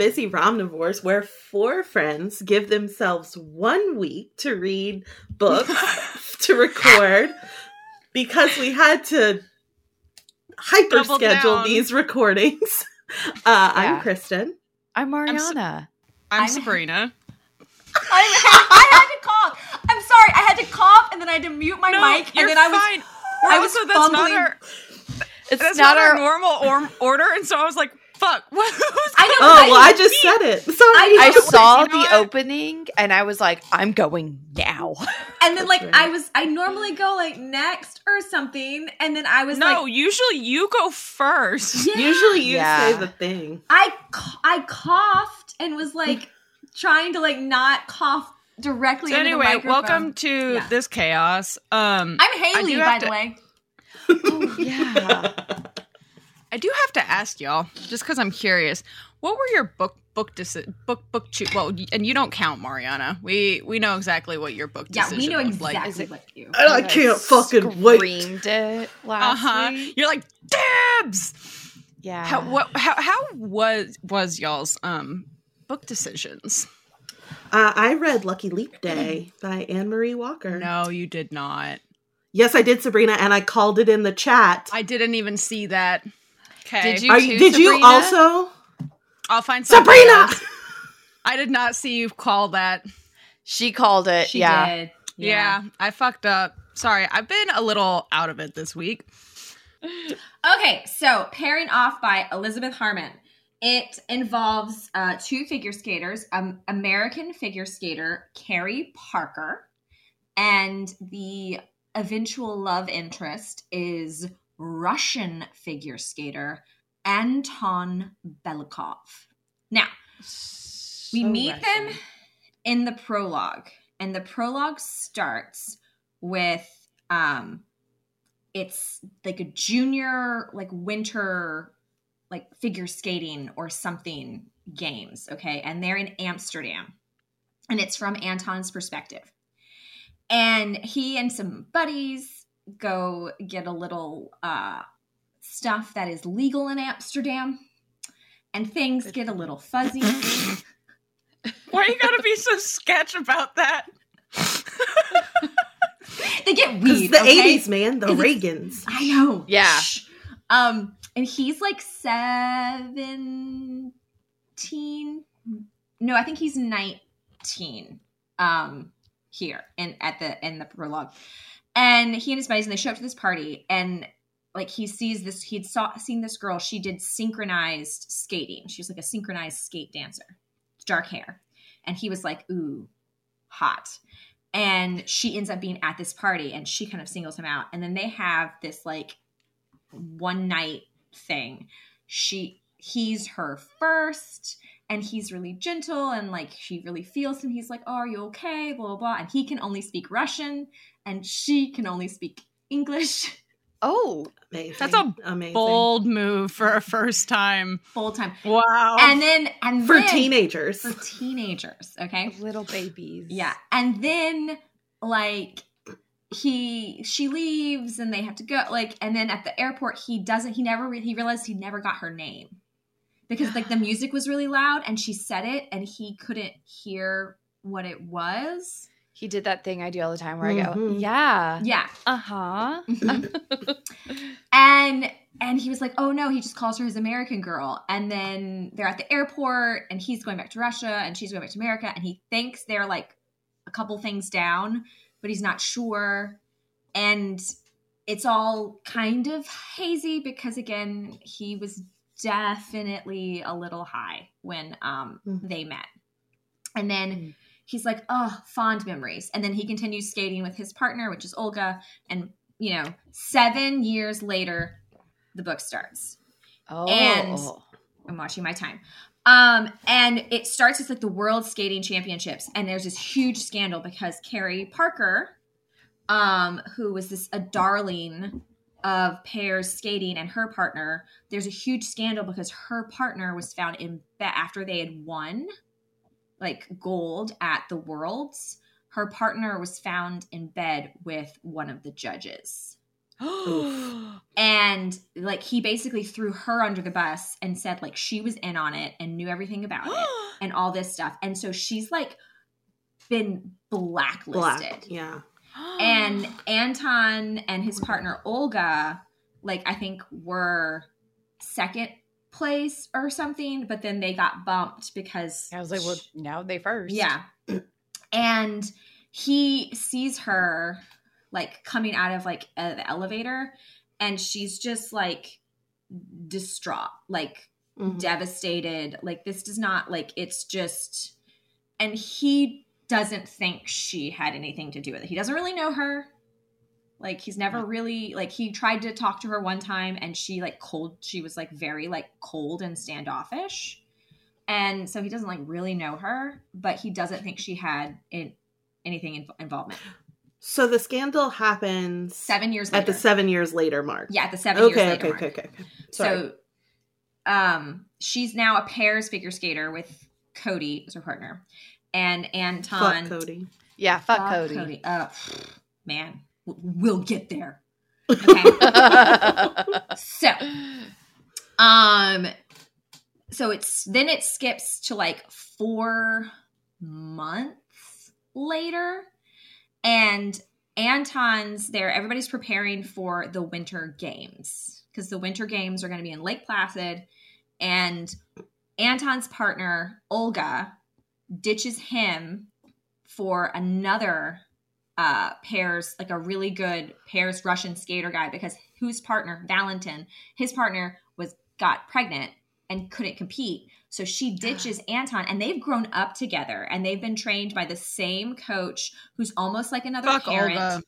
Busy Romnivores, where four friends give themselves one week to read books to record because we had to hyper Double schedule down. these recordings. Uh, I'm Kristen. I'm I'm Marianna. I'm, I'm- Sabrina. I, I had to cough. I'm sorry. I had to cough and then I had to mute my No, mic you're and then I was fine. I We're was also, that's not fumbling. our it's that's not, not, our our. normal or- order, and so I was like, "Fuck." What? who's I know, Oh, I- well, I just said it. Sorry. I know, saw you know the what? opening and I was like, I'm going now. and then like right. I was I normally go like next or something and then I was like, no, like usually you go first. yeah. Usually you Yeah. say the thing. I, I coughed and was like trying to like not cough directly So into anyway, microphone. welcome to Yeah. this chaos. Um, I'm Haley, by have the way. oh, yeah. I do have to ask y'all, just because I'm curious, what were your book book deci- book book choo- well, and you don't count Marianna. We we know exactly what your book Yeah, we know looked like. exactly Is it- what you. And I can't fucking wait. Screamed it last huh. week. You're like dibs. Yeah. How what how how was was y'all's um book decisions? Uh, I read Lucky Leap Day by Ann Marie Walker. No, you did not. Yes, I did, Sabrina, and I called it in the chat. I didn't even see that. Okay. Did you Are too, you, did you also? I'll find something Sabrina! else. I did not see you call that. She called it. She yeah. did. Yeah. I fucked up. Sorry, I've been a little out of it this week. Okay, so pairing off by Elizabeth Harmon. It involves uh, two figure skaters, um, American figure skater Carrie Parker, and the eventual love interest is Russian figure skater Anton Belikov. Now, we meet Russian. them in the prologue, and the prologue starts with um it's like a junior like winter like figure skating or something games okay and they're in amsterdam and it's from anton's perspective and he and some buddies go get a little uh stuff that is legal in amsterdam and things get a little fuzzy Why you gotta be so sketch about that? they get Because weed the okay? 80s, man. The 'Cause it's- Reagans. I know. Yeah. Shh. Um, and he's like seventeen. No, I think he's nineteen. Um, here and at the in the prologue, and he and his buddies and they show up to this party and like he sees this he'd saw seen this girl she did synchronized skating. She was like a synchronized skate dancer. Dark hair. And he was like ooh hot. And she ends up being at this party and she kind of singles him out. And then they have this like one night thing. She he's her first and he's really gentle and like she really feels him he's like oh are you okay blah blah blah and he can only speak russian and she can only speak english Oh, Amazing. That's a amazing. Bold move for a first time. full time Wow. and then and for then, teenagers. for teenagers okay little babies. Yeah. And then like he she leaves and they have to go like and then at the airport he doesn't he never re- he realized he never got her name because like the music was really loud and she said it and he couldn't hear what it was. He did that thing I do all the time where I go, Mhm. yeah. Yeah. Uh huh. and and he was like, "Oh no, he just calls her his American girl." And then they're at the airport, and he's going back to Russia, and she's going back to America, and he thinks they're like a couple things down, but he's not sure. And it's all kind of hazy because again, he was definitely a little high when um Mhm. they met. And then Mm. he's like, "Oh, fond memories." And then he continues skating with his partner, which is Olga, and you know, 7 years later the book starts. Oh. And- I'm watching my time. Um, and it starts as like the World Skating Championships, and there's this huge scandal because Carrie Parker, um, who was this a darling of pairs skating, and her partner, there's a huge scandal because her partner was found in bed after they had won, like gold at the Worlds. Her partner was found in bed with one of the judges. and like he basically threw her under the bus and said like she was in on it and knew everything about it and all this stuff and so she's like been blacklisted Black. Yeah. And anton and his partner olga like i think were second place or something but then they got bumped because I was like, well, now they first. yeah. And he sees her like coming out of like uh, the elevator and she's just like distraught, like Mhm. devastated. Like this does not like it's just and he doesn't think she had anything to do with it. He doesn't really know her. Like he's never really like he tried to talk to her one time and she like cold she was like very like cold and standoffish. And so he doesn't like really know her, but he doesn't think she had in, anything in, involvement. So the scandal happens 7 years later. at the seven years later mark. yeah, at the 7 Okay. years later. Okay. mark. Okay. Okay. Okay. Sorry. So um she's now a pairs figure skater with Cody as her partner. And Anton Fuck Cody. Yeah, fuck, Fuck Cody. Uh, man, we'll get there. Okay. so, um, so it's then it skips to like four months later, and Anton's there. Everybody's preparing for the Winter Games because the Winter Games are going to be in Lake Placid, and Anton's partner Olga ditches him for another uh pairs like a really good pairs russian skater guy because whose partner valentin his partner was got pregnant and couldn't compete so she ditches anton and they've grown up together and they've been trained by the same coach who's almost like another Fuck parent Olga.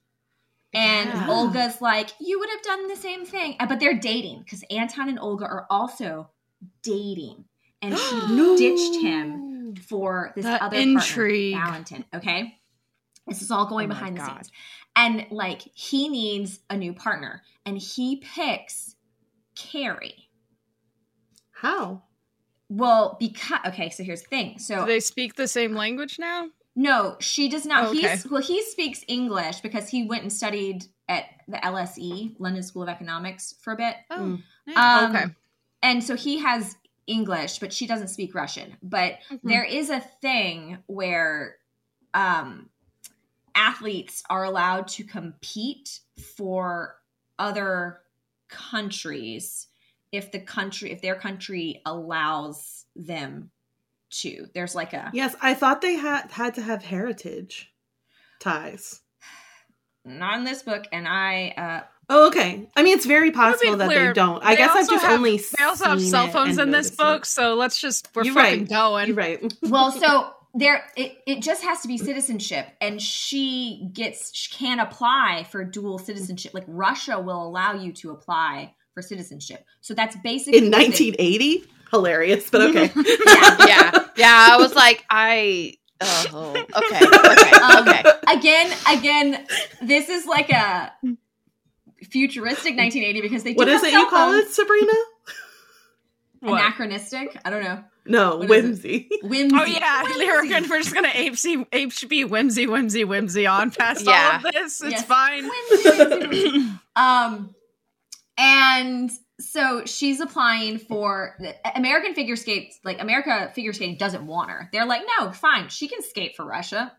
and Yeah. olga's like you would have done the same thing Uh, but they're dating because anton and olga are also dating and she No. ditched him for this The other intrigue. partner, Valentin. Okay, this is all going Oh my behind the scenes, and like he needs a new partner, and he picks Carrie. How? Well, because okay, so here's the thing. So Do they speak the same language now? no, she does not. Oh, okay. He's well, he speaks English because he went and studied at the LSE, London School of Economics, for a bit. Oh, Mm. nice. Um, okay. And so he has English, but she doesn't speak Russian. But Mhm. there is a thing where um, athletes are allowed to compete for other countries if the country if their country allows them to. There's like a Yes, I thought they had had to have heritage ties. not in this book, and I uh, Oh, okay. I mean, it's very possible that clear, they don't. I they guess I've also just have- only. They also have cell phones in this book, it. so let's just we're You're fucking right. going. You're right. well so there it, it just has to be citizenship and she gets she can apply for dual citizenship like russia will allow you to apply for citizenship so that's basically In 1980, hilarious, but okay. Yeah. yeah, yeah. I was like, I. Oh, okay, okay, Um, okay. again again this is like a futuristic 1980 because they do What is have it cell you call it, Sabrina? Anachronistic i don't know No, What is it? whimsy. whimsy Oh yeah, Whimsy. we're, gonna, we're just gonna HB, HB whimsy whimsy whimsy on past Yeah. all of this. It's Yes. fine. Whimsy, whimsy, whimsy. um and so she's applying for american figure skates like america figure skating doesn't want her they're like no fine she can skate for russia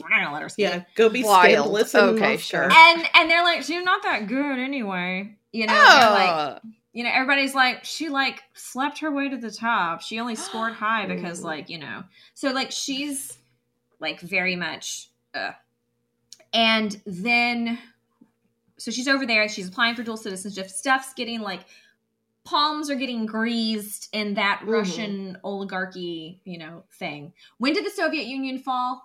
we're not gonna let her skate Yeah, go be Wild. scandalous. Okay, sure. and and they're like she's not that good anyway you know they're like Oh, you know everybody's like she like slept her way to the top she only scored high because like you know so like she's like very much uh. and then so she's over there she's applying for dual citizenship stuff's getting like palms are getting greased in that Mhm. russian oligarchy you know thing when did the soviet union fall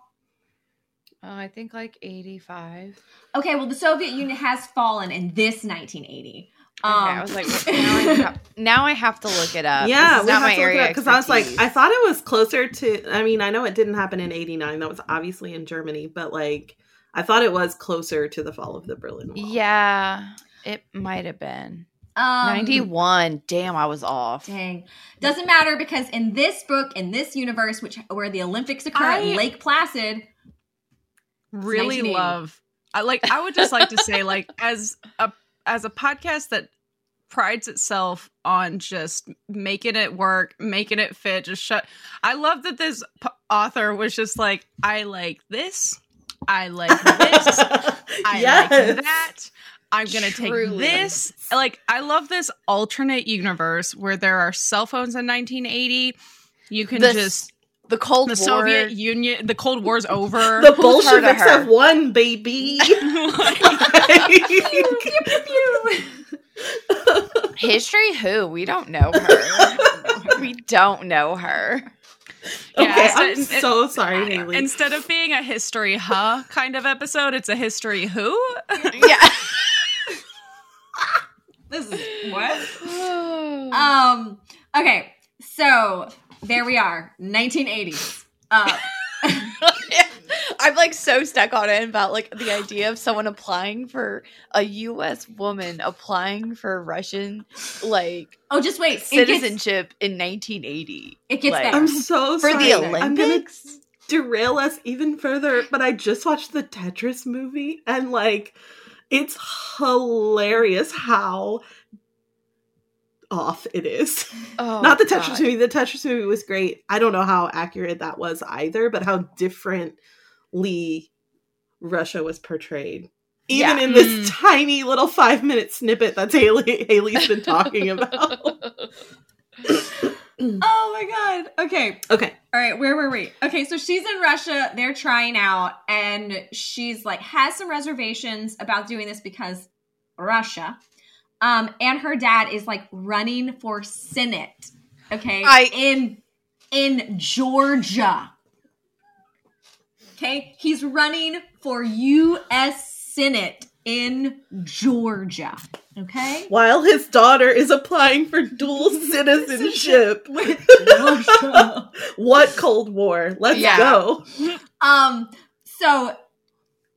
oh, I think like eighty-five. okay well the soviet union has fallen in this 1980 Okay, I Um, was like, now I, have, now I have to look it up. yeah, this is we not have my to look it area up because I was like. I thought it was closer to. I mean, I know it didn't happen in '89. That was obviously in Germany, but like, I thought it was closer to the fall of the Berlin Wall. yeah, it might have been um, ninety-one. Damn, I was off. Dang. Doesn't matter because in this book, in this universe, which where the Olympics occur I- at Lake Placid, Really love. I like. I would just like to say, like, as a as a podcast that prides itself on just making it work, making it fit, just shut. I love that this p- author was just like, I like this, I like this, I yes. like that. I'm gonna take this. Like, I love this alternate universe where there are cell phones in 1980. You can The just The Cold the War. Soviet Union, the Cold War's over. The Who's heard of Bolsheviks have won, baby. History who? We don't know her. we don't know her. Yeah, okay, so- I'm it- so sorry, Haley. Instead of being a history huh kind of episode, it's a history who. Yeah. This is what? Um. Okay. So there we are, 1980s. Uh, I'm like so stuck on it about like the idea of someone applying for a U.S. woman applying for Russian like oh, just wait. It gets, citizenship in 1980 it gets like- better. I'm so for sorry. the I'm gonna Olympics. derail us even further, but I just watched the Tetris movie and like it's hilarious how off it is. Oh, Not the Tetris God. movie. The Tetris movie was great. I don't know how accurate that was either, but how differently Russia was portrayed. Even Yeah. in this Mm. tiny little five minute snippet that's Haley Haley's been talking about. oh my god. Okay. okay. All right, where were we? Okay, so she's in Russia. They're trying out, and she's like has some reservations about doing this because Russia. Um, and her dad is like running for Senate. Okay, I- in in Georgia. Okay, he's running for U.S. Senate in Georgia. Okay, While his daughter is applying for dual citizenship. what Cold War? Let's Yeah. go. Um so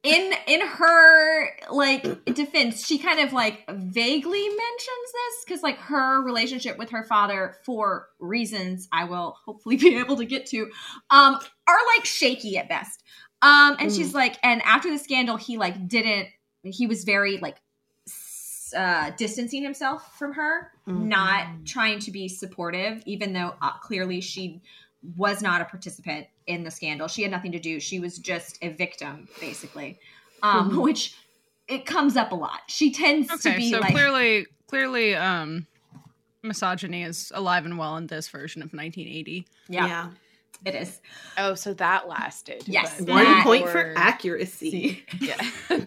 in in her like defense, she kind of like vaguely mentions this cuz like her relationship with her father for reasons I will hopefully be able to get to um are like shaky at best. Um and she's like and after the scandal he like didn't he was very like uh distancing himself from her not trying to be supportive, even though uh, clearly she was not a participant in the scandal. She had nothing to do. She was just a victim, basically. Um, Mhm. Which it comes up a lot. She tends to be so like, clearly, clearly, um, misogyny is alive and well in this version of 1980. yeah, yeah. it is. Oh, so that lasted. Yes, One That point for or- accuracy. Yeah.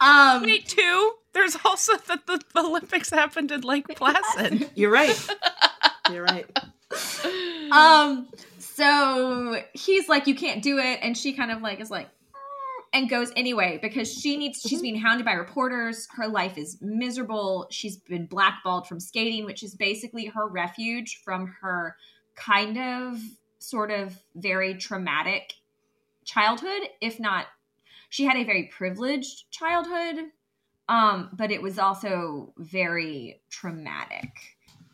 Um, Wait, two. There's also that the Olympics happened in Lake Placid. You're right. You're right. um, so he's like, you can't do it, and she kind of like is like, "Mm," and goes anyway because she needs. She's being hounded by reporters. Her life is miserable. She's been blackballed from skating, which is basically her refuge from her kind of, sort of, very traumatic childhood. If not, she had a very privileged childhood, um, but it was also very traumatic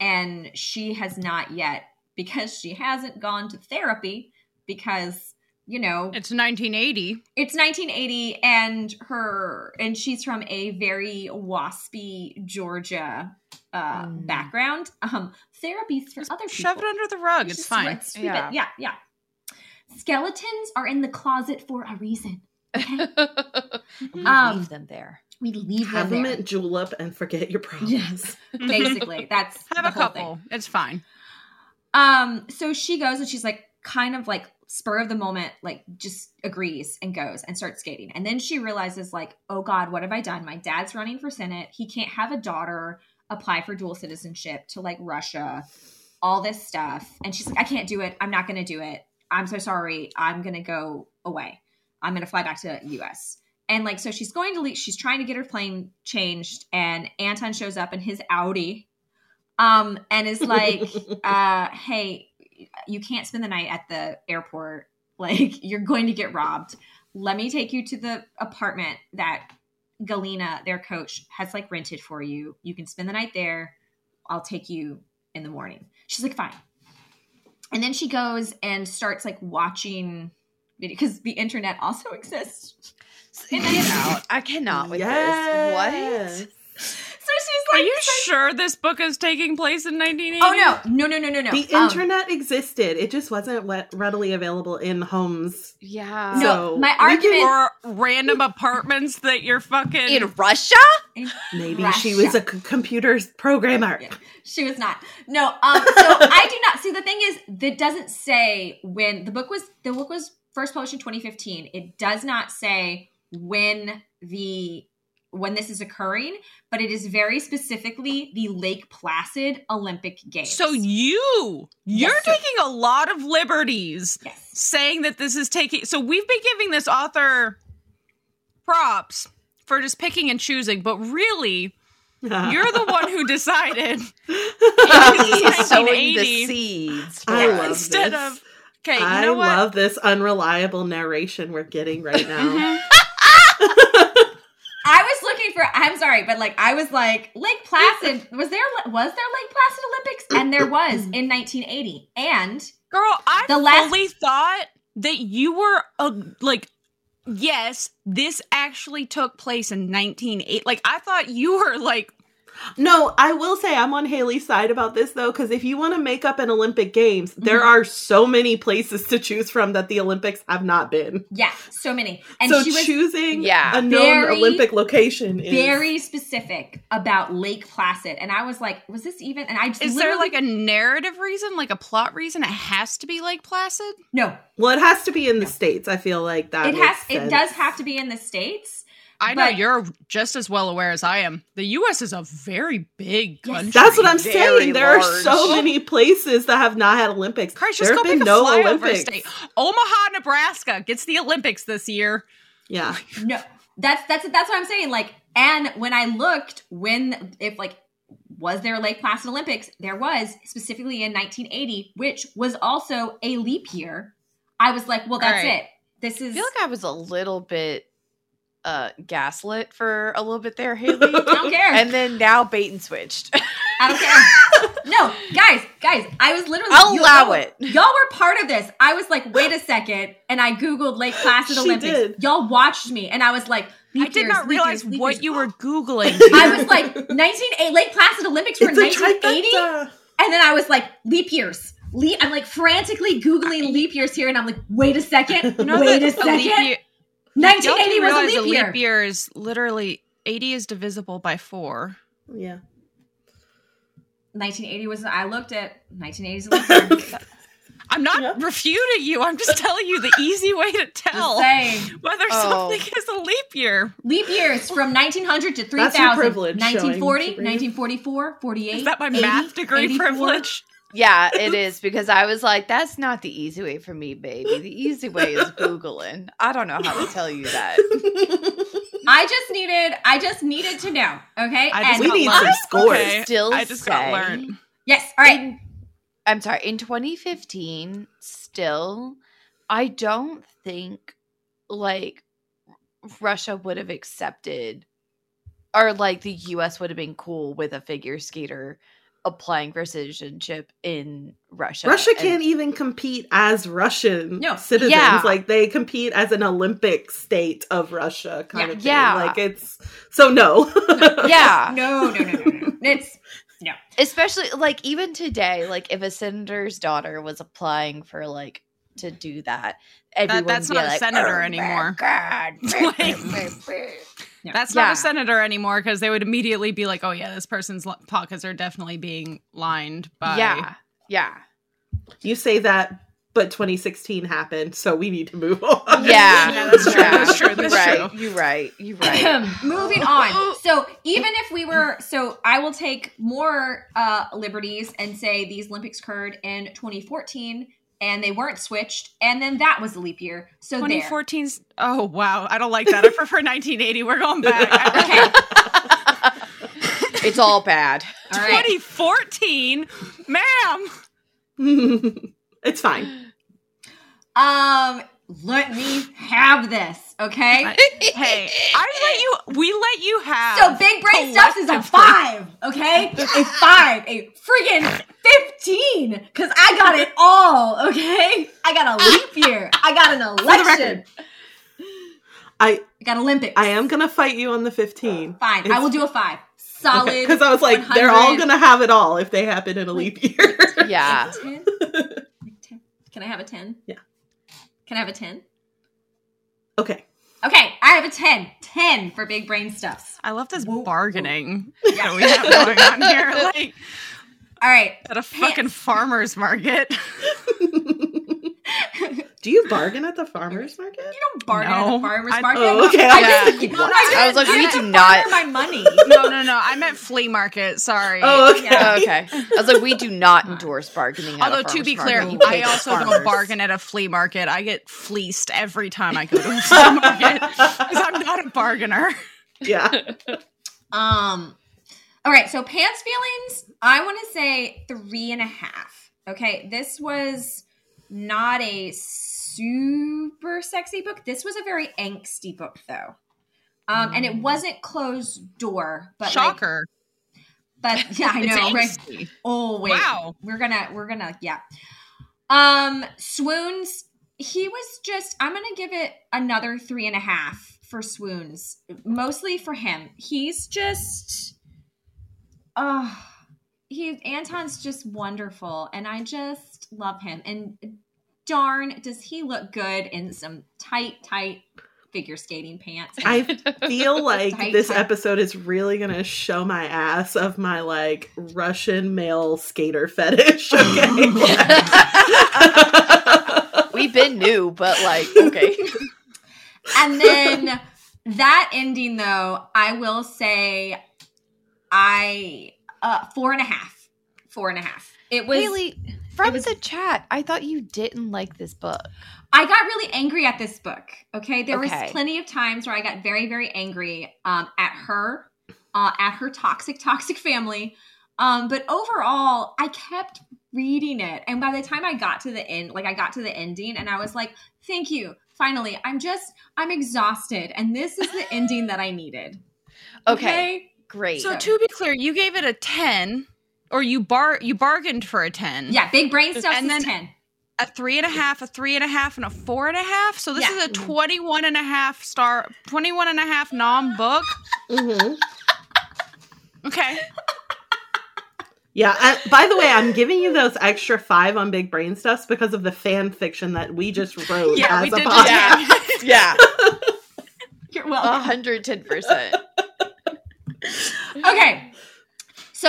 and she has not yet because she hasn't gone to therapy because you know It's 1980. it's 1980 and her and she's from a very waspy georgia uh Mm. background um therapies for Just other people Shove it under the rug. It's Just fine. sweep- sweep Yeah. it. yeah yeah skeletons are in the closet for a reason okay Um, leave them there. We leave Have them them there at julep and forget your problems. yes basically that's Have the a whole thing. couple. It's fine. Um, so she goes and she's like kind of like spur of the moment, like just agrees and goes and starts skating. And then she realizes, like, oh God, what have I done? My dad's running for Senate. He can't have a daughter apply for dual citizenship to like Russia, all this stuff. And she's like, I can't do it. I'm not gonna do it. I'm so sorry. I'm gonna go away. I'm gonna fly back to the US. And like, so she's going to leave, she's trying to get her plane changed, and Anton shows up in his Audi. Um, and is like, uh, hey, you can't spend the night at the airport. Like, you're going to get robbed. Let me take you to the apartment that Galena, their coach, has like rented for you. You can spend the night there. I'll take you in the morning. She's like, fine. And then she goes and starts like watching because the internet also exists. Get out. I cannot with this. What? Are you sure this book is taking place in 1980? Oh no, no, no, no, no, no. The Um, internet existed. It just wasn't le- readily available in homes. Yeah. No, So, my we argument- Or random apartments that you're fucking. In Russia? Maybe Russia. she was a c- computer programmer. Yeah. She was not. No. Um. So I do not see. The thing is, that doesn't say when the book was. The book was first published in 2015. It does not say when the when this is occurring, but it is very specifically the Lake Placid Olympic Games. so you, you're Yes, taking a lot of liberties yes, saying that this is taking. So we've been giving this author props for just picking and choosing, but really, you're the one who decided sowing 1980. the seeds. I love instead this. of. Okay, you I know what? love this unreliable narration we're getting right now. Mm-hmm. Mhm. I was looking for. I'm sorry, but like I was like Lake Placid. Was there was there Lake Placid Olympics? And there was in 1980. And Girl, I The last- fully thought that you were a like yes, this actually took place in 1980. Like I thought you were like No, I will say I'm on Haley's side about this though, because if you want to make up an Olympic Games, there Mhm. are so many places to choose from that the Olympics have not been. yeah, so many. And so she was choosing Yeah. a known Very, Olympic location is very specific about Lake Placid, and I was like, was this even? And I just is there like a narrative reason, like a plot reason it has to be Lake Placid? no? well, it has to be in the states. I feel like that It makes has. It does have to be in the states. I know But- you're just as well aware as I am. The US is a very big Yes. country. That's what I'm Very saying. There are so many places that have not had Olympics. Christ, there just have go been pick no flyover Olympics. state. Omaha, Nebraska gets the Olympics this year. Yeah, No, that's that's that's what I'm saying. Like, and when I looked, when if like was there a Lake Placid Olympics? There was specifically in 1980, which was also a leap year. I was like, well, that's Right. it. This is. I feel like I was a little bit uh gaslit for a little bit there, Haley. I don't care. and then now bait and switched. I don't care. no, guys, guys, I was literally. I'll you- allow y'all- it. Y'all were part of this. I was like, wait a second, and I googled Lake Placid She Olympics. did. Y'all watched me, and I was like, I did not realize years, leap what years. you were googling. I was like 1980 Lake Placid Olympics were 1980, and then I was like leap years. Leap, I'm like frantically googling leap years here, and I'm like, wait a second, You know wait a second. Leap year- 1980 was a leap year. leap year is literally 80 is divisible by four. Yeah. 1980 was. I looked at 1980 is a leap year. I'm not Yeah. refuting you. I'm just telling you the easy way to tell whether Oh. something is a leap year. Leap years from 1900 to That's your 3000. privilege showing, 1940, 1944, 48. Is that my 80, math degree 84. privilege? Yeah, it is because I was like, that's not the easy way for me, baby. The easy way is Googling. I don't know how to tell you that. I just needed. I just needed to know. Okay. I just and we got need learned. some scores. Okay, Still I just got learned. yes. All right. In- I'm sorry, in 2015, still, I don't think like Russia would have accepted or like the US would have been cool with a figure skater applying for citizenship in Russia. Russia And- can't even compete as Russian No. citizens. Yeah. Like they compete as an Olympic state of Russia, kind Yeah. of thing. Yeah. Like it's so no. Yeah. No, no, no, no, no. It's no. especially like even today like if a senator's daughter was applying for like to do that everyone that's would be not a senator "Oh my anymore." God. No. That's not Yeah. a senator anymore because they would immediately be like, "Oh yeah, this person's li- pockets are definitely being lined by." yeah yeah you say that, but 2016 happened, so we need to move on. yeah, Yeah, that's true, Yeah. that's true, that's right true. you're right you're right Moving on. So even if we were, so I will take more uh, liberties and say these Olympics occurred in 2014 and they weren't switched, and then that was a leap year. So 2014. Oh wow, I don't like that. I prefer 1980. We're going back. Okay. it's all bad All right. 2014, ma'am. it's fine. Um, let me have this, okay? Hey, I let you. We let you have. So big brain stuff is a five, okay? A five, a friggin' fifteen, because I got it all, okay? I got a leap year. I got an the election. record. I I got Olympics. I am gonna fight you on the 15. Fine. I will do a five. solid. Because I was like, they're all gonna have it all if they happen in a leap year. Yeah. 10? Like 10. Can I have a 10? Yeah. Can I have a 10? okay. Okay, I have a 10. 10 for big brain stuffs. I love this Whoa, bargaining Yeah. that we have going on here, like All right. at a fucking farmer's market. Do you bargain at the farmer's market? You don't bargain at the farmer's I- market. Oh, okay. I Yeah. just, What? I, I was like, we do the not- farmer my money. No, no, no. I meant flea market. Sorry. Oh, okay. Yeah. Oh, okay. I was like, we do not endorse bargaining. At a Although to be clear, I also don't bargain at a flea market. I get fleeced every time I go to a flea market because I'm not a bargainer. Yeah. Um. All right. So pants feelings. I want to say three and a half. Okay. This was not a super sexy book. This was a very angsty book, though. Um, and it wasn't closed door, but like- Shocker. but yeah, I know, right? Oh wait, Wow. we're gonna we're gonna yeah. Um, swoons. He was just. I'm gonna give it another three and a half for swoons, mostly for him. He's just. Oh, he Anton's just wonderful, and I just love him. And darn, does he look good in some tight, tight figure skating pants? I feel like Tight, this tight. episode is really gonna show my ass of my like Russian male skater fetish. Okay. We've been new, but like, okay. and then that ending though i will say i uh four and a half four and a half it was Haley, from was- the chat, I thought you didn't like this book. i got really angry at this book okay? There Okay. was plenty of times where i got very very angry um at her uh at her toxic toxic family. Um but overall i kept reading it. And by the time i got to the end like i got to the ending and i was like thank you. Finally i'm just i'm exhausted and this is the ending that i needed. Okay, great. So to be clear, you gave it a ten, or you bar you bargained for a ten. Yeah, big brain stuff And is then- 10. A three and a half, a three and a half, and a four and a half. So this Yeah. is a 21 and a half star, 21 and a half nom book. Mhm. Okay. Yeah. I, by the way, I'm giving you those extra five on big brain stuffs because of the fan fiction that we just wrote Yeah, as we a did podcast. yeah, You're a welcome. hundred ten percent. Okay. So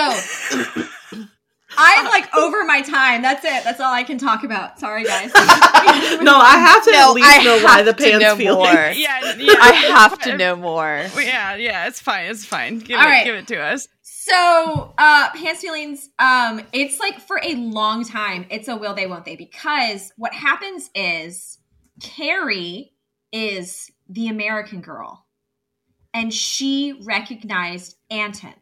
I'm like over my time. That's it. That's all I can talk about. Sorry, guys. no, I have to No, at least I know why the pants feel. more. Yeah, yeah. I have to know more. Yeah, yeah, it's fine. It's fine. Give All it right. give it to us. So, uh, pants feelings, um, it's like for a long time, it's a will they, won't they, because what happens is Carrie is the American girl and she recognized Anton.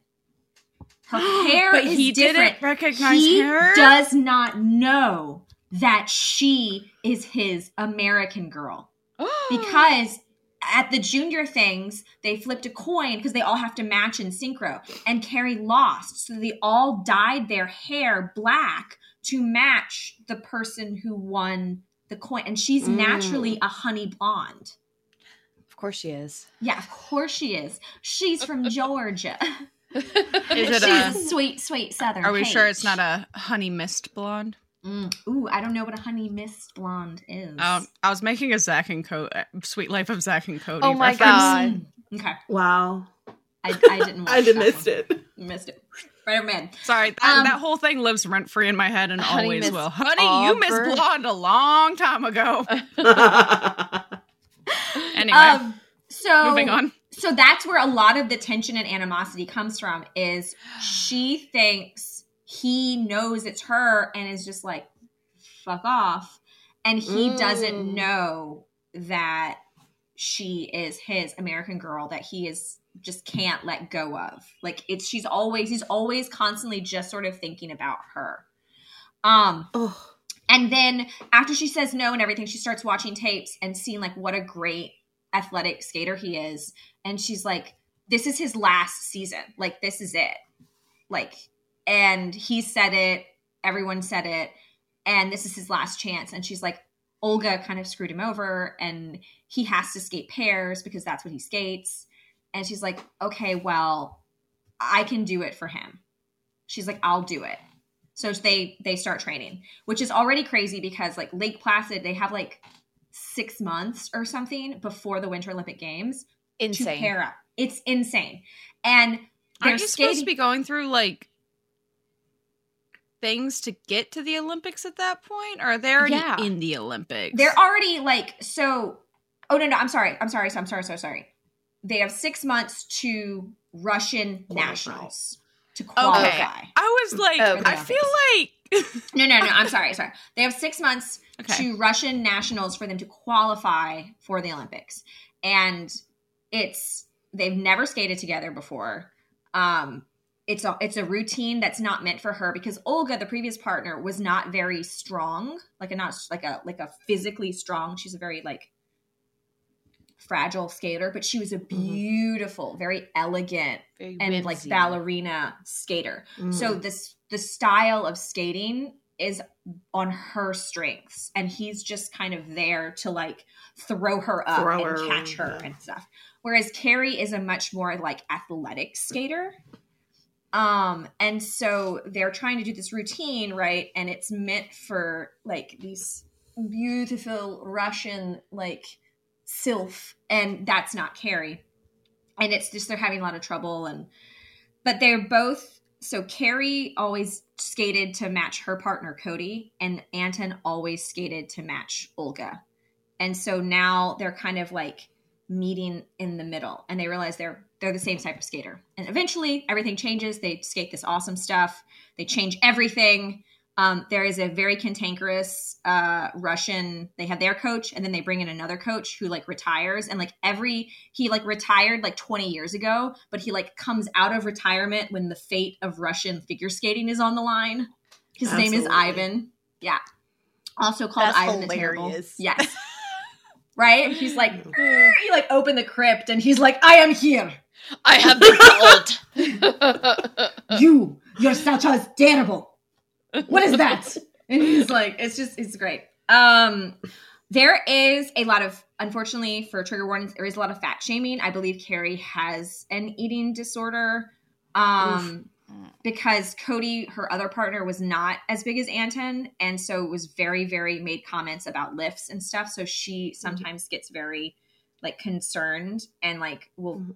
Her hair But is he different. didn't recognize he her? does not know that she is his American girl because at the junior things they flipped a coin because they all have to match in synchro and carrie lost so they all dyed their hair black to match the person who won the coin and she's Mm. naturally a honey blonde Of course she is. yeah of course she is she's from georgia Is she's it a a, sweet sweet southern Are we sure it's not a honey mist blonde? Mm. ooh i don't know what a honey mist blonde is Um, I was making a Zack and Cody, Suite Life of Zack and Cody. Oh my reference. God. Mm. okay Wow. i, I didn't watch I did that missed one. it. missed it right over my head Sorry, that, Um, that whole thing lives rent free in my head and always Miss will. Honey, you missed Auburn. blonde a long time ago. Anyway, um so moving on. So that's where a lot of the tension and animosity comes from is she thinks he knows it's her and is just like fuck off and he doesn't Mm. know that she is his american girl that he is just can't let go of like it's she's always he's always constantly just sort of thinking about her um oh, and then after she says no and everything, she starts watching tapes and seeing like what a great athletic skater he is. And she's like, this is his last season. Like, this is it. Like, and he said it, everyone said it, and this is his last chance. And she's like, Olga kind of screwed him over and he has to skate pairs because that's what he skates. And she's like, okay, well, I can do it for him. She's like, I'll do it. So they they start training, which is already crazy because like Lake Placid, they have like six months or something before the Winter Olympic Games to Insane. pair up. It's insane, and they're Aren't you skating. supposed to be going through like things to get to the Olympics at that point? Or are they already Yeah. in the Olympics? They're already like so. Oh no, no, I'm sorry, I'm sorry, so I'm sorry, sorry, sorry. They have six months to Russian Qualify. nationals to qualify. Okay. I was like, Okay. I feel like No, no, no. I'm sorry, sorry. They have six months Okay. to Russian nationals for them to qualify for the Olympics, and it's they've never skated together before. Um, it's a it's a routine that's not meant for her because Olga, the previous partner, was not very strong, like a not like a like a physically strong. She's a very like fragile skater, but she was a beautiful, very elegant, Very and like ballerina skater. Mm. So this the style of skating is on her strengths, and he's just kind of there to like throw her up Throw and her, catch her yeah. and stuff. Whereas Carrie is a much more like athletic skater. Um, and so they're trying to do this routine, right? And it's meant for like these beautiful Russian like sylph, and that's not Carrie. And it's just they're having a lot of trouble and but they're both so Carrie always skated to match her partner Cody, and Anton always skated to match Olga. And so now they're kind of like meeting in the middle, and they realize they're they're the same type of skater. And eventually, everything changes. They skate this awesome stuff. They change everything. Um, there is a very cantankerous uh, Russian. They have their coach, and then they bring in another coach who like retires. And like every he like retired like 20 years ago, but he like comes out of retirement when the fate of Russian figure skating is on the line. His name is Ivan. Yeah, also called That's Ivan the Terrible. Yes. right? He's like, "Grr," he like opened the crypt, and he's like, "I am here. I have the gold. You, your statue is terrible. What is that?" and he's like, "It's just, it's great." Um, there is a lot of, unfortunately, for trigger warnings, there is a lot of fat shaming. I believe Carrie has an eating disorder. Um, because Cody, her other partner, was not as big as Anton, and so it was very, very made comments about lifts and stuff. So she sometimes gets very like concerned and like will Mhm.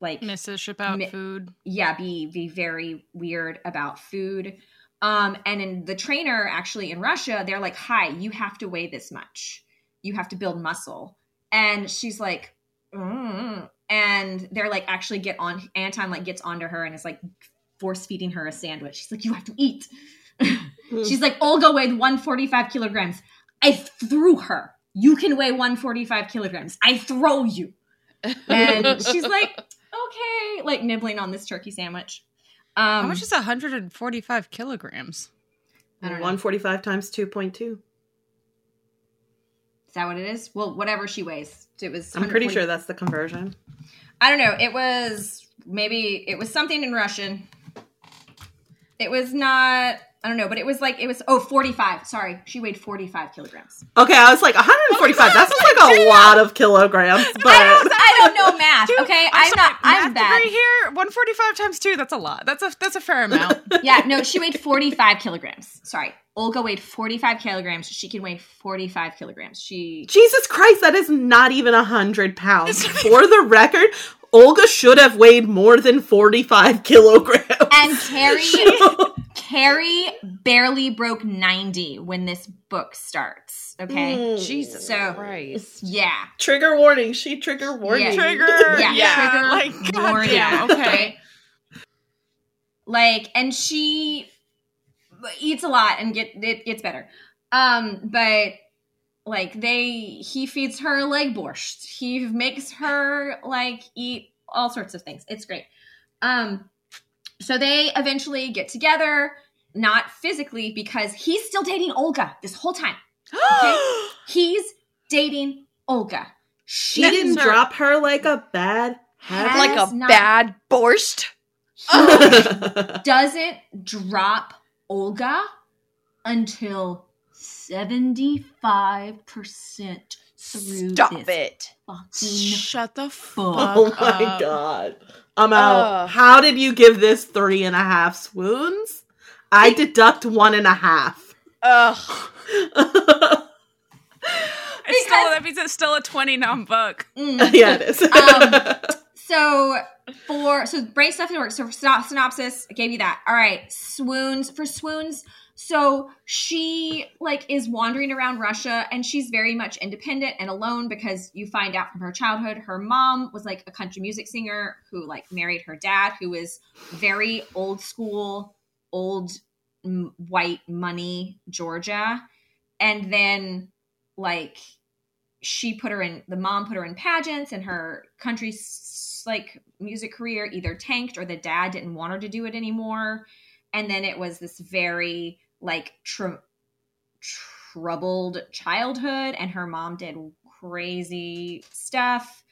like misses ship out Mi- food. yeah be be very weird about food um and in the trainer actually in russia they're like hi you have to weigh this much you have to build muscle and she's like mm. and they're like actually get on anton like gets onto her and is like force feeding her a sandwich. She's like you have to eat. She's like olga weighed 145 kilograms. I threw her. You can weigh 145 kilograms. I throw you. And she's like okay like nibbling on this turkey sandwich. Um How much is 145 kilograms? I don't know. 145 times 2.2. is that what it is? Well whatever she weighs. It was I'm pretty sure that's the conversion. i don't know. It was maybe it was something in russian it was not i don't know but it was like it was oh 45 sorry she weighed 45 kilograms Okay, I was like 145. that sounds like a lot of kilograms, but i don't know math Dude, okay I'm, i'm, sorry, not i'm math bad degree here. 145 times two. That's a lot. That's a that's a fair amount. yeah no she weighed 45 kilograms sorry olga weighed 45 kilograms she can weigh 45 kilograms she Jesus Christ, that is not even 100 pounds. For the record, Olga should have weighed more than 45 kilograms. and carrie Carrie barely broke 90 when this book starts. Okay. Mm. Jesus So- Christ. Yeah. Trigger warning. She trigger warning. Yeah. Trigger. Yeah. Yeah. Trigger like warning. goddamn. Okay. Like, and she eats a lot and get it gets better. Um, but like they he feeds her leg borscht. He makes her like eat all sorts of things. It's great. Um, so they eventually get together, not physically because he's still dating Olga this whole time. Okay. He's dating Olga. She That didn't drop her like a bad habit. like a not- bad borscht. doesn't drop Olga until 75% through Stop this it. fucking Shut the Fuck. fuck Oh my up. god. I'm out. Ugh. How did you give this three and a half swoons? I deduct one and a half. Ugh. It's still, that means it's still a 20 nom book. Mm. yeah, it is. Um, So for so brain stuff that work. So for syno- synopsis, I gave you that. All right, swoons for swoons. So she like is wandering around Russia and she's very much independent and alone because you find out from her childhood her mom was like a country music singer who like married her dad who was very old school, old white money Georgia. And then like she put her in the mom put her in pageants and her country like music career either tanked or the dad didn't want her to do it anymore and then it was this very like tr- troubled childhood and her mom did crazy stuff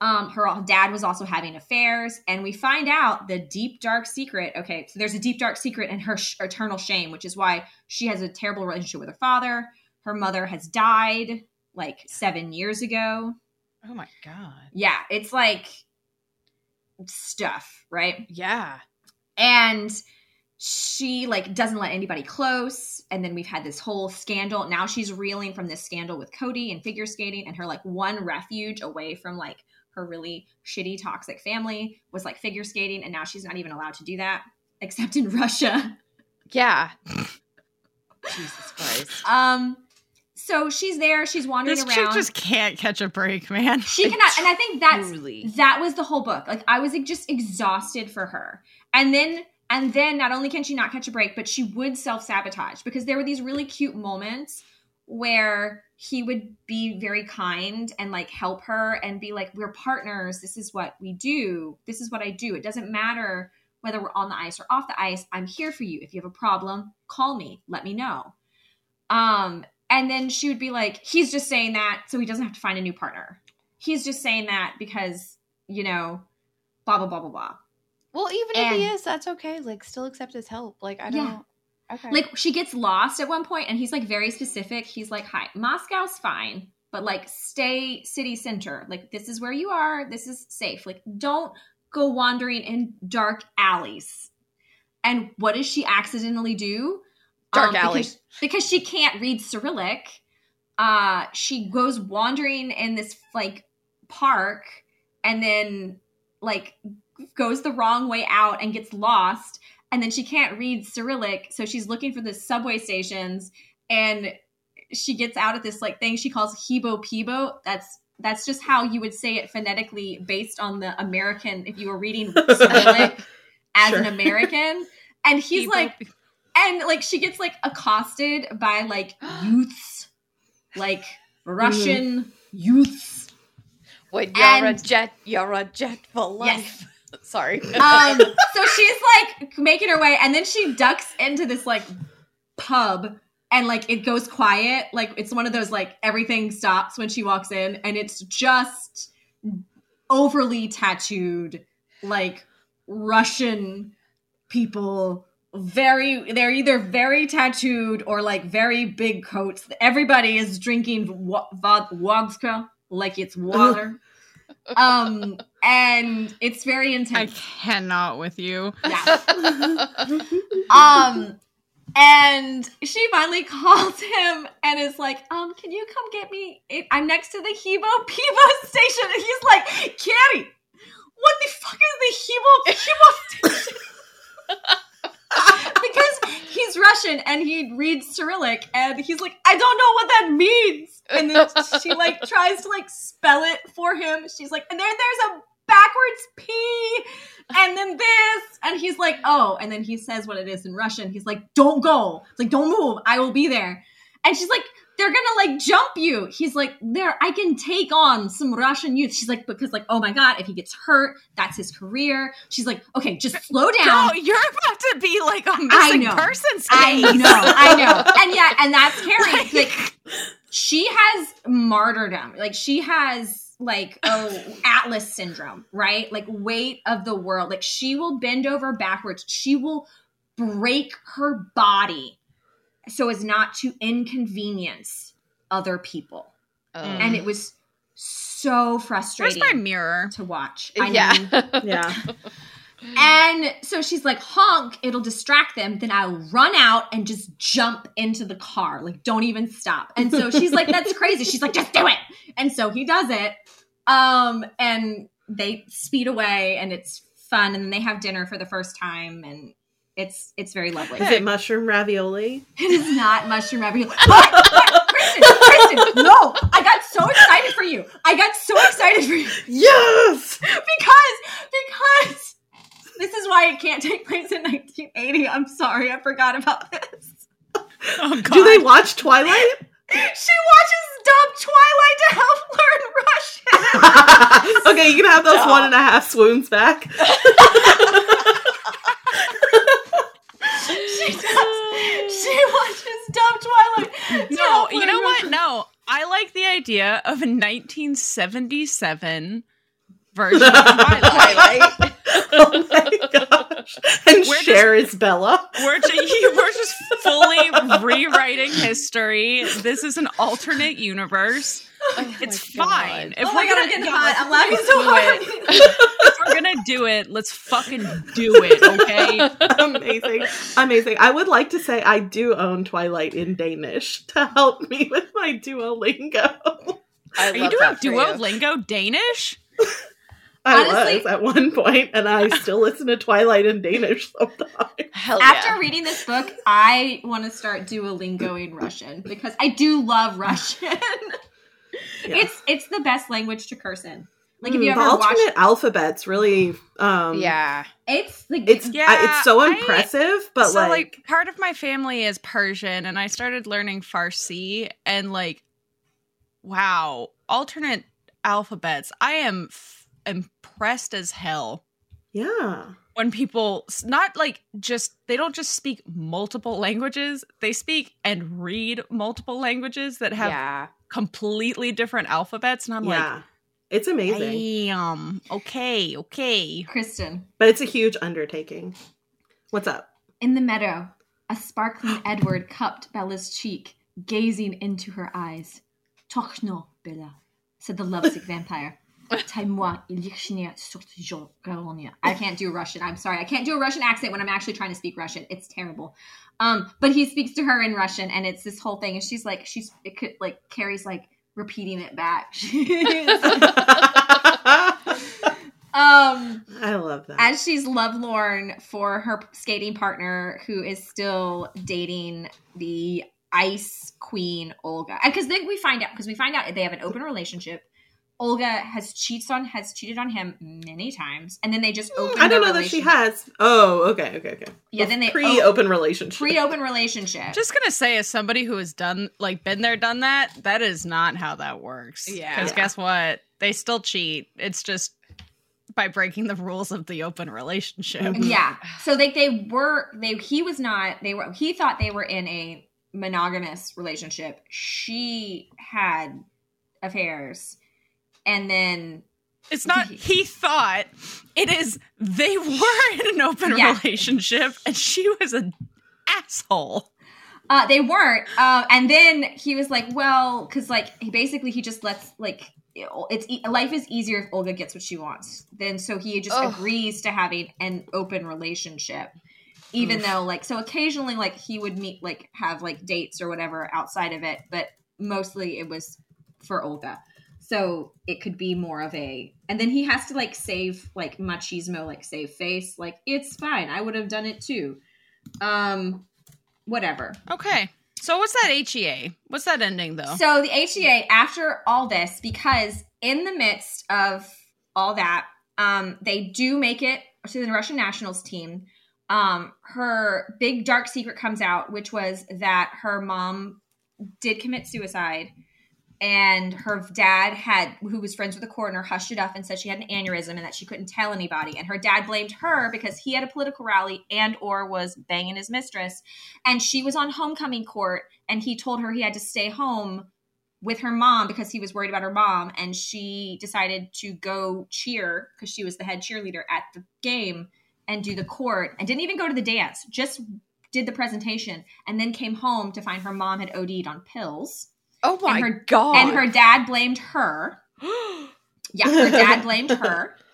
um her dad was also having affairs and we find out the deep dark secret okay so there's a deep dark secret in her sh- eternal shame which is why she has a terrible relationship with her father her mother has died like seven years ago Oh my god. yeah it's like stuff right Yeah. and she like doesn't let anybody close and then we've had this whole scandal now she's reeling from this scandal with cody and figure skating and her like one refuge away from like her really shitty toxic family was like figure skating and now she's not even allowed to do that except in russia Yeah. Jesus Christ. um so she's there she's wandering This chick around just can't catch a break, man. she cannot and i think that's Truly. that was the whole book like i was like, just exhausted for her and then and then not only can she not catch a break but she would self-sabotage because there were these really cute moments where he would be very kind and like help her and be like we're partners. This is what we do. This is what i do. It doesn't matter whether we're on the ice or off the ice. I'm here for you. If you have a problem call me. Let me know. Um and then she would be like he's just saying that so he doesn't have to find a new partner. He's just saying that because you know blah blah blah blah blah Well, even if he is, that's okay. Like, still accept his help. Like, I don't. Okay. like she gets lost at one point and he's like very specific he's like hi moscow's fine but like stay city center like this is where you are this is safe like don't go wandering in dark alleys and what does she accidentally do Dark Um, alley. because, because she can't read cyrillic uh she goes wandering in this like park and then like goes the wrong way out and gets lost and then she can't read cyrillic so she's looking for the subway stations and she gets out at this like thing she calls hebo pibo that's that's just how you would say it phonetically based on the american if you were reading cyrillic as an american. And he's People- like and like she gets like accosted by like youths like russian mm. youths. When you're a jet, you're a jet for life. Sorry. um so she's like making her way and then she ducks into this like pub and like it goes quiet. Like it's one of those like everything stops when she walks in and it's just overly tattooed like russian people. Very they're either very tattooed or like very big coats. Everybody is drinking vodka like it's water. Um and it's very intense. I cannot with you. yeah. Um and she finally calls him and is like um can you come get me? I'm next to the hebo pibo station. And he's like Carrie, what the fuck is the hebo pibo station? Because he's russian and he reads cyrillic and he's like i don't know what that means. And then she like tries to like spell it for him. She's like and then there's a backwards p and then this and he's like oh and then he says what it is in russian. He's like don't go. It's like don't move. I will be there. And she's like they're gonna like jump you. He's like there i can take on some russian youth. She's like because like oh my god if he gets hurt that's his career. She's like okay just slow down. No, you're about to be like a I missing know. persons I know, I know. And yeah, and that's Carrie. Like- Like, she has martyrdom. Like she has like oh Atlas syndrome, right? Like weight of the world. Like she will bend over backwards. She will break her body so as not to inconvenience other people. Oh. and it was so frustrating Where's frustrating my mirror? to watch. I yeah. mean, Yeah. And so she's like, honk, it'll distract them. Then I'll run out and just jump into the car. Like, don't even stop. And so she's like, that's crazy. She's like, just do it. And so he does it. Um, and they speed away and it's fun. And then they have dinner for the first time and it's it's very lovely. Is it mushroom ravioli? It is not mushroom ravioli. But, but, Kristen, Kristen, no! I got so excited for you. I got so excited for you Yes. because because this is why it can't take place in 1980. I'm sorry, I forgot about this. Oh god. Do they watch Twilight? She watches Dub Twilight to help learn Russian. okay, you can have those Stop. one and a half swoons back. she does. She watches Dub Twilight. to No, help you learn know what? No. I like the idea of a 1977 version of Twilight. Twilight. oh my gosh. And We're Cher is Bella. We're, ju- we're just fully rewriting history. This is an alternate universe. Oh It's fine. God. If Oh we're my god, gonna I'm getting do hot. it, I'm laughing so do hard. If we're gonna do it, let's fucking do it, okay? Amazing. Amazing. I would like to say I do own Twilight in Danish to help me with my Duolingo. I Are you doing that for you. Duolingo Danish? I Honestly- was at one point, and I still listen to Twilight in Danish sometimes. Hell After yeah. reading this book, I want to start Duolingo in Russian because I do love Russian. Yeah. It's it's the best language to curse in. Like if Mm, you the ever alternate watch, alphabets really, um, yeah. it's like it's Yeah, I- it's so I- impressive, but so like, like, part of my family is Persian, and I started learning Farsi, and like, wow, alternate alphabets. I am f- impressed as hell yeah, when people not like just they don't just speak multiple languages; they speak and read multiple languages that have yeah. completely different alphabets, and I'm yeah, it's amazing, damn, okay, okay. Kristen. but it's a huge undertaking. What's up? In the meadow, a sparkling Edward cupped Bella's cheek, gazing into her eyes. Tochno, Bella, said the lovesick vampire. Ilishnia. I can't do Russian. I'm sorry. I can't do a Russian accent when I'm actually trying to speak Russian. It's terrible. Um, but he speaks to her in Russian, and it's this whole thing. And she's like, she's it could like Carrie's like repeating it back. um, I love that. as she's lovelorn for her skating partner who is still dating the ice queen olga because then we find out because we find out they have an open relationship olga has cheats on has cheated on him many times and then they just open I don't know that she has. Oh, okay, okay, okay. Yeah, then they- pre-open relationship. pre-open relationship Just gonna say, as somebody who has done like been there, done that, that is not how that works. Yeah. Because Yeah. guess what? They still cheat. It's just by breaking the rules of the open relationship. Mhm. yeah so they they were they he was not they were he thought they were in a monogamous relationship she had affairs and then It's not. He thought it is. They were in an open Yeah. relationship, and she was an asshole. Uh, they weren't. Uh, and then he was like, well, because like he basically he just lets like it's e- life is easier if Olga gets what she wants. Then so he just Ugh. agrees to having an open relationship, even Oof. though like so occasionally like he would meet like have like dates or whatever outside of it, but mostly it was for Olga. So it could be more of a, and then he has to like save like machismo, like save face. Like it's fine. I would have done it too. Um, whatever. Okay. So what's that HEA? What's that ending though? So the HEA, after all this, because in the midst of all that, um, they do make it to the Russian nationals team. Um, her big dark secret comes out, which was that her mom did commit suicide, and her dad had, who was friends with the coroner, hushed it up and said she had an aneurysm and that she couldn't tell anybody. And her dad blamed her because he had a political rally and or was banging his mistress, and she was on homecoming court, and he told her he had to stay home with her mom because he was worried about her mom. And she decided to go cheer because she was the head cheerleader at the game and do the court and didn't even go to the dance just did the presentation and then came home to find her mom had OD'd on pills Oh my And her- god! and her dad blamed her. Yeah, her dad blamed her.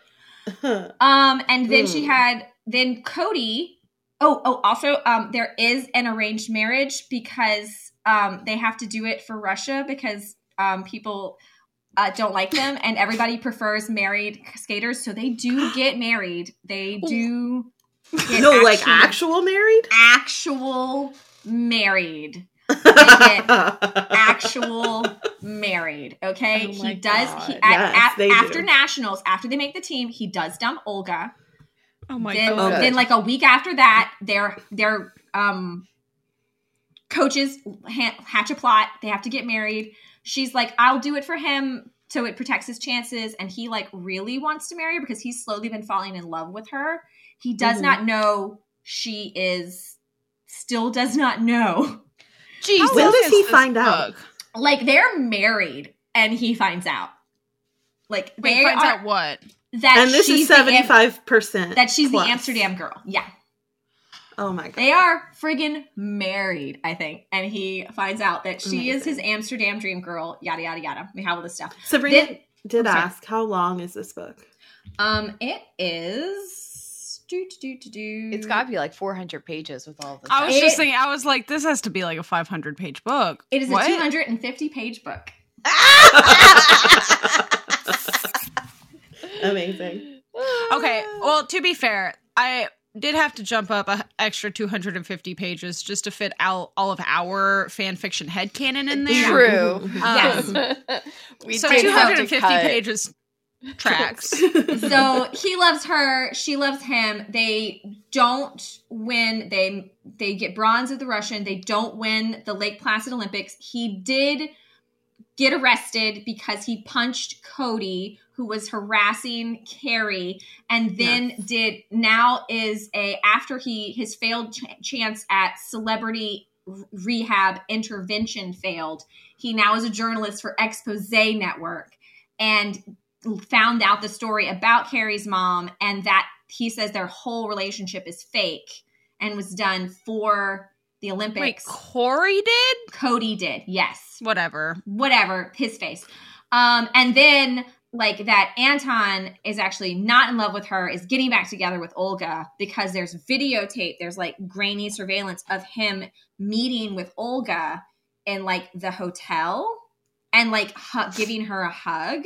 Um, and then she Hmm. had then Cody. Oh, oh, also, um, there is an arranged marriage because um they have to do it for Russia because um people uh, don't like them and everybody prefers married skaters, so they do get married. They do no, like actual married? actual married. Get actual married. Okay, Oh he does. He, God. at, Yes, they after do. nationals, after they make the team, he does dump Olga. Oh my then, god. Then like a week after that, their their um coaches ha- hatch a plot. They have to get married. She's like, I'll do it for him. So it protects his chances, and he like really wants to marry her because he's slowly been falling in love with her. He does Mhm. not know she is, still does not know Jesus. When does he this find out? like they're married and he finds out like Wait, they finds are, out what? that and this she's is the 75% that she's plus. the amsterdam girl yeah Oh my god. they are friggin married i think and he finds out that she is his amsterdam dream girl yada yada yada we have all this stuff Sabrina Then- did I'm ask, how long is this book? um it is do do do do It's got to be like 400 pages with all this. I was It- just thinking. I was like, this has to be like a 500 page book. it is What? a 250 page book Amazing. Okay. Well, to be fair, I did have to jump up an extra 250 pages just to fit out all of our fan fiction headcanon in there. True. Mhm. Yes. we so did have to 250 pages tracks. so he loves her she loves him. They don't win they they get bronze at the russian. They don't win the lake placid olympics. He did get arrested because he punched cody who was harassing carrie and then Yes. did now is a after he his failed ch- chance at celebrity rehab intervention failed he now is a journalist for expose network. And found out the story about Carrie's mom and that he says their whole relationship is fake and was done for the Wait, Olympics. Corey did? Cody did, yes. Whatever. Whatever, his face. Um, and then like that Anton is actually not in love with her, is getting back together with Olga because there's videotape, there's like grainy surveillance of him meeting with Olga in like the hotel and like hu- giving her a hug.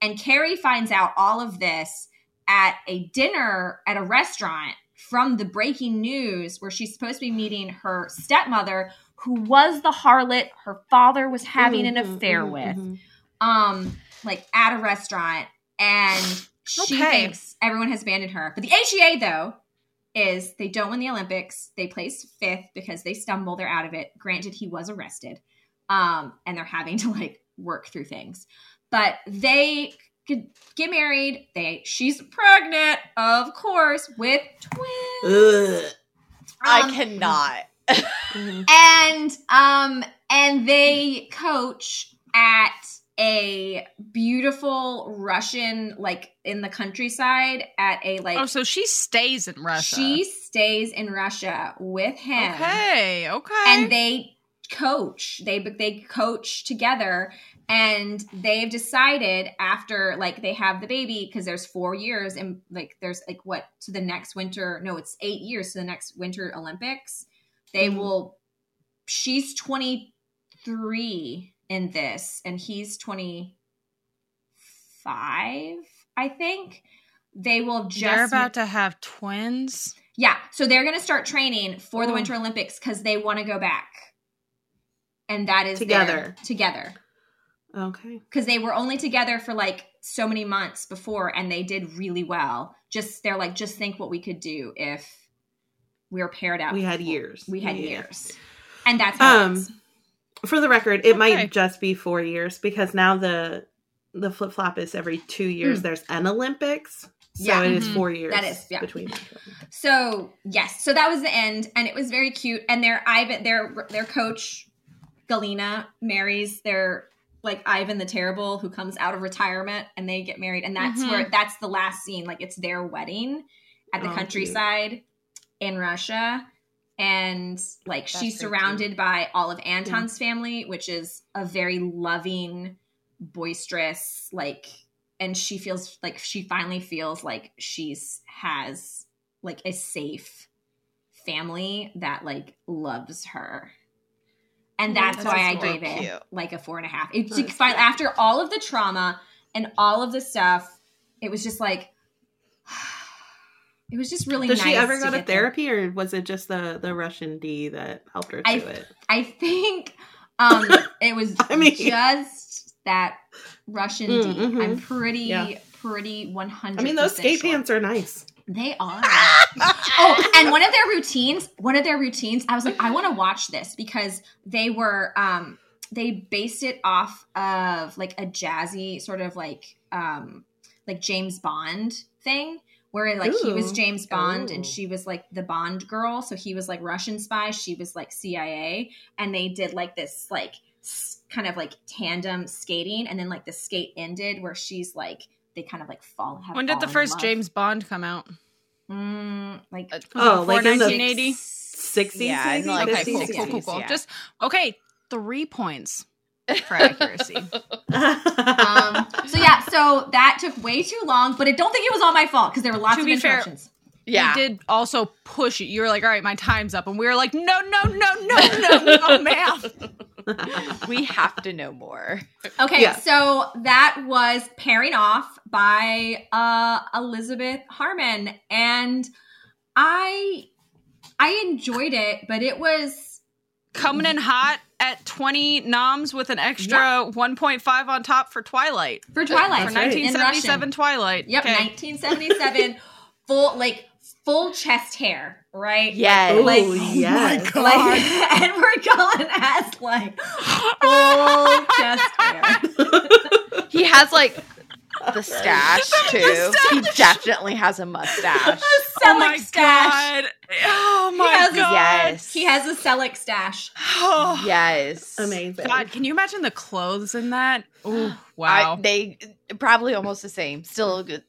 And Carrie finds out all of this at a dinner at a restaurant from the breaking news where she's supposed to be meeting her stepmother, who was the harlot her father was having an Mhm, affair mhm, with. mhm. um like at a restaurant. And she Okay. thinks everyone has abandoned her. But the HEA though is they don't win the Olympics. They place fifth because they stumble. They're out of it. Granted he was arrested um and they're having to like work through things but they could get married they she's pregnant of course with twins Ugh. I Um, cannot. And um and they coach at a beautiful russian like in the countryside at a like Oh, so she stays in Russia. she stays in russia with him Okay, okay. and they coach they they coach together and they've decided after like they have the baby because there's four years and like there's like what to the next winter no it's eight years to the next winter olympics they Mhm. will she's 23 in this and he's 25 i think they will just They're about to have twins. yeah, so they're going to start training for the Oh. Winter Olympics because they want to go back, and that is Together. their- together Okay. because they were only together for like so many months before, and they did really well. Just they're like, just think what we could do if we were paired up. We had years. We had Yeah. years, and that's how Um, it is. For the record, it Okay. might just be four years because now the the flip flop is every two years. Mm. There's an Olympics, so Yeah. it is Mhm. four years. That is, yeah. between. So yes, so that was the end, and it was very cute. And their Ivan, their their coach, Galina, marries their like Ivan the Terrible, who comes out of retirement, and they get married. And that's Mhm. where that's the last scene. Like it's their wedding at the Oh, countryside in Russia, and like That's she's surrounded by all of Anton's family, which is a very loving, boisterous, like, and she feels like she finally feels like she's has like a safe family that like loves her. And that's that's why I so gave it like a four and a half. It's That's like, fi- cute. after all of the trauma and all of the stuff, it was just like it was just really Does nice she ever to go to get there. therapy, or was it just the the Russian D that helped her I- do it? I think um it was I mean- just that Russian Mm, D. mhm. I'm pretty Yeah. Pretty 100 I mean, those skate sure. pants are nice. They are. oh, and one of their routines, one of their routines, I was like, I want to watch this because they were um they based it off of like a jazzy sort of like um like James Bond thing where like he was James Bond and she was like the Bond girl, so he was like Russian spy, she was like CIA, and they did like this like kind of like tandem skating, and then like the skate ended where she's like they kind of like fall. Have When did the first. James Bond come out? Mm, like Uh, Oh, like in the 1980? Sixties, Yeah, in maybe? like Okay, the cool, 50s, cool, cool, cool. yeah. Just okay. Three points for accuracy. um, so yeah, so that took way too long, but I don't think it was all my fault because there were lots To of be fair- yeah. We did also push it. You were like, all right, my time's up. And we were like, no, no, no, no, no, no, math. we have to know more. Okay, Yeah. so that was pairing off by uh, Elizabeth Harmon, and I I enjoyed it, but it was Coming in hot at 20 noms with an extra 1.5 on top for Twilight. for Twilight For That's right. in 1977 Twilight. Yep, Okay. 1977, full like full chest hair, right? Yes. Oh, Like- yes. Like Edward Cullen has like full chest hair. He has like the stash too. He definitely has a mustache. Oh my stash. god. Oh my has a- god. Yes. He has a Selleck stash. Oh. Yes. Amazing. God, can you imagine the clothes in that? Ooh, I- wow. they probably almost the same. Still a good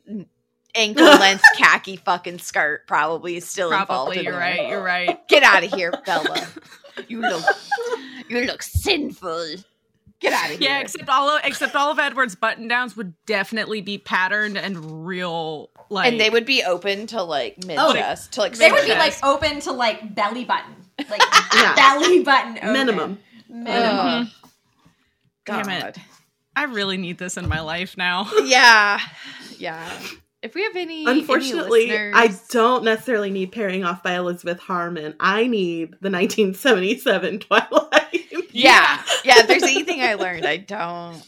ankle length khaki fucking skirt. Probably still involved. Probably, in you're there. right. You're right. Get out of here, Bella. You look, you look sinful. Get out of here. Yeah, except all of except all of Edward's button downs would definitely be patterned and real like and they would be open to like mid Oh, chest to like They would be like open to like belly button, like Yeah. belly button open. Minimum. Minimum. Ugh. Mm-hmm. Damn it. I really need this in my life now. Yeah, yeah. If we have any, any Unfortunately, listeners- I don't necessarily need pairing off by Elizabeth Harmon. I need the 1977 Twilight. Yeah, yeah. If there's anything I learned, I don't.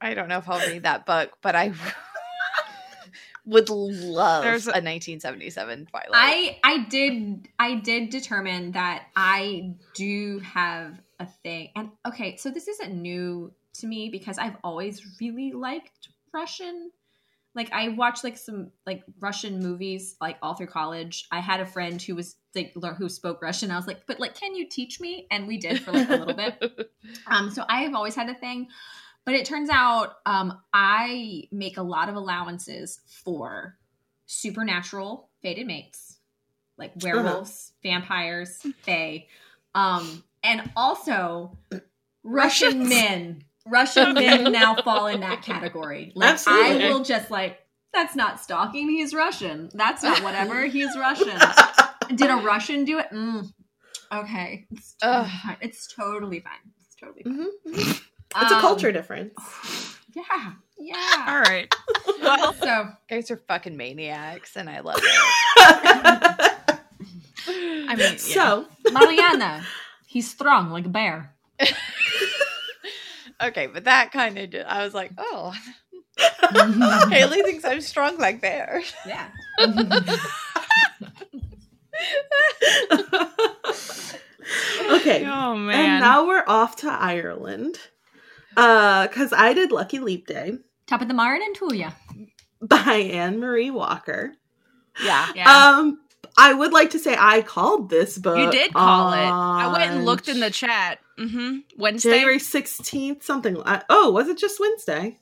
I don't know if I'll read that book, but I would love There's a, a- 1977 Twilight. I I did I did determine that I do have a thing, and okay, so this isn't new to me because I've always really liked Russian. Like I watched like some like Russian movies like all through college. I had a friend who was like who spoke Russian. I was like, but like, can you teach me? And we did for like a little bit. Um, so I have always had a thing, but it turns out um, I make a lot of allowances for supernatural fated mates, like werewolves, vampires, fae, um, and also Russian Russians. men. Russian men now fall in that category. Like Absolutely. I will just like that's not stalking. He's Russian. That's not whatever. He's Russian. Did a Russian do it? Mm. Okay, it's totally Ugh. fine. It's totally fine. It's totally fine. Mhm, mhm. It's a Um, culture difference. Yeah, yeah. All right. Well, So guys are fucking maniacs, and I love it. I mean, yeah. So, Marianna, he's strong like a bear. Okay, but that kind of, did. I was like, oh, Haley thinks I'm strong like bear. Yeah. okay. oh And man. now we're off to Ireland. Uh, cause I did Lucky Leap Day Top of the Marn and Tuya. by Ann Marie Walker. Yeah. yeah. Um, I would like to say I called this book. you did call it. I went and looked in the chat. Mm-hmm. Wednesday. January sixteenth, something. Like, oh, was it just Wednesday?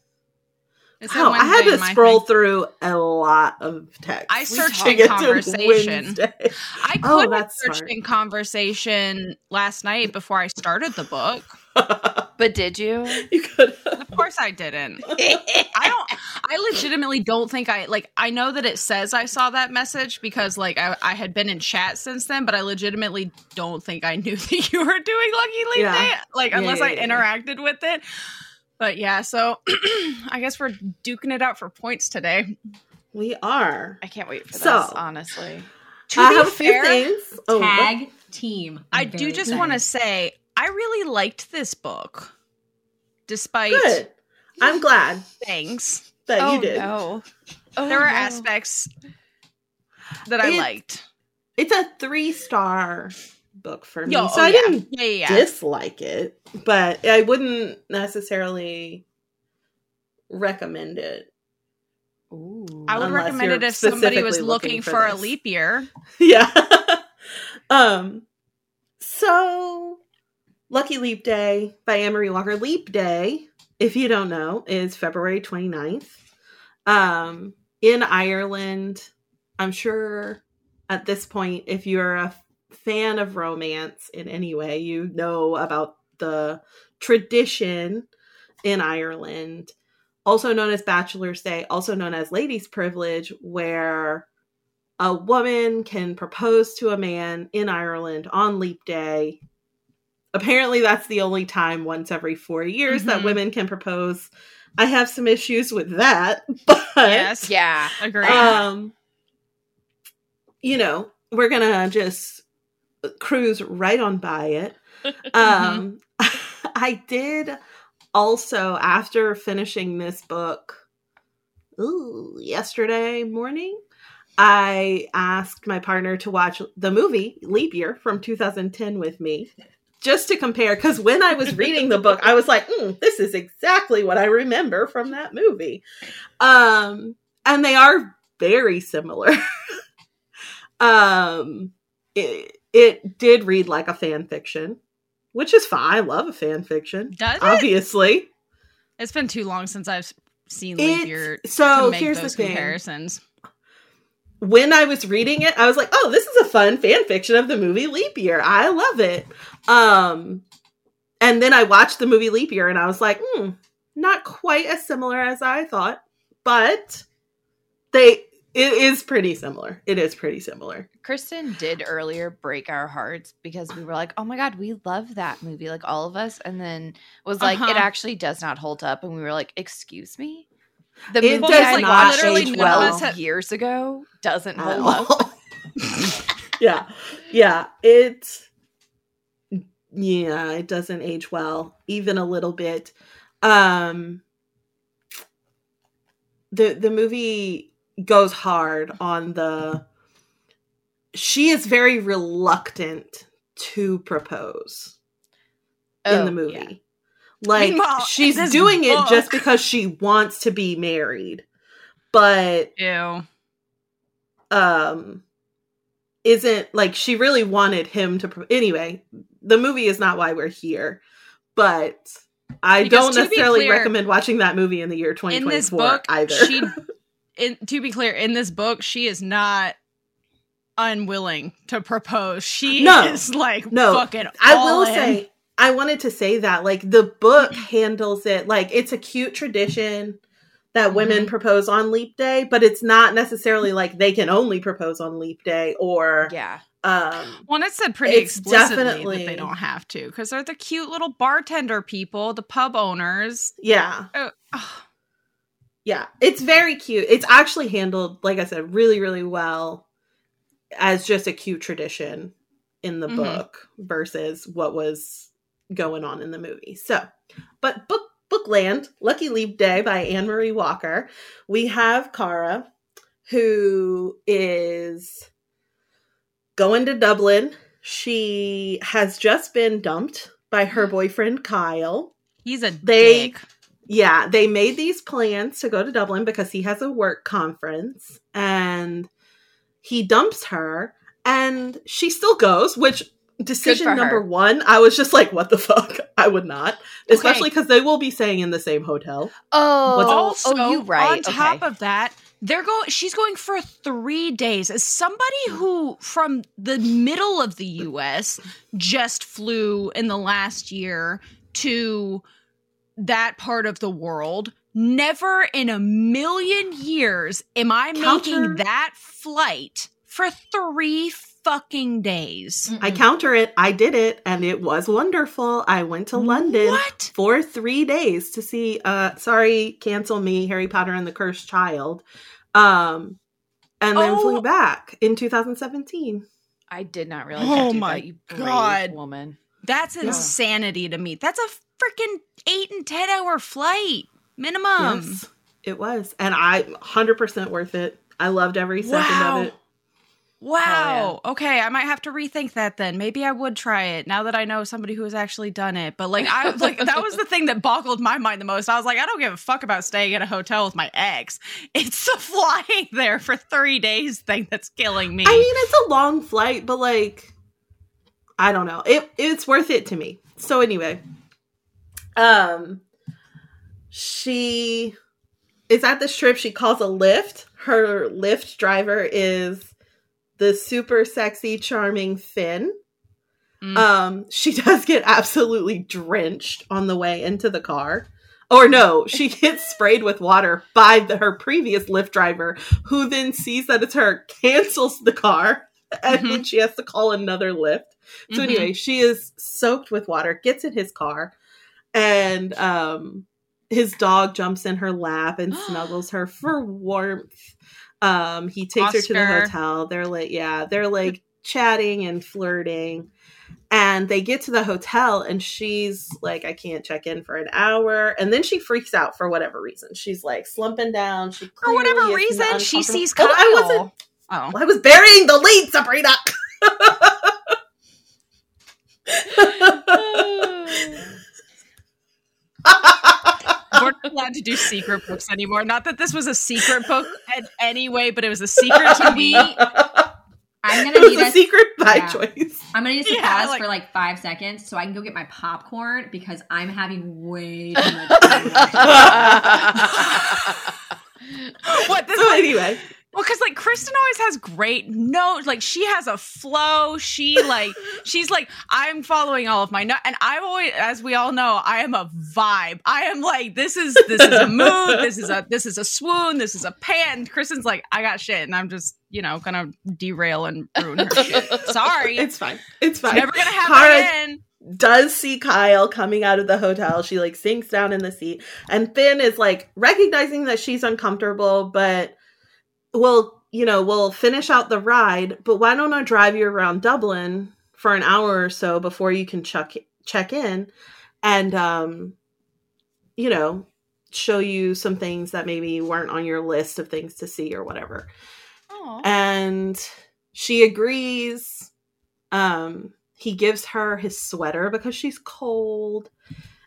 It said Oh, I had to scroll thing. through a lot of text. I searched in conversation. I oh, could Oh, have searched smart. in conversation last night before I started the book. But did you? you could. Of course I didn't. I don't I legitimately don't think I like I know that it says I saw that message because like I, I had been in chat since then, but I legitimately don't think I knew that you were doing Lucky Leap Yeah. Day. Like Yeah, unless yeah, I yeah, yeah. interacted with it. But yeah, so I guess we're duking it out for points today. We are. I can't wait for So- this, honestly. To I be have a few fair, things. Oh, what? Tag team. I I'm do just want to say I really liked this book. Despite good. I'm glad Thanks. that oh you did. no. Oh, there were no. aspects that I It- liked. It's a three star book for me, Yo, so oh, I yeah. didn't Yeah, yeah, yeah. dislike it, but I wouldn't necessarily recommend it. Ooh. I would recommend it if somebody was looking, looking for, for a leap year. yeah. um. So, Lucky Leap Day by Ann Marie Walker. Leap Day, if you don't know, is February 29th. Um, in Ireland, I'm sure at this point, if you're a fan of romance in any way, you know about the tradition in Ireland, also known as Bachelor's Day, also known as Ladies' Privilege, where a woman can propose to a man in Ireland on Leap Day. Apparently, that's the only time once every four years that Mhm. women can propose. I have some issues with that, but Yes. Yeah. agree. um, you know, we're gonna just cruise right on by it. Um, I did also after finishing this book, ooh, yesterday morning. I asked my partner to watch the movie Leap Year from 2010 with me, just to compare. Because when I was reading the book, I was like, "Mm, "This is exactly what I remember from that movie," um, and they are very similar. um, it, it did read like a fan fiction, which is fine. I love a fan fiction, Does it? obviously. It's been too long since I've seen leap It- year so here's the thing. comparisons. when I was reading it, I was like, "Oh, this is a fun fan fiction of the movie Leap Year. I love it." Um, and then I watched the movie Leap Year, and I was like, "Hmm, not quite as similar as I thought, but they it is pretty similar. It is pretty similar. Kristen did earlier break our hearts because we were like, "Oh my god, we love that movie!" Like all of us, and then was like, Uh-huh. "It actually does not hold up," and we were like, "Excuse me." The It movie does I not watched age age well. twelve years ago doesn't hold up. yeah, yeah. It, yeah, it doesn't age well, even a little bit. Um, the the movie goes hard on the. She is very reluctant to propose in Oh, the movie. yeah. Like Meanwhile, she's in doing it just because she wants to be married, but Ew. um isn't like she really wanted him to pro- anyway the movie is not why we're here but i Because don't necessarily clear, recommend watching that movie in the year In 2024 this book, either she in, to be clear, in this book, she is not unwilling to propose. She No. is like No. fucking i will in. say i wanted to say that like the book handles it like it's a cute tradition that women Mhm. propose on leap day but it's not necessarily like they can only propose on leap day or Yeah. um Well, and it said pretty It's explicitly definitely- that they don't have to because they're the cute little bartender people, the pub owners. yeah Oh, ugh. Yeah, it's very cute. It's actually handled, like I said, really, really well as just a cute tradition in the Mhm. book versus what was going on in the movie. So, but book Bookland, Lucky Leap Day by Ann Marie Walker. We have Kara, who is going to Dublin. She has just been dumped by her boyfriend Kyle. he's a They- dick. Yeah, they made these plans to go to Dublin because he has a work conference and he dumps her and she still goes, which decision number her. one, I was just like, what the fuck? I would not. Especially because they will be staying in the same hotel. Oh, What's- oh, also, oh, you right. on top of that, they're going. She's going for three days. As somebody who from the middle of the U.S. just flew in the last year to that part of the world. Never in a million years am I Counter- making that flight for three fucking days. I Mm-mm. counter it. I did it, and it was wonderful. I went to London What? for three days to see. Uh, sorry, cancel me, Harry Potter and the Cursed Child. Um, and then Oh. flew back in 2017. I did not realize. Oh Oh my that, God. woman! That's Yeah. insanity to me. That's a freaking eight and ten hour flight minimum. yes, it was, and I 100% worth it. I loved every second Wow. of it. Wow. Okay, I might have to rethink that then. Maybe I would try it now that I know somebody who has actually done it. But like I like that was the thing that boggled my mind the most. I was like, I don't give a fuck about staying at a hotel with my ex. It's the flying there for 3 days thing that's killing me. I mean, it's a long flight, but like, I don't know. It it's worth it to me. So anyway, um, she is at this trip. She calls a lift. Her lift driver is the super sexy, charming Finn. Mm. Um, she does get absolutely drenched on the way into the car. Or no, she gets sprayed with water by the, her previous Lyft driver, who then sees that it's her, cancels the car, and then she has to call another Lyft. So Mhm. anyway, she is soaked with water, gets in his car, and um, his dog jumps in her lap and snuggles her for warmth. Um, he takes her to the hotel. They're like, yeah, they're like chatting and flirting. And they get to the hotel, and she's like, I can't check in for an hour. And then she freaks out for whatever reason. She's like slumping down. She For whatever reason, she sees Kyle. Oh, I wasn't. Oh. I was burying the lead, Sabrina. We're not allowed to do secret books anymore. Not that this was a secret book in any way, but it was a secret to me. I'm gonna was need a us. secret by yeah. choice. I'm gonna need us to Yeah, pause like- for like five seconds so I can go get my popcorn because I'm having way too much. fun. What this So anyway, Well, because like Kristen always has great notes. Like she has a flow. She like she's like I'm following all of my notes, and I'm always, as we all know, I am a vibe. I am like this is this is a mood. This is a this is a swoon. This is a pan. Kristen's like I got shit, and I'm just you know gonna derail and ruin her shit. Sorry, it's it's fine. It's fine. never gonna happen Kara- again. does see Kyle coming out of the hotel. She like sinks down in the seat, and Finn is like recognizing that she's uncomfortable, but well, you know, we'll finish out the ride. But why don't I drive you around Dublin for an hour or so before you can check check in, and um, you know, show you some things that maybe weren't on your list of things to see or whatever Aw. and she agrees um he gives her his sweater because she's cold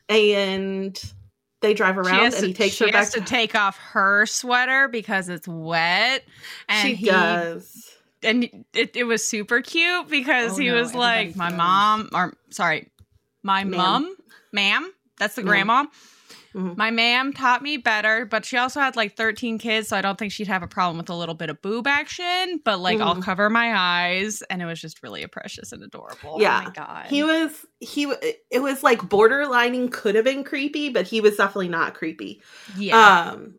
and they drive around and he takes her back has to take off her sweater because it's wet, and she he does and it, it was super cute because Oh, he no, was like my gross. mom or sorry my mom ma'am that's the Ma'am. grandma Mhm. my ma'am taught me better but she also had like 13 kids so i don't think she'd have a problem with a little bit of boob action but like i'll Mhm. cover my eyes and it was just really precious and adorable Yeah. Oh my god. he was he it was like borderlining could have been creepy but he was definitely not creepy yeah um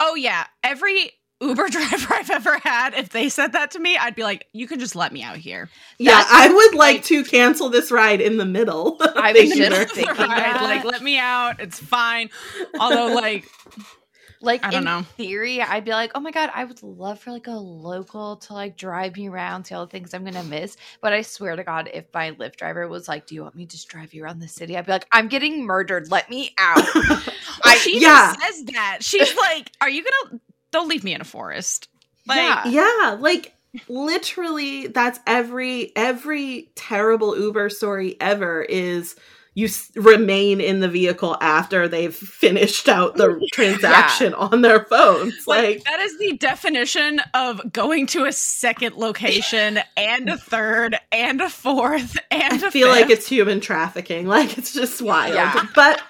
oh yeah every uber driver i've ever had if they said that to me i'd be like you can just let me out here yeah i would like like- to cancel this ride in the middle I Thank was you, just thinking Right, that. like let me out it's fine although like like I don't in know. theory, I'd be like, oh my god, I would love for like a local to like drive me around to all the things I'm gonna miss. But I swear to God, if my Lyft driver was like, "Do you want me to just drive you around the city?" I'd be like, "I'm getting murdered. Let me out." I, she yeah. says that. She's like, "Are you gonna? Don't leave me in a forest." Like, Yeah. yeah like literally that's every every terrible uber story ever is you s- remain in the vehicle after they've finished out the transaction on their phones. Like, Like, that is the definition of going to a second location and a third and a fourth and I a feel like it's human trafficking. Like, it's just wild. Yeah. But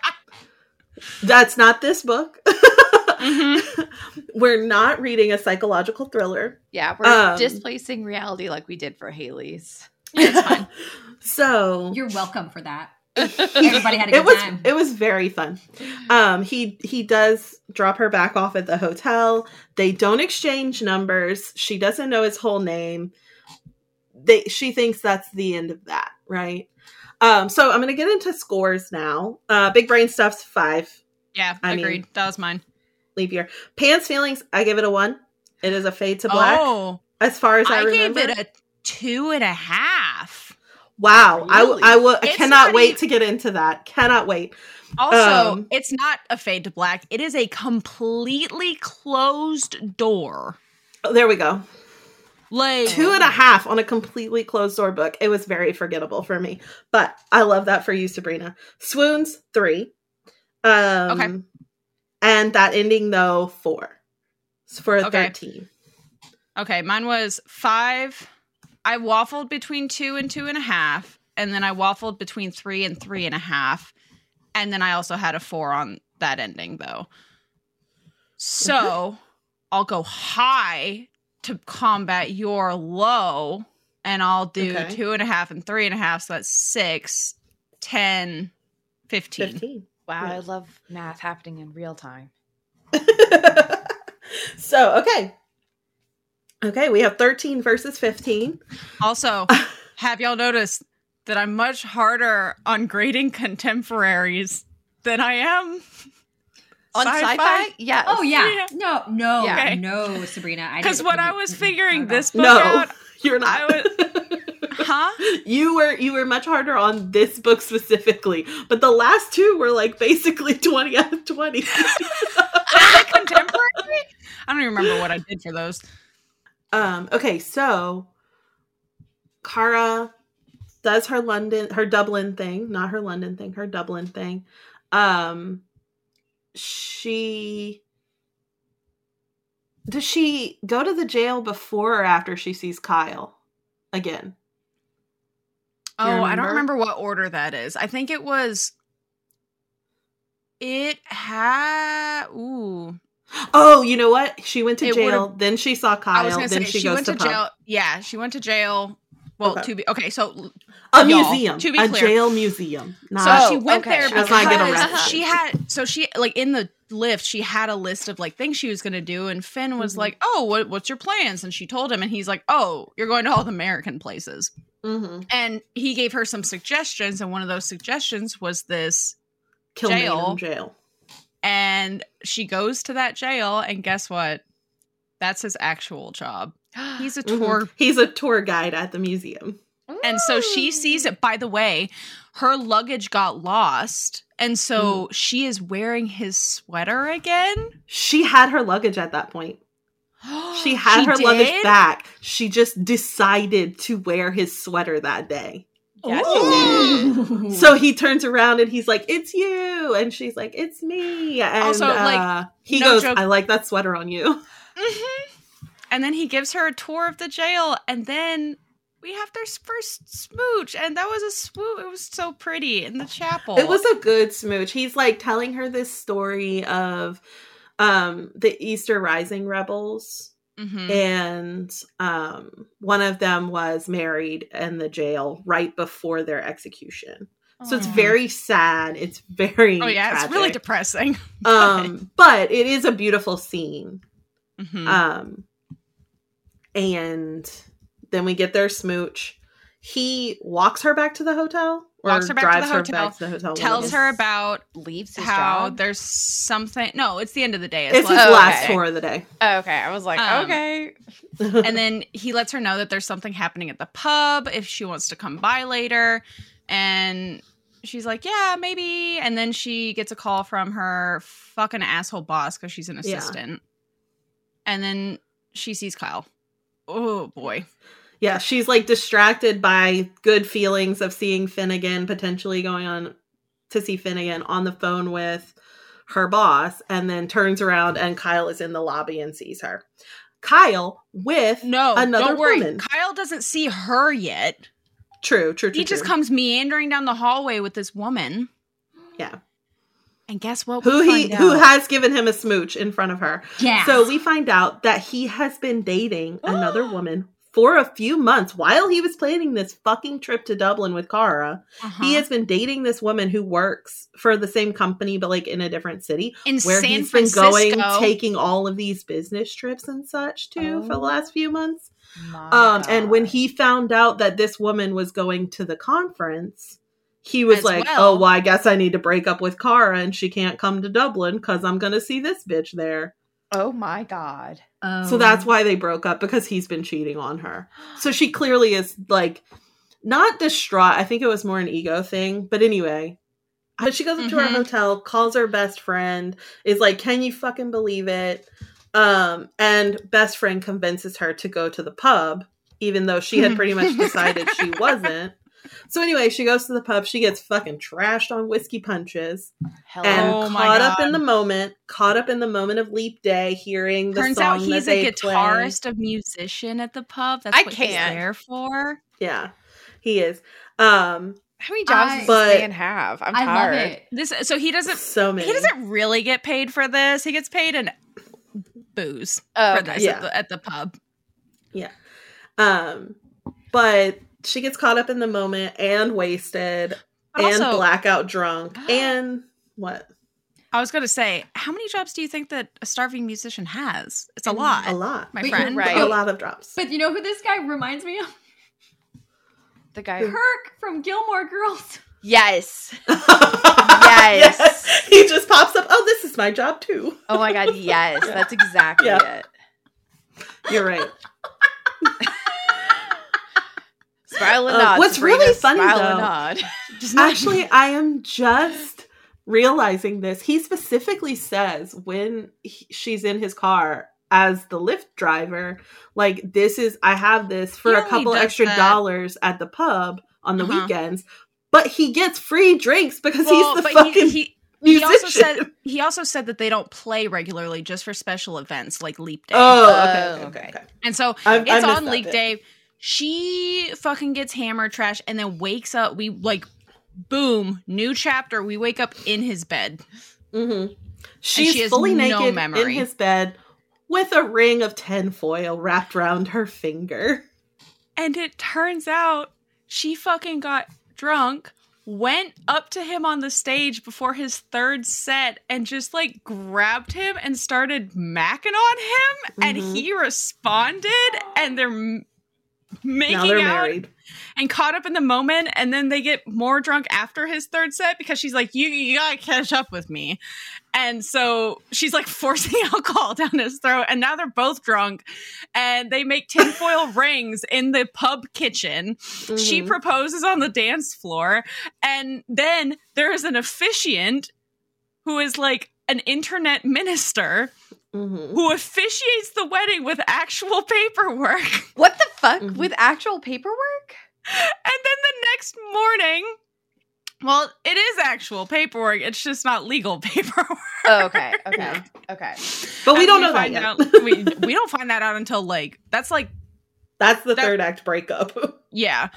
that's not this book. Mhm. We're not reading a psychological thriller. Yeah, we're Um, displacing reality like we did for Haley's. It's fine. so You're welcome for that. Everybody had a good it was time. it was very fun. Um, he he does drop her back off at the hotel. They don't exchange numbers. She doesn't know his whole name. They she thinks that's the end of that, right? Um, so I'm gonna get into scores now. Uh, Big Brain Stuff's five. Yeah, I mean- agreed. that was mine. Leave year. Pants feelings. I give it a one. It is a fade to black. Oh, as far as I, I, remember. gave it a two and a half. wow. I will. I cannot wait even- to get into that. Cannot wait. Also, Um, it's not a fade to black. It is a completely closed door. Oh, there we go. Like two and a half on a completely closed door book. It was very forgettable for me, but I love that for you, Sabrina. Swoons three, um, Okay. And that ending though four so for a Okay. thirteen. Okay, mine was five. I waffled between two and two and a half, and then I waffled between three and three and a half, and then I also had a four on that ending though. So mm-hmm. I'll go high to combat your low, and I'll do Okay. two and a half and three and a half. So that's six, ten, fifteen. Fifteen. Wow, Yeah. I love math happening in real time. so okay, okay, we have thirteen versus fifteen. Also, have y'all noticed that I'm much harder on grading contemporaries than I am On sci-fi? Yes. oh yeah. Yeah. No, no, Okay. no, Sabrina. I Because when I was figuring not at all. this book No, out, you're not. I huh? you were you were much harder on this book specifically, but the last two were like basically twenty out of twenty. Contemporary? I don't even remember what I did for those. Um, okay, so Kara does her London her Dublin thing, not her London thing, her Dublin thing. Um she does she go to the jail before or after she sees Kyle again? Oh, Do you I don't remember? remember what order that is. I think it was. It had. Ooh. Oh, you know what? She went to It jail, then she saw I was Kyle, gonna then say she, she, goes went to, to, pub. jail. Yeah, she went to jail. Well, Okay. to be okay. So A museum. to be a clear. jail museum. Not So Oh, she went okay. there She does not get because arrested. she had so she like in the lift she had a list of like things she was gonna do and Finn was Mhm. like oh what, what's your plans and she told him and he's like oh you're going to all the American places Mhm. and he gave her some suggestions and one of those suggestions was this Kilmainham Jail. jail. and she goes to that jail and guess what that's his actual job he's a Mhm. tour He's a tour guide at the museum. And so she sees it. By the way, her luggage got lost. And so Mm. she is wearing his sweater again. She had her luggage at that point. She had her did? luggage back. She just decided to wear his sweater that day. Yes, Ooh. So he turns around and he's like, "It's you," and she's like, "It's me." And Also, like, uh, he no goes, joke- "I like that sweater on you." Mhm. And then he gives her a tour of the jail. And then we have their first smooch. And that was a smooch. It was so pretty in the chapel. It was a good smooch. He's like telling her this story of um the Easter Rising rebels Mhm. and um one of them was married in the jail right before their execution. So it's very sad. It's very Oh, yeah. It's really tragic. depressing. um but it is a beautiful scene. Mhm. Um and then we get their smooch. He walks her back to the hotel Walks her back to drives the her hotel, back to the hotel. Tells of her about leaves his how job. there's something. No, it's the end of the day. It's his like- Oh, last okay. tour of the day. Oh, okay, I was like, Um, okay. and then he lets her know that there's something happening at the pub if she wants to come by later and she's like yeah maybe and then she gets a call from her fucking asshole boss because she's an Yeah. assistant and then she sees kyle oh boy Yeah, she's like distracted by good feelings of seeing Finnegan potentially going on to see Finnegan on the phone with her boss and then turns around and Kyle is in the lobby and sees her. Kyle with No, another don't worry. woman. Kyle doesn't see her yet. True, true, true. he just comes meandering down the hallway with this woman. Yeah. And guess what? who he who has given him a smooch in front of her. Yeah. So we find out that he has been dating another woman for a few months while he was planning this fucking trip to Dublin with Cara. Uh-huh. He has been dating this woman who works for the same company but like in a different city in where San he's Francisco. been going taking all of these business trips and such too for the Oh. last few months. Um and when he found out that this woman was going to the conference, he was As like, well. "Oh, well, I guess I need to break up with Cara and she can't come to Dublin cuz I'm going to see this bitch there." Oh my god. So that's why they broke up because he's been cheating on her. So she clearly is like not distraught. I think it was more an ego thing. But anyway, she goes up to her hotel, calls her best friend, is like, "Can you fucking believe it?" Um, and best friend convinces her to go to the pub, even though she had pretty much decided she wasn't. So anyway, she goes to the pub. She gets fucking trashed on whiskey punches Hell and Oh my caught up in the moment. Caught up in the moment of Leap Day, hearing the Turns song out that he's they a play. guitarist, a musician at the pub. That's I what he's can't. there for. Yeah, he is. Um, How many jobs I- does But- this man have? I'm I tired. love it. This so he doesn't so many. he doesn't really get paid for this. He gets paid in booze Oh, for this Yeah. at, the, at the pub. Yeah. Um, but she gets caught up in the moment and wasted But and also, blackout drunk and what? I was going to say, how many jobs do you think that a starving musician has? It's a Mm, lot, A lot. my But friend. right. A lot of jobs. But you know who this guy reminds me of? The guy. Kirk from Gilmore Girls. Yes. yes. He just pops up. Oh, this is my job too. Oh my god. Yes. That's exactly Yeah. it. You're right. Smile and Uh, nod. what's Sabrina, really funny, though-. Actually, I am just realizing this. He specifically says when he, she's in his car as the Lyft driver, like, this is, I have this for a couple extra that- dollars at the pub on the Uh-huh. weekends, but he gets free drinks because Well, he's the fucking he, he, he musician. also said he also said that they don't play regularly, just for special events like Leap Day. oh, okay, Oh, okay, okay. okay. okay. and so I- I it's missed on Leap bit. She fucking gets hammered trash and then wakes up. We like, boom, new chapter. We wake up in his bed. Mm-hmm. She's she fully no naked in his bed with a ring of tinfoil wrapped around her finger. And it turns out she fucking got drunk, went up to him on the stage before his third set, and just like grabbed him and started macking on him. And Mhm. he responded, and they're m- making now they're out married. and caught up in the moment. And then they get more drunk after his third set because she's like, "You, you gotta catch up with me." And so she's like forcing alcohol down his throat, and now they're both drunk, and they make tinfoil rings in the pub kitchen. She Mhm. proposes on the dance floor, and then there is an officiant who is like an internet minister Mhm. who officiates the wedding with actual paperwork. What the fuck? Mhm. With actual paperwork? And then the next morning, well, it is actual paperwork. It's just not legal paperwork. Oh, okay. Okay. Okay. But we And don't know that find yet. out- we, we don't find that out until like that's like That's the that- third act breakup. yeah.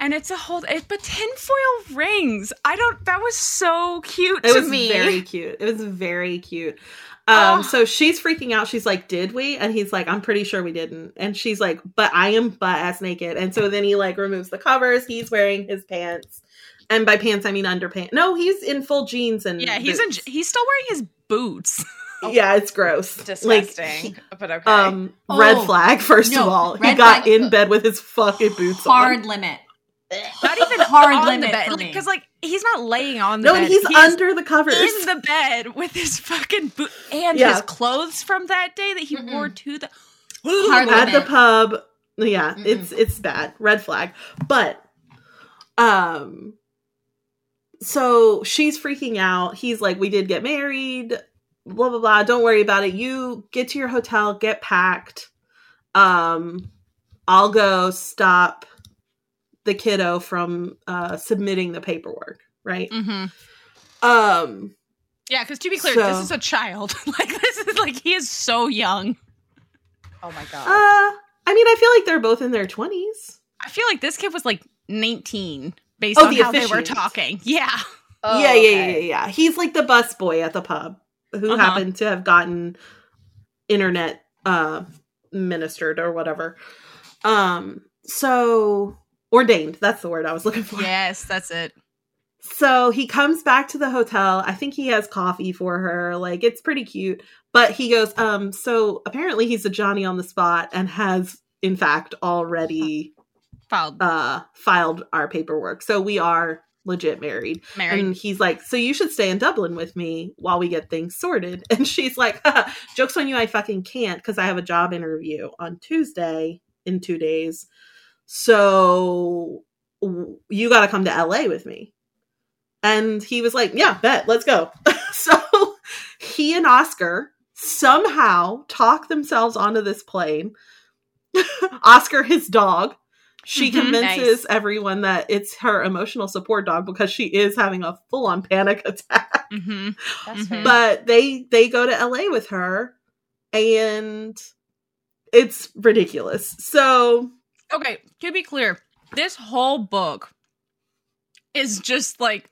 And it's a whole it, but tinfoil rings. I don't that was so cute It to was me. very cute. It was very cute. Um, Oh. so she's freaking out. She's like, "Did we?" And he's like, "I'm pretty sure we didn't." And she's like, "But I am butt ass naked." And so then he like removes the covers. He's wearing his pants, and by pants I mean underpants. No, he's in full jeans and yeah, he's in, he's still wearing his boots. yeah, it's gross. Disgusting. Like, but okay. um, Oh, red flag. First no, of all, he got flag. in bed with his fucking boots Hard on. limit. Not even Hard on limit the bed because like he's not laying on the No, bed. he's, under the covers. in the bed with his fucking boot and Yeah. his clothes from that day that he Mm-mm. wore to the Hard at limit. the pub. Yeah, Mm-mm. it's it's bad. Red flag. But um so she's freaking out. He's like, We did get married, blah blah blah. Don't worry about it. You get to your hotel, get packed. Um I'll go stop the kiddo from uh submitting the paperwork. right? hmm Um, Yeah, because to be clear, So- this is a child. like this is like he is so young. Oh my uh, god. I mean, I feel like they're both in their twenties. I feel like this kid was like 19 based Oh, on the how they were talking. Yeah. Oh, yeah, yeah, yeah, okay. yeah, yeah. He's like the bus boy at the pub who Uh-huh. happened to have gotten internet uh ministered or whatever. Um, so ordained. That's the word I was looking for. Yes, that's it. So he comes back to the hotel. I think he has coffee for her. Like it's pretty cute. But he goes, um, so apparently he's a Johnny on the spot and has in fact already Filed uh filed our paperwork. So we are legit married. married. And he's like, So you should stay in Dublin with me while we get things sorted. And she's like, Joke's on you, I fucking can't because I have a job interview on Tuesday in two days. So you got to come to LA with me. And he was like, Yeah, bet, let's go. so he and Oscar somehow talk themselves onto this plane. Oscar, his dog, she Mhm. convinces everyone that it's her emotional support dog because she is having a full on panic attack. hmm That's Mhm. But they they go to LA with her and it's ridiculous. So Okay, to be clear, this whole book is just like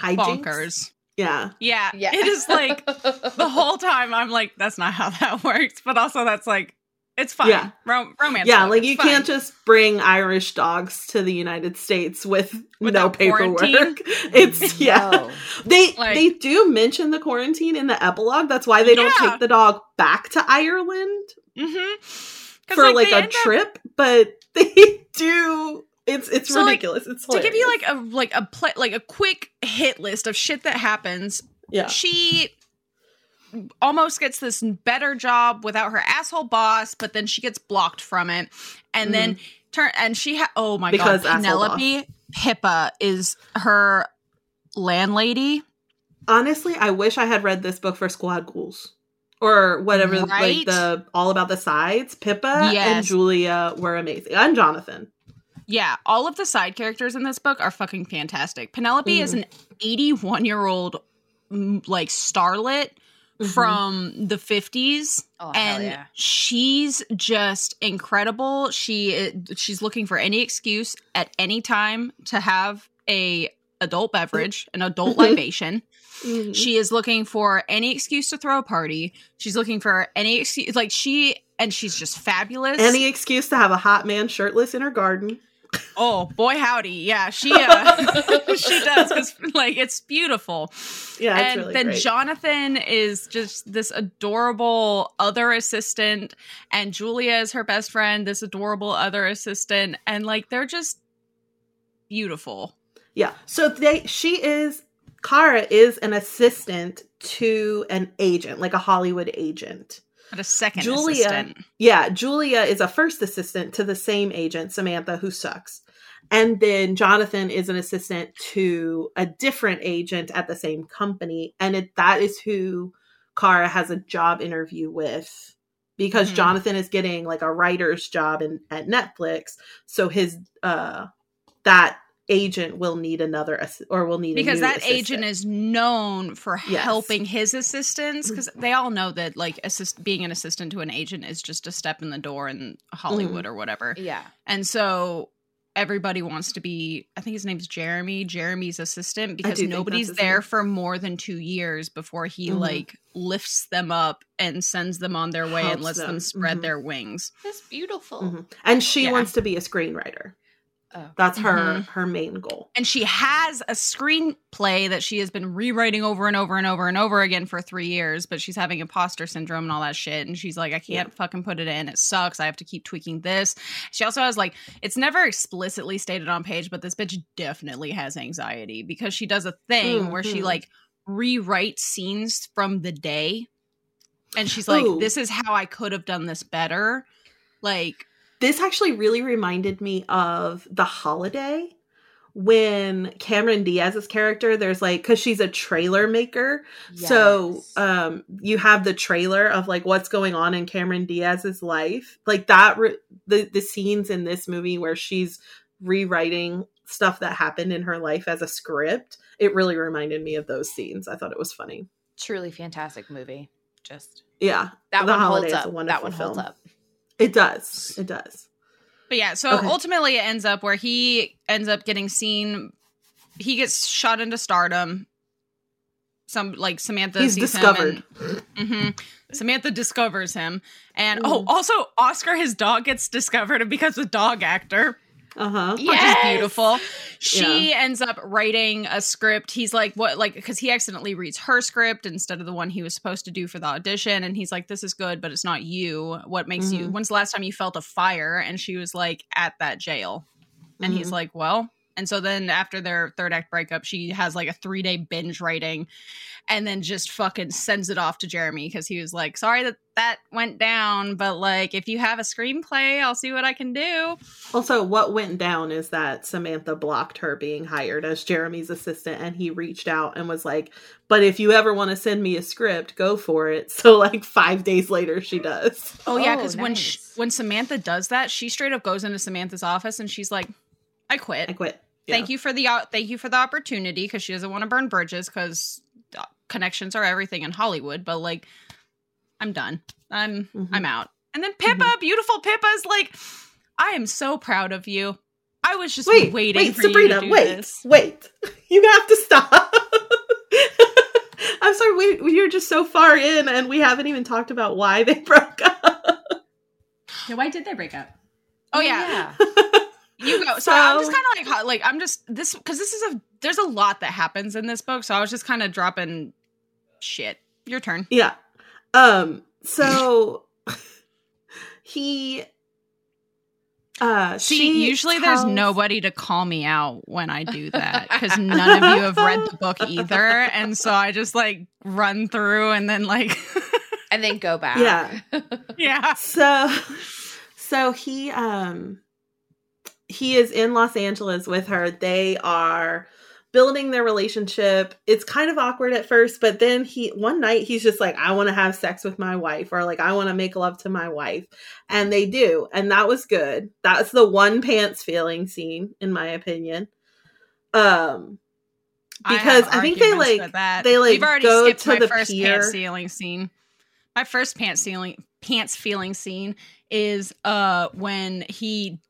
hijinks. bonkers. Yeah. Yeah, yeah. it is like the whole time I'm like, that's not how that works. But also, that's like, it's fine. Yeah. Ro- romance. yeah, book, like it's you fine. can't just bring Irish dogs to the United States with no Without paperwork. quarantine? It's yeah. No. They Like- they do mention the quarantine in the epilogue. That's why they don't Yeah. take the dog back to Ireland Mm-hmm. for like, a trip, but they do. It's it's So, like, ridiculous. it's to give you like a like a pla like a quick hit list of shit that happens. yeah She almost gets this better job without her asshole boss, but then she gets blocked from it, and then turn and she ha- oh my Mm-hmm. Because god, Penelope Pippa is her landlady. honestly, I wish I had read this book for Squad Ghouls or whatever. Like the all about the sides. Pippa and Julia were amazing, and Jonathan. Yeah, all of the side characters in this book are fucking fantastic. Penelope is mm. an 81 year old like starlet Mhm. from the 50s Oh, and yeah. she's just incredible. She eh, she's looking for any excuse at any time to have a adult beverage, an adult mm-hmm. libation. Mhm. She is looking for any excuse to throw a party. She's looking for any excuse like she and she's just fabulous. Any excuse to have a hot man shirtless in her garden. oh boy howdy. Yeah, she uh she does cuz like it's beautiful. Yeah, it's and really then great. Jonathan is just this adorable other assistant, and Julia is her best friend, this adorable other assistant, and like they're just beautiful. Yeah. So they she is Kara is an assistant to an agent, like a Hollywood agent. But a second Julia- assistant. Yeah, Julia is a first assistant to the same agent, Samantha, who sucks. And then Jonathan is an assistant to a different agent at the same company. And it, that is who Kara has a job interview with because Mhm. Jonathan is getting like a writer's job in, at Netflix. So his, uh, that agent will need another, ass- or will need a Because new that assistant. agent is known for Yes. helping his assistants. Because they all know that, like, assist being an assistant to an agent is just a step in the door in Hollywood Mm-hmm. or whatever. Yeah. And so everybody wants to be I think his name's Jeremy, Jeremy's assistant because nobody's there for more than 2 years before he Mhm. like lifts them up and sends them on their way and lets them, them. spread Mhm. their wings. That's beautiful. Mhm. And she Yeah. wants to be a screenwriter. Oh. That's her Mhm. her main goal. And she has a screenplay that she has been rewriting over and over and over and over again for 3 years, but she's having imposter syndrome and all that shit and she's like I can't fucking put it in. It sucks. I have to keep tweaking this. She also has like it's never explicitly stated on page, but this bitch definitely has anxiety because she does a thing where she Mhm. like rewrites scenes from the day. And she's like, Ooh. this is how I could have done this better. Like, This actually really reminded me of The Holiday when Cameron Diaz's character there's like cuz she's a trailer maker. So, um you have the trailer of like what's going on in Cameron Diaz's life. Like that re- the the scenes in this movie where she's rewriting stuff that happened in her life as a script, it really reminded me of those scenes. I thought it was funny. Truly fantastic movie. Just Yeah, that The one holds up. That one holds film. up. It does. It does. But yeah, so Okay. ultimately it ends up where he ends up getting seen. He gets shot into stardom. Some like Samantha He's sees discovered. him. And, Mhm. Samantha discovers him, and Mm. oh, also Oscar, his dog gets discovered and becomes a dog actor. Uh huh. which is beautiful. She Yeah. ends up writing a script. He's like, what, like, because he accidentally reads her script instead of the one he was supposed to do for the audition. And he's like, this is good, but it's not you. What makes you, Mhm. when's the last time you felt a fire? And she was like, at that jail. And he's like, well, and so then after their third act breakup, she has like a three day binge writing and then just fucking sends it off to Jeremy because he was like, sorry that that went down, but like, if you have a screenplay, I'll see what I can do. Also, what went down is that Samantha blocked her being hired as Jeremy's assistant, and he reached out and was like, "But if you ever want to send me a script, go for it." So, like five days later, she does. Oh, yeah, Oh, because when sh- when Samantha does that, she straight up goes into Samantha's office and she's like, "I quit. I quit. Thank you for the uh, thank you for the opportunity because she doesn't want to burn bridges because connections are everything in Hollywood. But like, I'm done. I'm Mhm. I'm out. And then Pippa, beautiful Pippa's like, I am so proud of you. I was just Wait, waiting wait, for Sabrina, you to do wait, this. wait. You have to stop. I'm sorry, we, we're just so far in, and we haven't even talked about why they broke up. Yeah, why did they break up? Oh yeah, You go. So, So- I'm just kind of like, like I'm just this because this is a there's a lot that happens in this book. So I was just kind of dropping shit. Your turn. Yeah. Um so he uh See, she usually there's nobody to call me out when I do that because none of you have read the book either, and so I just like run through and then like, and then go back. Yeah. yeah, So so he um he is in Los Angeles with her. They are building their relationship. It's kind of awkward at first, but then he one night he's just like I want to have sex with my wife or like I want to make love to my wife. And they do. And that was good. That's the one pants feeling scene in my opinion. Um because have I, think they like that. they, like, We've already go skipped to my the first pier. pants feeling scene. My first pants feeling pants feeling scene is uh when he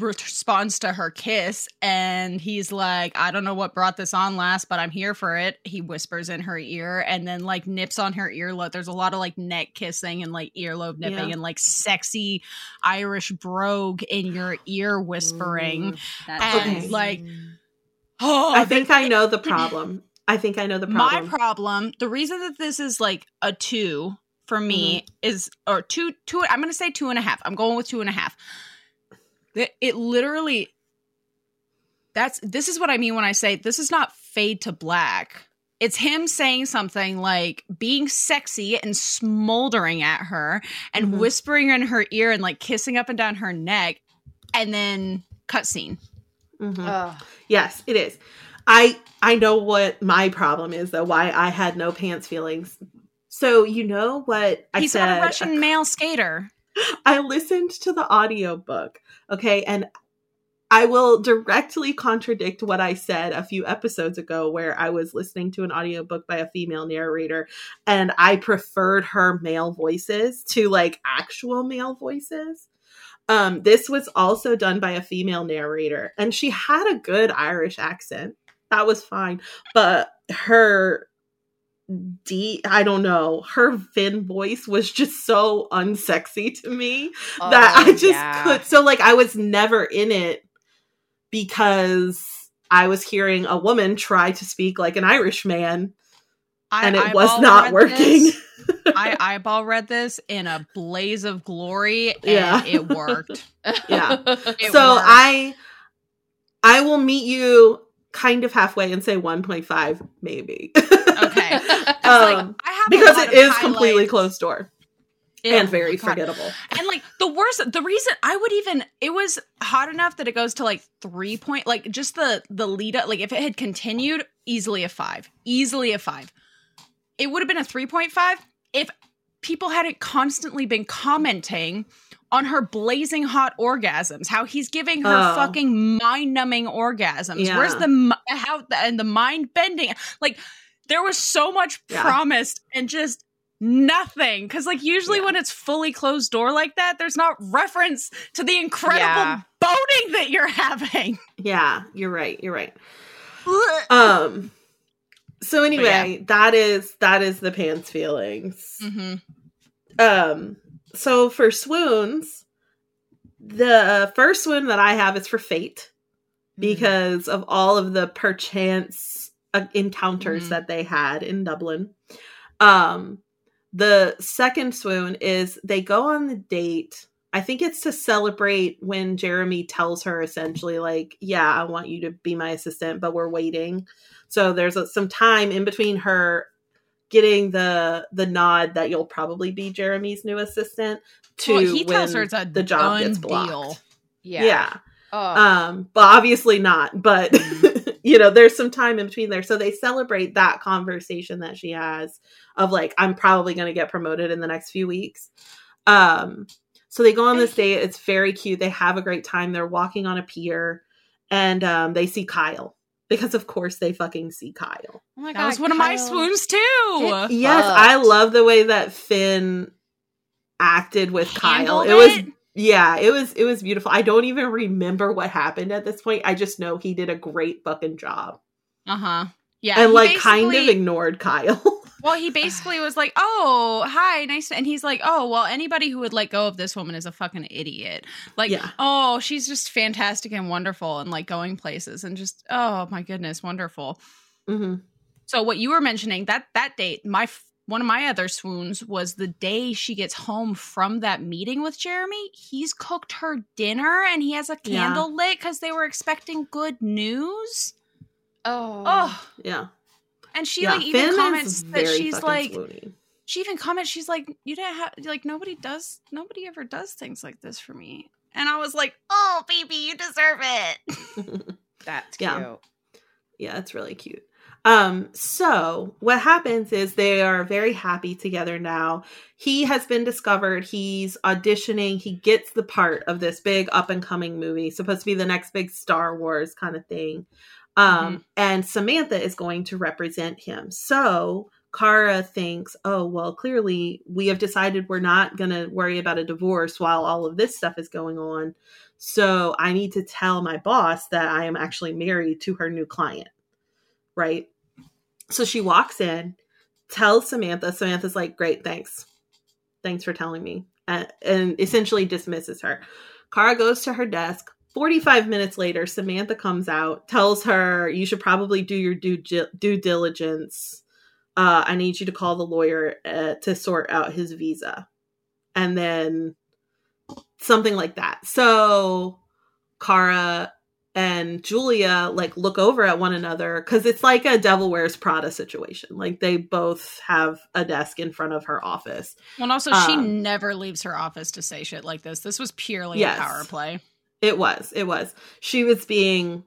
responds to her kiss and he's like i don't know what brought this on last but i'm here for it he whispers in her ear and then like nips on her earlobe there's a lot of like neck kissing and like earlobe nipping Yeah. and like sexy irish brogue in your ear whispering Mm. And, Okay. like, oh I think I know the problem. I think I know the problem. my problem the reason that this is like a two for me Mm-hmm. is or two two i'm gonna say two and a half i'm going with two and a half it, it literally that's this is what i mean when i say this is not fade to black it's him saying something like being sexy and smoldering at her and Mhm. whispering in her ear and like kissing up and down her neck and then cutscene Mhm. Ugh. Yes, it is. I I know what my problem is though. Why I had no pants feelings. So you know what I he's said. not a russian male skater I listened to the audiobook, okay, and I will directly contradict what I said a few episodes ago where I was listening to an audiobook by a female narrator and I preferred her male voices to like actual male voices. Um this was also done by a female narrator and she had a good Irish accent. That was fine, but her deep i don't know her Finn voice was just so unsexy to me that Oh, i just yeah. could so like i was never in it because i was hearing a woman try to speak like an irish man I and it was not working this. I eyeball read this in a blaze of glory, and Yeah. it worked. Yeah. It so worked. i i will meet you kind of halfway and say 1.5 maybe Okay. um, like, I have because it is is completely closed door Yeah, and very God. forgettable And like the worst, the reason I would even it was hot enough that it goes to like three point, like just the the lead up. Like if it had continued, easily a five, easily a five. It would have been a three point five if people hadn't constantly been commenting on her blazing hot orgasms, how he's giving her Oh. fucking mind numbing orgasms. Where's the how and the mind bending? Like there was so much Yeah. promised and just nothing. Because like usually Yeah. when it's fully closed door like that, there's not reference to the incredible Yeah. boning that you're having. Yeah, you're right. You're right. Um. So anyway, yeah. that is that is the pants feelings. hmm Um. So for swoons, the first swoon that I have is for fate because of all of the perchance uh, encounters Mhm. that they had in Dublin. Um. The second swoon is they go on the date. I think it's to celebrate when Jeremy tells her essentially, like, yeah, I want you to be my assistant, but we're waiting. So there's a, some time in between her getting the the nod that you'll probably be Jeremy's new assistant to Well, he tells her it's a the job gets blocked. deal. Yeah. Yeah. Oh, Um, but obviously not. But you know, there's some time in between there. So they celebrate that conversation that she has of like, I'm probably gonna get promoted in the next few weeks. Um, so they go on this date. It's very cute. They have a great time. They're walking on a pier and um they see Kyle. Because of course they fucking see Kyle. oh my god, That was one of my swoons too. Get- Yes, I love the way that Finn acted with Kyle. Handled It was it? Yeah, it was it was beautiful. I don't even remember what happened at this point. I just know he did a great fucking job. Uh huh. Yeah, and like kind of ignored Kyle. Well, he basically was like, "Oh, hi, nice," and he's like, "Oh, well, anybody who would let go of this woman is a fucking idiot." Like, Yeah. oh, she's just fantastic and wonderful, and like going places, and just, oh my goodness, wonderful. hmm So, what you were mentioning that that date, my one of my other swoons was the day she gets home from that meeting with Jeremy. He's cooked her dinner, and he has a Yeah. candle lit because they were expecting good news. Oh. Oh, Yeah. and she yeah. like even Finn comments that she's like. swoony. she even comments she's like you didn't have like nobody does nobody ever does things like this for me and i was like oh baby you deserve it That's cute. Yeah. yeah, it's really cute. Um, so what happens is they are very happy together now. He has been discovered. He's auditioning. He gets the part of this big up and coming movie, supposed to be the next big Star Wars kind of thing. Um, and Samantha is going to represent him. So Kara thinks, oh, well, clearly we have decided we're not going to worry about a divorce while all of this stuff is going on. So I need to tell my boss that I am actually married to her new client. Right. So she walks in, tells Samantha. Samantha's like, great, thanks. Thanks for telling me. And, and essentially dismisses her. Kara goes to her desk. 45 minutes later, Samantha comes out, tells her, You should probably do your due, due diligence. Uh, I need you to call the lawyer uh, to sort out his visa. And then something like that. So Kara and Julia like look over at one another because it's like a Devil Wears Prada situation. Like they both have a desk in front of her office. and also she Um, never leaves her office to say shit like this this was purely Yes. a power play It was. It was. She was being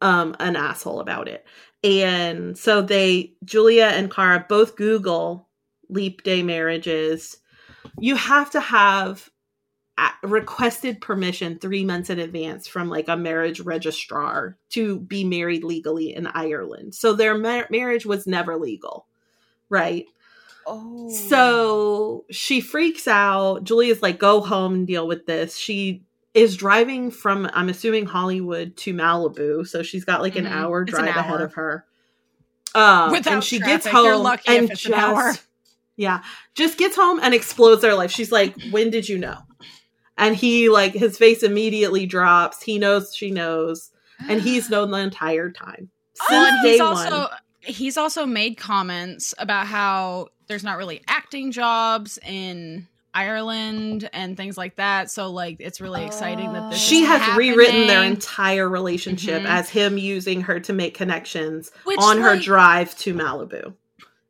um an asshole about it. And so they Julia and Kara both Google leap day marriages. You have to have requested permission 3 months in advance from like a marriage registrar to be married legally in Ireland. So their mar- marriage was never legal. Right? Oh. So she freaks out. Julia's like, go home and deal with this. She is driving from, I'm assuming, Hollywood to Malibu. So she's got like an Mhm. hour It's an drive ahead of her. Um, Without and she gets traffic. home You're lucky and hour. Yeah, just gets home and explodes their life. She's like, when did you know? And he, like, his face immediately drops. He knows she knows. And he's known the entire time. Since Well, and day he's one. also he's also made comments about how there's not really acting jobs in Ireland and things like that. So like it's really exciting that this she has rewritten their entire relationship Mhm. as him using her to make connections Which, on her like- drive to Malibu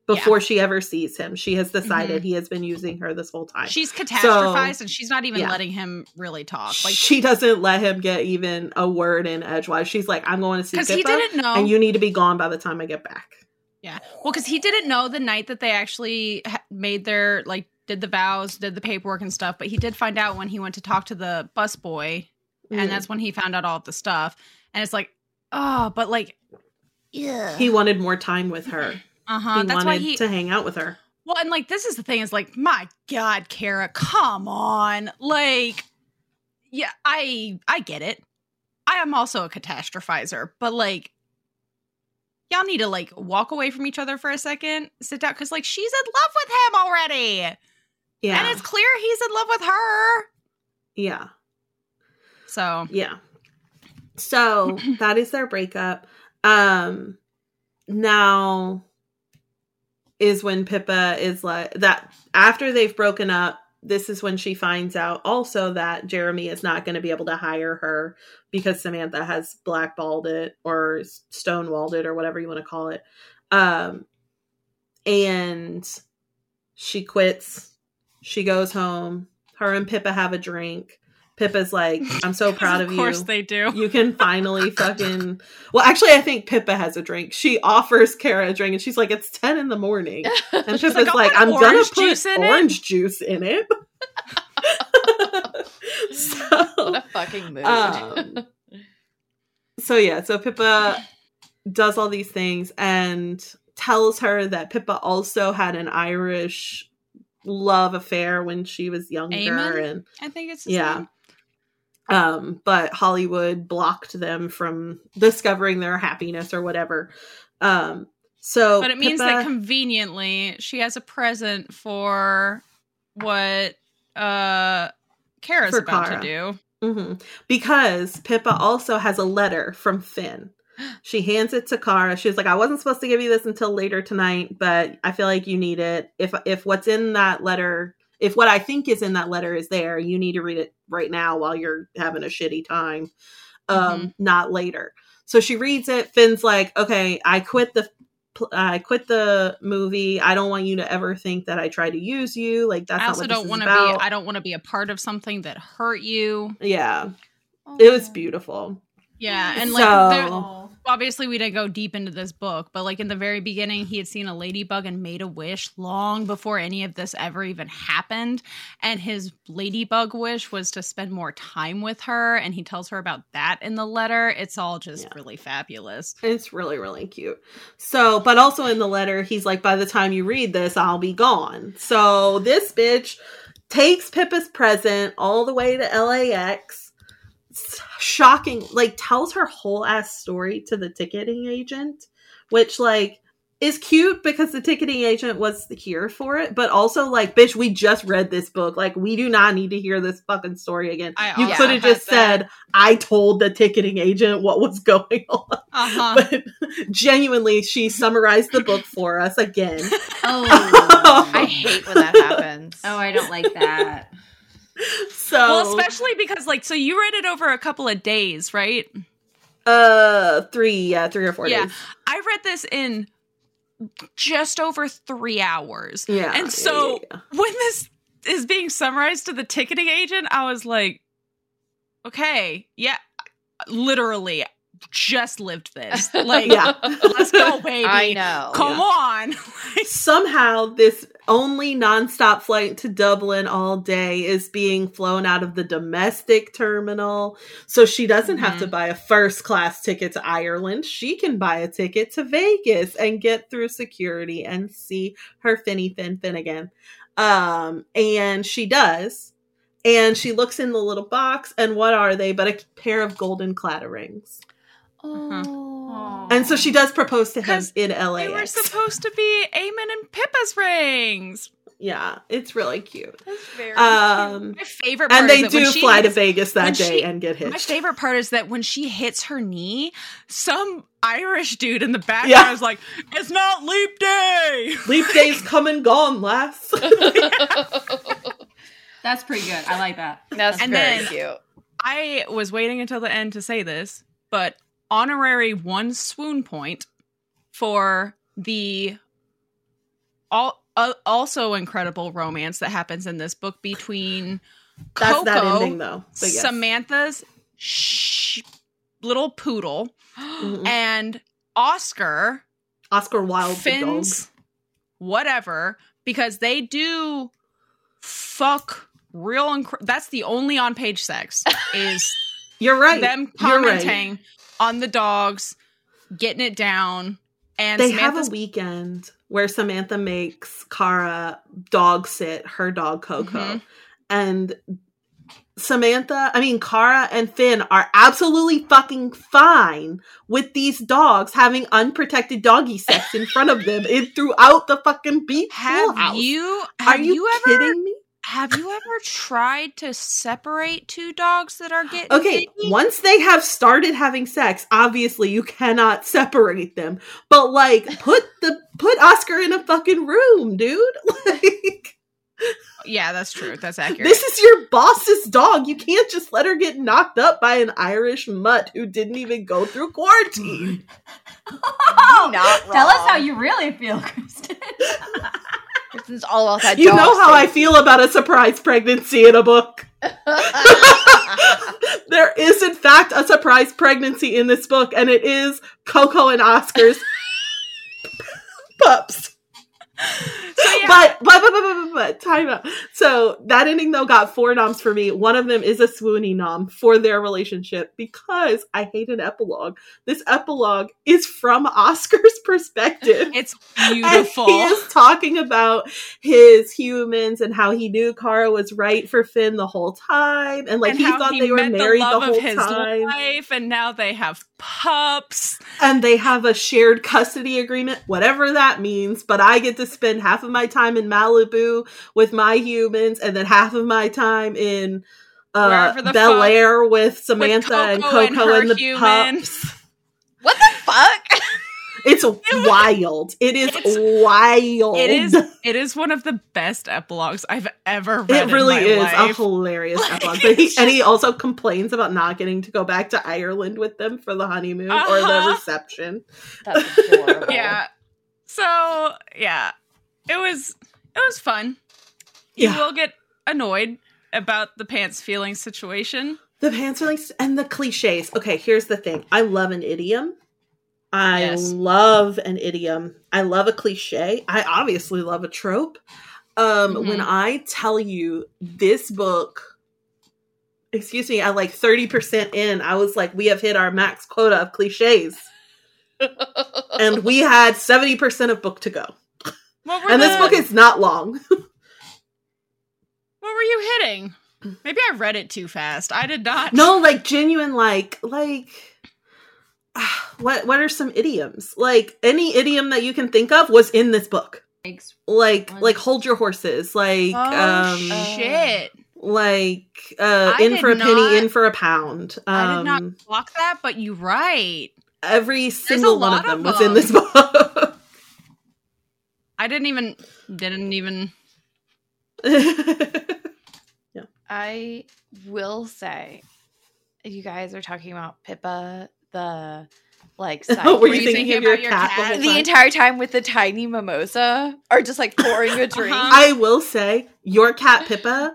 before she ever sees him. She has decided Mm-hmm. he has been using her this whole time. She's catastrophized So- and she's not even yeah. letting him really talk. Like she doesn't let him get even a word in edgewise. She's like, I'm going to see because he didn't know. and you need to be gone by the time I get back. Yeah. Well, because he didn't know the night that they actually made their like did the vows, did the paperwork and stuff, but he did find out when he went to talk to the busboy, Mm. and that's when he found out all of the stuff. And it's like, oh, but like, yeah, he wanted more time with her. Uh huh. he That's wanted why he. to hang out with her. well, and like, this is the thing is like, my God, Kara, come on, like, yeah, I I get it. I am also a catastrophizer, but like. Y'all need to like walk away from each other for a second, sit down, because like she's in love with him already. Yeah, And it's clear he's in love with her. yeah, So yeah. So that is their breakup. Um, now is when Pippa is like that after they've broken up. This is when she finds out also that Jeremy is not going to be able to hire her because Samantha has blackballed it or stonewalled it or whatever you want to call it. Um, and she quits. She goes home. Her and Pippa have a drink. Pippa's like, I'm so proud of, you. of course they do. you can finally fucking. Well, actually, I think Pippa has a drink. She offers Kara a drink, and she's like, "It's ten in the morning," and She's Pippa's like, like, "I'll "I'm gonna put juice in it." orange juice in it." what so, a fucking mood. um, so yeah, so Pippa does all these things and tells her that Pippa also had an Irish love affair when she was younger, Eamon? and I think it's Yeah. name. Um but hollywood blocked them from discovering their happiness or whatever um so But it means Pippa- that conveniently she has a present for what uh Kara's For about Kara. to do. Mm-hmm. because pippa also has a letter from finn she hands it to Kara. She's like, I wasn't supposed to give you this until later tonight, but I feel like you need it. If if what's in that letter, if what I think is in that letter is there, you need to read it right now while you're having a shitty time, um, not later. So she reads it. Finn's like, okay, I quit the I quit the movie. I don't want you to ever think that I try to use you. Like that's I not also what this don't want to be about. I don't want to be a part of something that hurt you. yeah, it was beautiful. Yeah, and like So- there, Oh. Obviously we didn't go deep into this book, but like in the very beginning, he had seen a ladybug and made a wish long before any of this ever even happened. And his ladybug wish was to spend more time with her, and he tells her about that in the letter. It's all just Yeah. really fabulous. It's really, really cute. So, but also in the letter, he's like, by the time you read this, I'll be gone. So this bitch takes Pippa's present all the way to LAX. S- Shocking, like tells her whole ass story to the ticketing agent, which like is cute because the ticketing agent was here for it, but also like, bitch, we just read this book. Like, we do not need to hear this fucking story again. I you could have just that. said, I told the ticketing agent what was going on Uh huh. but genuinely she summarized the book for us again Oh. I hate when that happens. Oh, I don't like that. so well, especially because like so you read it over a couple of days, right? uh three yeah three or four Yeah. days I read this in just over three hours. yeah And so- yeah, yeah. when this is being summarized to the ticketing agent, I was like, okay, yeah, literally just lived this. Like, Yeah. let's go, baby. I know. Come on. somehow this only nonstop flight to Dublin all day is being flown out of the domestic terminal. So she doesn't have Mhm. to buy a first class ticket to Ireland. She can buy a ticket to Vegas and get through security and see her Finny Fin Finnegan. Um, and she does. And she looks in the little box, and what are they but a pair of golden Claddagh rings? Oh. And so she does propose to him in LA. they were supposed to be Eamon and Pippa's rings. yeah, it's really cute. That's very Um, My favorite part and they is that when do she fly to Vegas that day she- and get hit. My favorite part is that when she hits her knee, some Irish dude in the background Yeah. is like, "It's not leap day." Leap day's come and gone, lass. That's pretty good. I like that. That's And very then- cute. I was waiting until the end to say this, but honorary one swoon point for the all uh, also incredible romance that happens in this book between That's Coco, that ending though. Yes. Samantha's sh- little poodle, Mhm. and Oscar Oscar Wilde. Finn's whatever because they do fuck real inc- that's the only on page sex is You're right. them You're right. On the dogs getting it down and they Samantha's have a weekend where Samantha makes Kara dog sit her dog Coco. Mhm. And Samantha, I mean, Kara and Finn are absolutely fucking fine with these dogs having unprotected doggy sex in front of them in, throughout the fucking beach have you Are you, you, ever kidding me? Have you ever tried to separate two dogs that are getting Okay, baby? once they have started having sex, obviously you cannot separate them. But like, put the put Oscar in a fucking room, dude. Like, yeah that's true that's accurate this is your boss's dog. You can't just let her get knocked up by an Irish mutt who didn't even go through quarantine. Oh, Not Tell us how you really feel, Kristen. It's all about that. you know how I feel about a surprise pregnancy in a book. there is, in fact, a surprise pregnancy in this book, and it is Coco and Oscar's pups. So yeah But, but, but, but, but, but, time out. So that ending though got four noms for me. One of them is a swoony nom for their relationship because I hate an epilogue. This epilogue is from Oscar's perspective. it's And beautiful he is talking about his humans and how he knew Kara was right for Finn the whole time, and like and he thought he they were married the, love whole his time, life and now they have pups and they have a shared custody agreement, whatever that means. But I get to spend half of my time in Malibu with my humans, and then half of my time in uh, Bel Air with with Samantha and Coco Coco her and, the humans. pups. what the fuck? It's wild. It is It's- wild. It is. It is one of the best epilogues I've ever read. It really in my is life. a hilarious Like, epilogue. But he, it's and he also complains about not getting to go back to Ireland with them for the honeymoon or the Uh-huh. reception. That's adorable. yeah. So yeah, it was. It was fun. You Yeah. will get annoyed about the pants feeling situation. The pants like, and the cliches. Okay, here's the thing. I love an idiom. I Yes. love an idiom. I love a cliche. I obviously love a trope. Um, Mhm. When I tell you this book, excuse me, at like 30% in, I was like, we have hit our max quota of cliches. and we had 70% of book to go. What were And this book is not long. What were you hitting? Maybe I read it too fast. I did not. no, like genuine like like what what are some idioms? Like any idiom that you can think of was in this book. Like like hold your horses, like Oh um shit! like uh I in for a penny, not- in for a pound. Um I did not block that, but you right. every single one of them of was in this book. I didn't even didn't even. yeah. I will say, you guys are talking about Pippa, the like side Were you you thinking thinking of your about your cat, the cat? whole the entire time with the tiny mimosa, or just like pouring a drink. Uh-huh. I will say your cat Pippa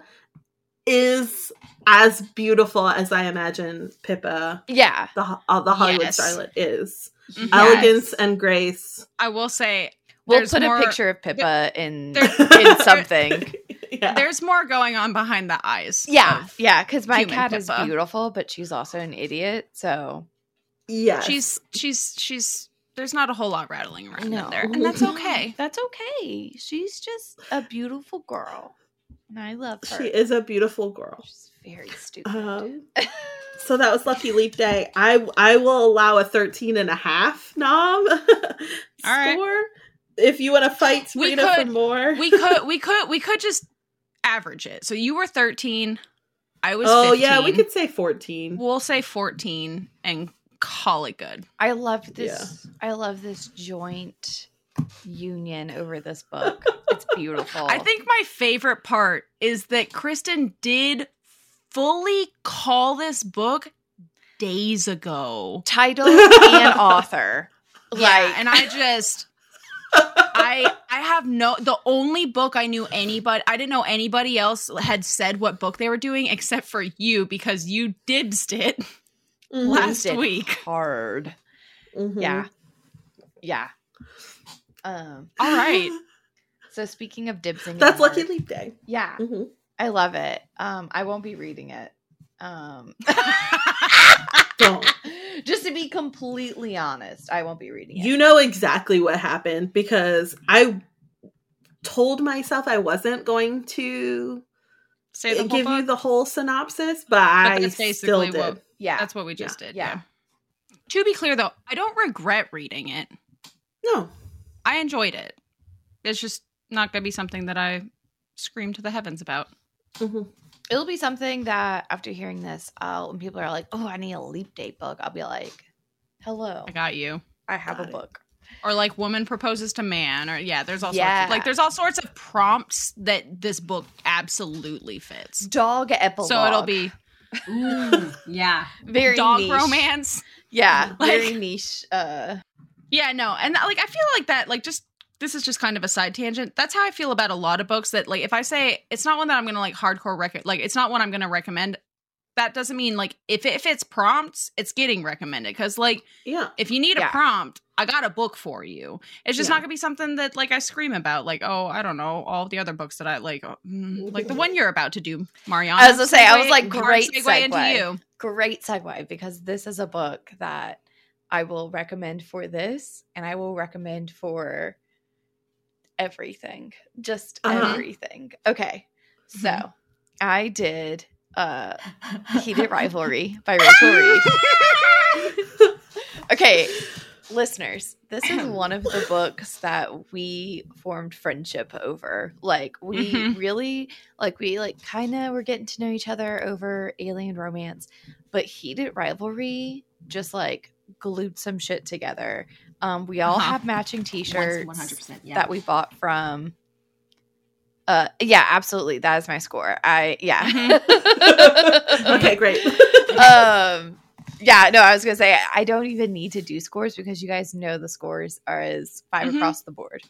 is as beautiful as I imagine Pippa, Yeah, the uh, the Hollywood Yes. starlet, is. Elegance and grace. I will say we'll There's put more- a picture of Pippa in there- in something. yeah. there's more going on behind the eyes. Yeah, yeah, because my human cat is beautiful, but she's also an idiot. So yes. she's she's she's. There's not a whole lot rattling around No. in there, and that's okay. that's okay. She's just a beautiful girl, and I love her. she is a beautiful girl. She's very stupid. Um, so that was Lucky Leap Day. I I will allow a 13 and a half nom score. right. If you want to fight We Sabrina for could- more. We could we could we could just average it. So you were 13, I was. oh 15. yeah, we could say 14. We'll say 14 and call it good. I love this. I love this joint union over this book. It's beautiful. I think my favorite part is that Kristen did fully call this book days ago. title and author. yeah, Like, and I just I I have no the only book I knew anybody I didn't know anybody else had said what book they were doing except for you because you did it Mhm. last Did week. Hard. Mm-hmm. Yeah. Yeah. Um all right. so speaking of dibsing, That's in Lucky March- Leap Day. Yeah, Mhm. I love it. Um, I won't be reading it. Um, Don't. just to be completely honest, I won't be reading it. You know exactly what happened because I told myself I wasn't going to Say the whole give you the whole synopsis, but, I that's still basically did. what- yeah, That's what we just did. Yeah. Yeah. To be clear, though, I don't regret reading it. No. I enjoyed it. It's just not going to be something that I scream to the heavens about. Mhm. It'll be something that after hearing this, I'll when people are like, "Oh, I need a leap date book," I'll be like, "Hello, I got you. I have Got a it. book." Or like woman proposes to man, or yeah, there's all Yeah. sorts of, like there's all sorts of prompts that this book absolutely fits. Dog epilogue. So it'll be Ooh, yeah. very dog niche. romance. Yeah, Like- very niche. Uh, Yeah, no, and like I feel like that, like just this is just kind of a side tangent. That's how I feel about a lot of books. That like if I say it's not one that I'm gonna like hardcore rec, like it's not one I'm gonna recommend. That doesn't mean like if if it's prompts, it's getting recommended because like Yeah. if you need Yeah. a prompt, I got a book for you. It's just Yeah. not gonna be something that like I scream about. Like oh, I don't know, all the other books that I like, oh, mm, like the one you're about to do, Mariana. I was gonna say, I was like, great segue into you. great segue because this is a book that I will recommend for this, and I will recommend for everything, just Uh-huh. everything. Okay, so Mhm. I did uh Heated Rivalry by Rachel Reid. Okay, listeners, this is one of the books that we formed friendship over. Like we Mhm. really like we like kind of were getting to know each other over alien romance, but Heated Rivalry just like glued some shit together. Um we all Uh-huh. have matching t-shirts One hundred percent. Yeah. that we bought from uh yeah, absolutely. That is my score. I yeah. okay, great. um yeah no i was gonna say i don't even need to do scores because you guys know the scores are as 5 Mhm. across the board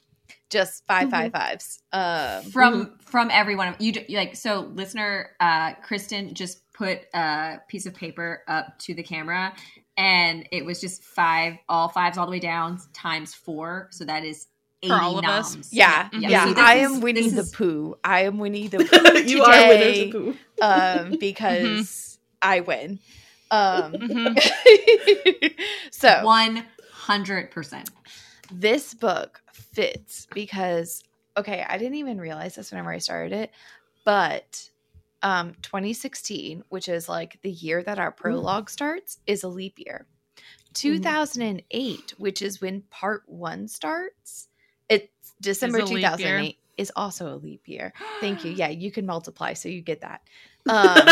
just five Mhm. five fives um from from everyone you d- like so listener uh kristen just put a piece of paper up to the camera and it was just five all fives all the way down times four. So that is 80 For all of us? yeah Yeah, yeah, so this i is- am winnie the is- poo i am winnie the pooh you are winner today, to poo. um because i win. Um Mhm. so 100% this book fits because okay i didn't even realize this whenever i started it but um 2016 which is like the year that our prologue starts is a leap year 2008 which is when part one starts it's december Is a leap year. 2008 is also a leap year thank you yeah you can multiply so you get that um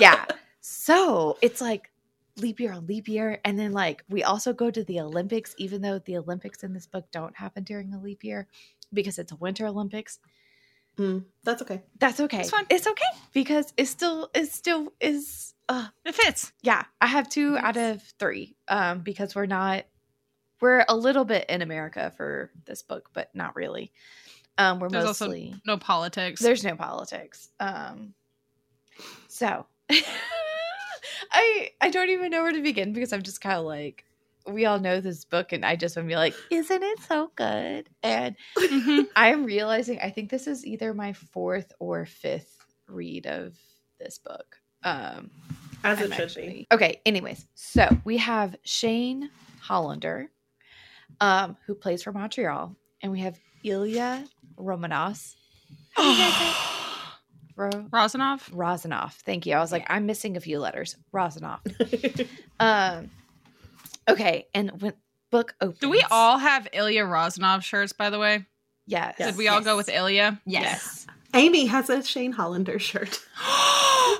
yeah. So it's like leap year on leap year. And then, like, we also go to the Olympics, even though the Olympics in this book don't happen during a leap year because it's a Winter Olympics. Mm, that's okay. That's okay. It's fine. It's okay because it's still, it's still, is, uh, It fits. yeah. I have two out of three um, because we're not, we're a little bit in America for this book, but not really. Um, we're There's mostly. No politics. There's no politics. Um so I I don't even know where to begin because I'm just kind of like we all know this book and I just want to be like, isn't it so good? And Mhm. I'm realizing I think this is either my fourth or fifth read of this book. Um As I'm it should actually- Okay, anyways. So we have Shane Hollander, um, who plays for Montreal, and we have Ilya Romanos. How do you guys say it? Ro- Rozanov. Rozanov. Thank you. I was like, I'm missing a few letters. Rozanov. Um, okay, and when book opens, Do we all have Ilya Rozanov shirts, by the way? Yes. Yes. Did we all go with Ilya? yes, Yes. Amy has a Shane Hollander shirt.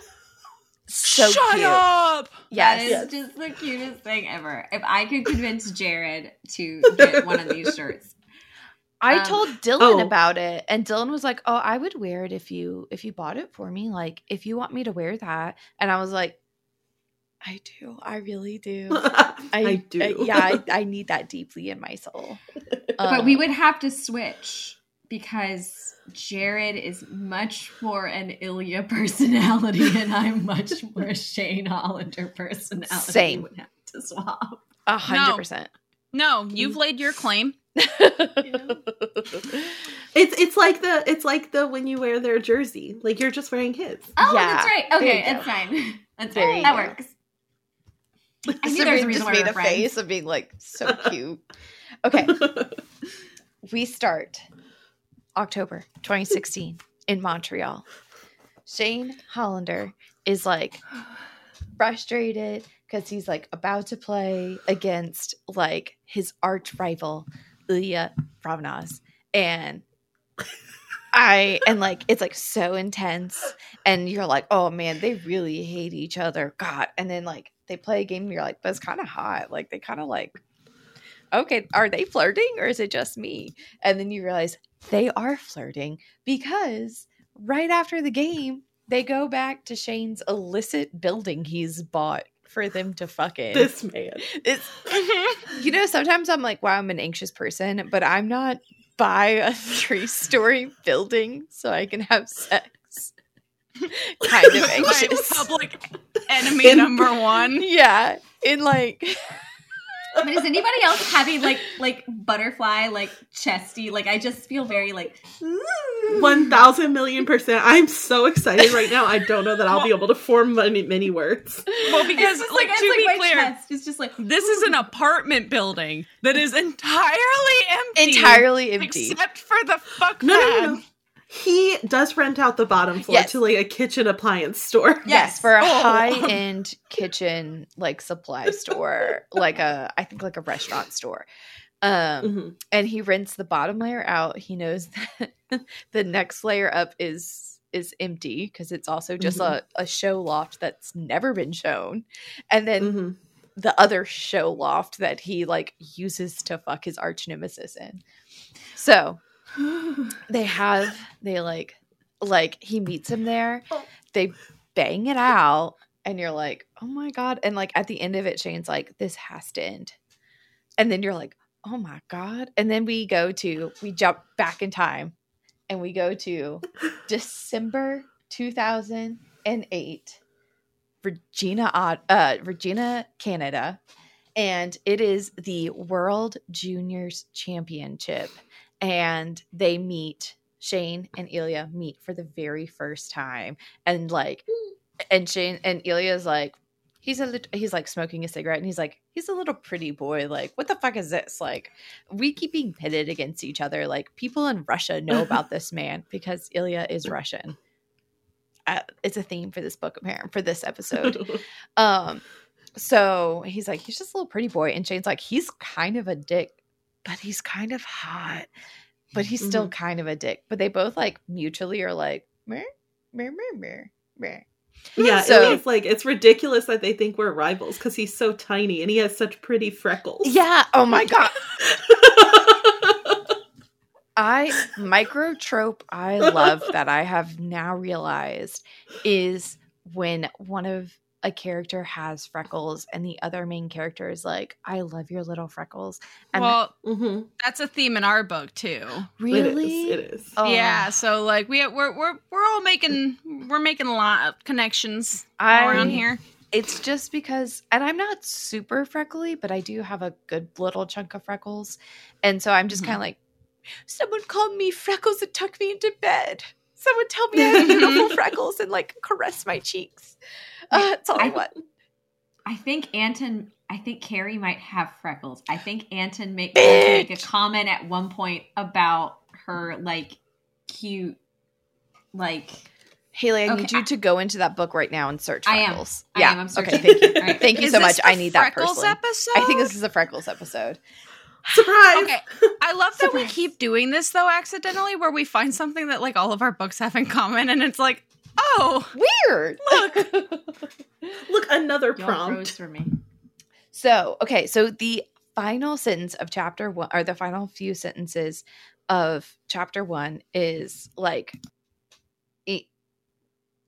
So Shut cute. up! Yes. That is Yes. just the cutest thing ever. If I could convince Jared to get one of these shirts, I Um, told Dylan oh. about it, and Dylan was like, "Oh, I would wear it if you if you bought it for me. Like, if you want me to wear that." And I was like, "I do. I really do. I, do. I- yeah, I, I need that deeply in my soul." but we Um, would have to switch because Jared is much more an Ilya personality, and I'm much more a Shane Hollander personality. Same. We would have to swap. a hundred percent. No, you've laid your claim. It's it's like the it's like the when you wear their jersey, like you're just wearing his. Oh, Yeah, that's right. Okay, it's fine. That's fine. That go. works. I knew there was a reason just why we made a friends. face of being like so cute. Okay, we start October 2016 in Montreal. Shane Hollander is like frustrated because he's like about to play against like his arch rival Ilya Ravnaz and I and like it's like so intense and you're like oh man they really hate each other. God and then like they play a game and you're like but it's kind of hot. Like they kind of like okay are they flirting or is it just me? And then you realize they are flirting because right after the game they go back to Shane's illicit building he's bought for them to fuck in. This man. it's you know, sometimes I'm like, wow, I'm an anxious person, but I'm not by a three story building so I can have sex. kind of anxious. public enemy number one. yeah. In like, But is anybody else having like like butterfly like chesty? Like I just feel very like One thousand million percent. I'm so excited right now. I don't know that I'll be able to form many many words. Well, because It's just like, it's to be my clear, chest is just like this is an apartment building that is entirely empty. entirely empty. Except for the fuck No, no, no, no. He does rent out the bottom floor Yes. to like a kitchen appliance store. Yes, Yes. for a Oh. high end kitchen like supply store, like a I think like a restaurant store. Um Mhm. and he rents the bottom layer out. He knows that the next layer up is is empty because it's also just a, a show loft that's never been shown. And then Mhm. the other show loft that he like uses to fuck his arch nemesis in. So they have they like like he meets him there. They bang it out and you're like oh my god. And like at the end of it shane's like this has to end. And then you're like oh my god. And then we go to we jump back in time and we go to december 2008 regina Od- uh regina canada. And it is the world juniors championship and they meet Shane and Ilya meet for the very first time. And like and Shane and Ilya's like he's a lit- he's like smoking a cigarette and he's like he's a little pretty boy. Like what the fuck is this? Like we keep being pitted against each other. Like people in Russia know about this man because Ilya is Russian. Uh, it's a theme for this book apparently for this episode. Um, so he's like, he's just a little pretty boy. And Shane's like, he's kind of a dick, but he's kind of hot. But he's still mm-hmm. kind of a dick. But they both like mutually are like, meh, meh, meh, meh, meh. Yeah, So- it's like it's ridiculous that they think we're rivals because he's so tiny and he has such pretty freckles. Yeah. Oh my God. I microtrope I love that I have now realized is when one of a character has freckles and the other main character is like, I love your little freckles. And well, hmm that's a theme in our book too. really? it is. It is. Oh. Yeah, so like we we're we're we're all making we're making a lot of connections I, around here. It's just because, and I'm not super freckly, but I do have a good little chunk of freckles. And so I'm just Mhm. kind of like, someone called me freckles and tuck me into bed. Someone tell me I have beautiful freckles and like caress my cheeks. Uh, that's all I, I- want. I think Anton. I think Carrie might have freckles. I think Anton make, make a comment at one point about her like cute, like Haley, I Okay, need you I- to go into that book right now and search I am. freckles. I yeah. am, I'm okay. Thank you. All right. Thank you Is so much. I need that Freckles personally. episode. I think this is a freckles episode. Surprise! Okay, I love that we keep doing this though accidentally, where we find something that like all of our books have in common, and it's like, oh, Weird. Look, look, another y'all prompt. for me. So, okay, so the final sentence of chapter one, or the final few sentences of chapter one is like,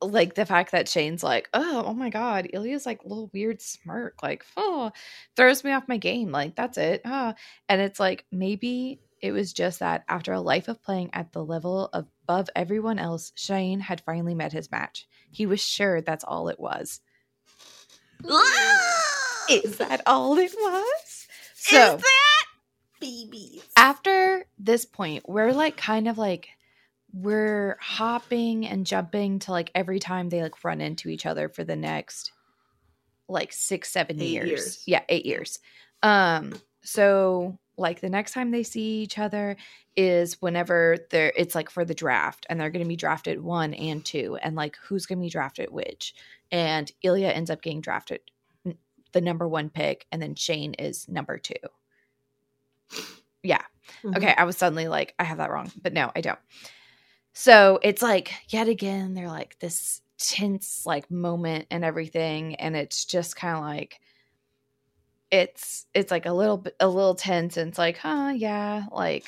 like the fact that Shane's like, oh, oh my god, Ilya's like a little weird smirk, like, oh, throws me off my game, like that's it, ah, and it's like maybe it was just that after a life of playing at the level of above everyone else, Shane had finally met his match. He was sure that's all it was. Is that all it was? So is that babies. after this point, we're like kind of like we're hopping and jumping to like every time they like run into each other for the next like six, seven Eight years. years. Yeah, eight years. Um, so like the next time they see each other is whenever they're it's like for the draft and they're gonna be drafted one and two, and like who's gonna be drafted which. And Ilya ends up getting drafted the number one pick, and then Shane is number two. Yeah. Mhm. Okay, I was suddenly like, I have that wrong, but no, I don't. So it's like yet again, they're like this tense like moment and everything, and it's just kind of like it's it's like a little bit a little tense, and it's like, huh, yeah, like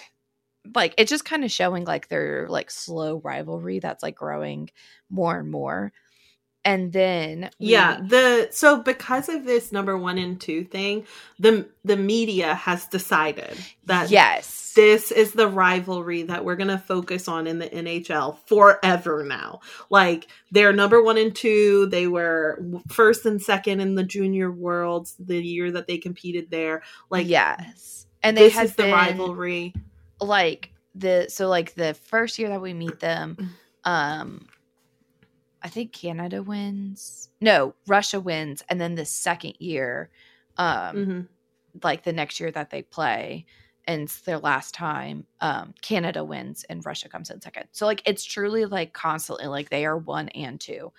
like it's just kind of showing like their like slow rivalry that's like growing more and more. And then we- Yeah, the so because of this number one and two thing, the the media has decided that yes, this is the rivalry that we're going to focus on in the NHL forever now. Like they're number one and two. They were first and second in the junior worlds the year that they competed there. Like, yes, and they this had is the rivalry. like the so like the first year that we meet them um i think canada wins no russia wins and then the second year um Mhm. like the next year that they play and it's their last time um canada wins and russia comes in second so like it's truly like constantly like they are one and two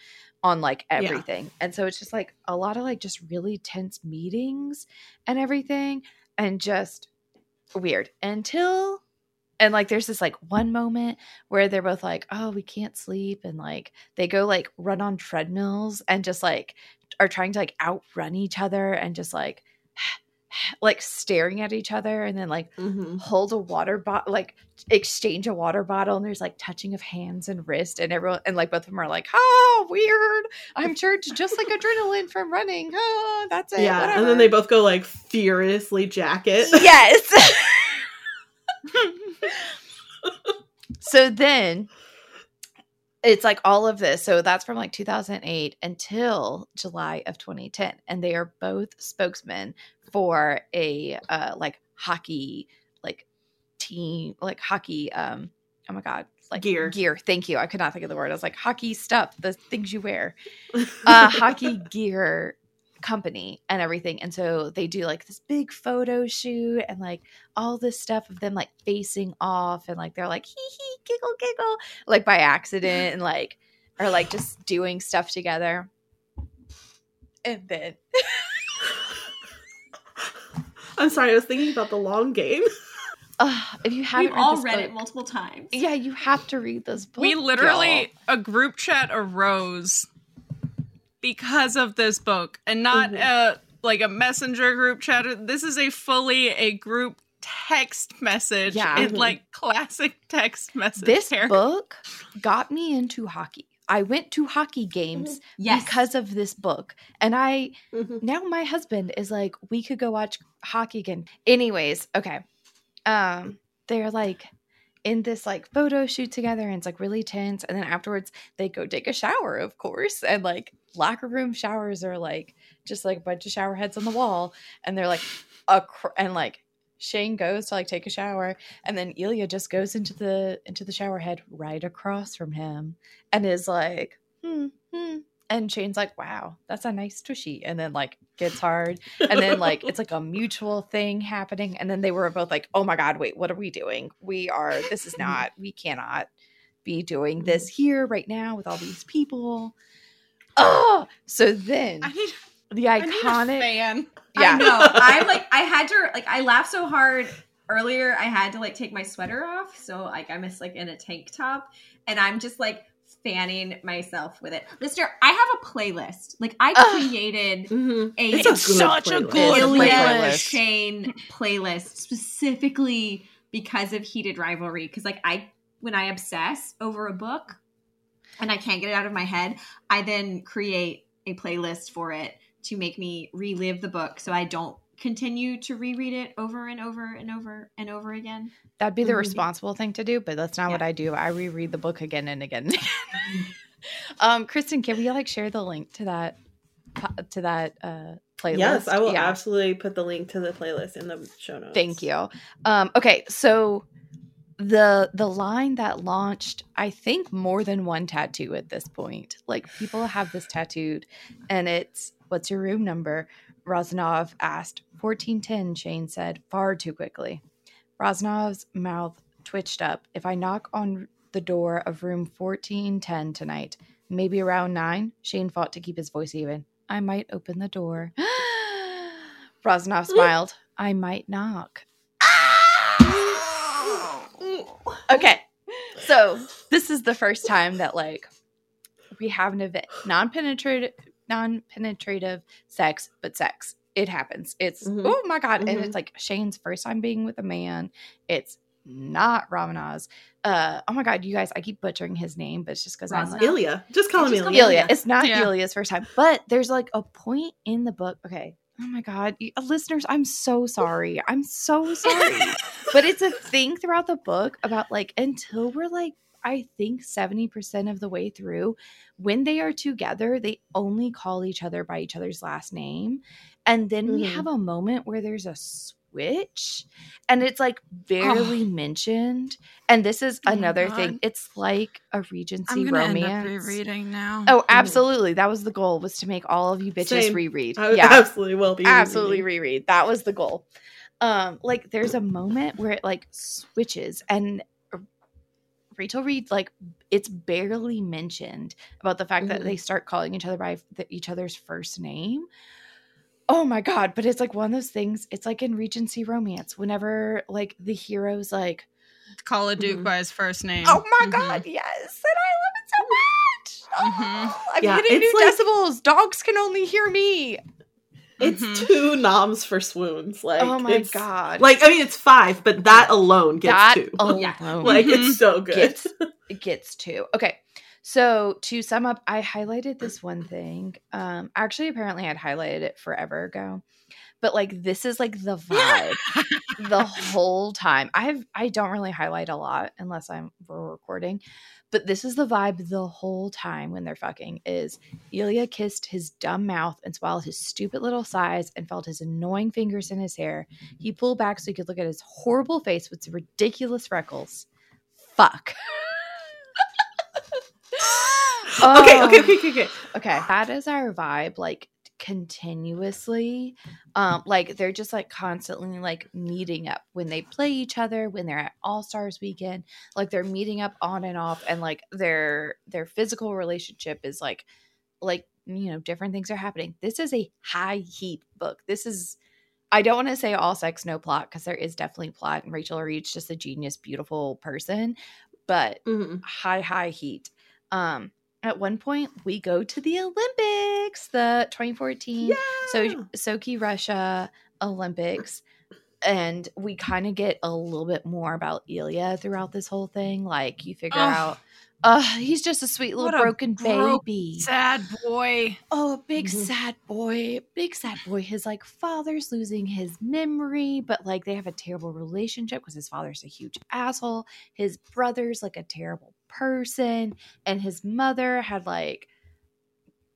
on like Yeah. everything and so it's just like a lot of like just really tense meetings and everything and just weird until and like there's this like one moment where they're both like oh we can't sleep and like they go like run on treadmills and just like are trying to like outrun each other and just like like staring at each other and then like Mhm. hold a water bottle like exchange a water bottle and there's like touching of hands and wrist and everyone and like both of them are like oh weird i'm charged just like adrenaline from running oh that's it Yeah, whatever. and then they both go like furiously jacket. yes so then it's like all of this so that's from like 2008 until july of 2010 and they are both spokesmen for a uh like hockey like team like hockey um oh my god like Gear. gear. Thank you i could not think of the word. I was like hockey stuff the things you wear. Uh hockey gear company and everything and so they do like this big photo shoot and like all this stuff of them like facing off and like they're like hee hee giggle giggle like by accident and like or like just doing stuff together and then I'm sorry, I was thinking about the long game. uh, if you haven't We've read all this read it multiple times. yeah you have to read this book we literally y'all. a group chat arose because of this book and not Mhm. a like a messenger group chat this is a fully a group text message Yeah. in Mhm. like classic text message this Harry. book got me into hockey i went to hockey games Yes. because of this book and i Mhm. now my husband is like we could go watch hockey again anyways okay um they're like in this like photo shoot together and it's like really tense and then afterwards they go take a shower of course and like locker room showers are like just like a bunch of shower heads on the wall and they're like a cr- and like Shane goes to like take a shower and then Ilya just goes into the into the shower head right across from him and is like hmm, hmm. and Shane's like wow that's a nice tushy and then like gets hard and then like it's like a mutual thing happening and then they were both like oh my god wait what are we doing we are this is not we cannot be doing this here right now with all these people oh so then I need, the I need a iconic fan yeah I know. I'm like, I had to like, I laughed so hard earlier. I had to like take my sweater off, so like I'm just like in a tank top, and I'm just like fanning myself with it. Listener, I have a playlist. Like I Ugh. created Mhm. a It's a It's good such a playlist. good Ilya playlist. Shane playlist specifically because of heated rivalry. Because like I, when I obsess over a book and I can't get it out of my head, I then create a playlist for it to make me relive the book, so I don't continue to reread it over and over and over and over again. That'd be the Mhm. responsible thing to do, but that's not what I do. I reread the book again and again. and again. um, Kristen, can we like share the link to that? to that uh playlist? Yes, I will Yeah. absolutely put the link to the playlist in the show notes. Thank you. Um, okay, so the the line that launched, I think, more than one tattoo at this point. Like people have this tattooed, and it's "What's your room number?" Rozanov asked. Fourteen ten. Shane said far too quickly. Rozanov's mouth twitched up. If I knock on the door of room fourteen ten tonight, maybe around nine. Shane fought to keep his voice even. I might open the door. Rosnov smiled. I might knock. Okay. So this is the first time that like we have an event non-penetrative non-penetrative sex, but sex. It happens. It's Mhm. oh my god. And Mhm. it's like Shane's first time being with a man. It's not Ramanaz. Uh oh my god, you guys, I keep butchering his name, but it's just because I'm like Ilya. Just call him Just Ilya. him Ilya. Ilya. It's not Yeah. Ilya's first time, but there's like a point in the book. Okay. Oh my God. Listeners, I'm so sorry. I'm so sorry. but it's a thing throughout the book about like until we're like, I think 70% of the way through, when they are together, they only call each other by each other's last name. And then we Mhm. have a moment where there's a switch and it's like barely mentioned. And this is Oh another God. thing. It's like a Regency I'm romance. end up rereading now. Oh, absolutely. That was the goal was to make all of you bitches Same. reread. I yeah. absolutely will be. absolutely rereading. reread. That was the goal. Um like there's a moment where it like switches and Rachel Reid like it's barely mentioned about the fact that Mhm. they start calling each other by the, each other's first name. Oh my god, but it's like one of those things. It's like in Regency romance whenever like the hero's like Call a Duke Mhm. by his first name. Oh my Mhm. god, yes. And I love it so much. Mhm. Oh, I'm Yeah, hitting new like- decibels. Dogs can only hear me. It's Mhm. two noms for swoons. Like, oh my it's- god. Like, I mean, it's five, but that alone gets that two. alone Yeah. like, it's so good. gets it gets two. Okay. So to sum up, I highlighted this one thing. Um actually apparently I'd highlighted it forever ago. But like this is like the vibe the whole time. I've I don't really highlight a lot unless I'm we're recording. But this is the vibe the whole time when they're fucking is Ilya kissed his dumb mouth and swallowed his stupid little sighs and felt his annoying fingers in his hair. He pulled back so he could look at his horrible face with ridiculous freckles. Fuck. okay, Oh. okay, okay, okay, okay. Okay. That is our vibe, like continuously. Um, like they're just like constantly like meeting up when they play each other, when they're at All Stars weekend, like they're meeting up on and off, and like their their physical relationship is like like you know, different things are happening. This is a high heat book. This is I don't want to say all sex, no plot, because there is definitely plot, and Rachel Reid's just a genius, beautiful person, but Mhm. high high heat um at one point we go to the olympics the 2014 so Yeah. sochi russia olympics and we kind of get a little bit more about ilya throughout this whole thing like you figure Ugh. out uh he's just a sweet little a broken broke, baby Sad boy. Oh, big Mhm. sad boy. Big sad boy. His like father's losing his memory, but like they have a terrible relationship because his father's a huge asshole. His brother's like a terrible person, and his mother had like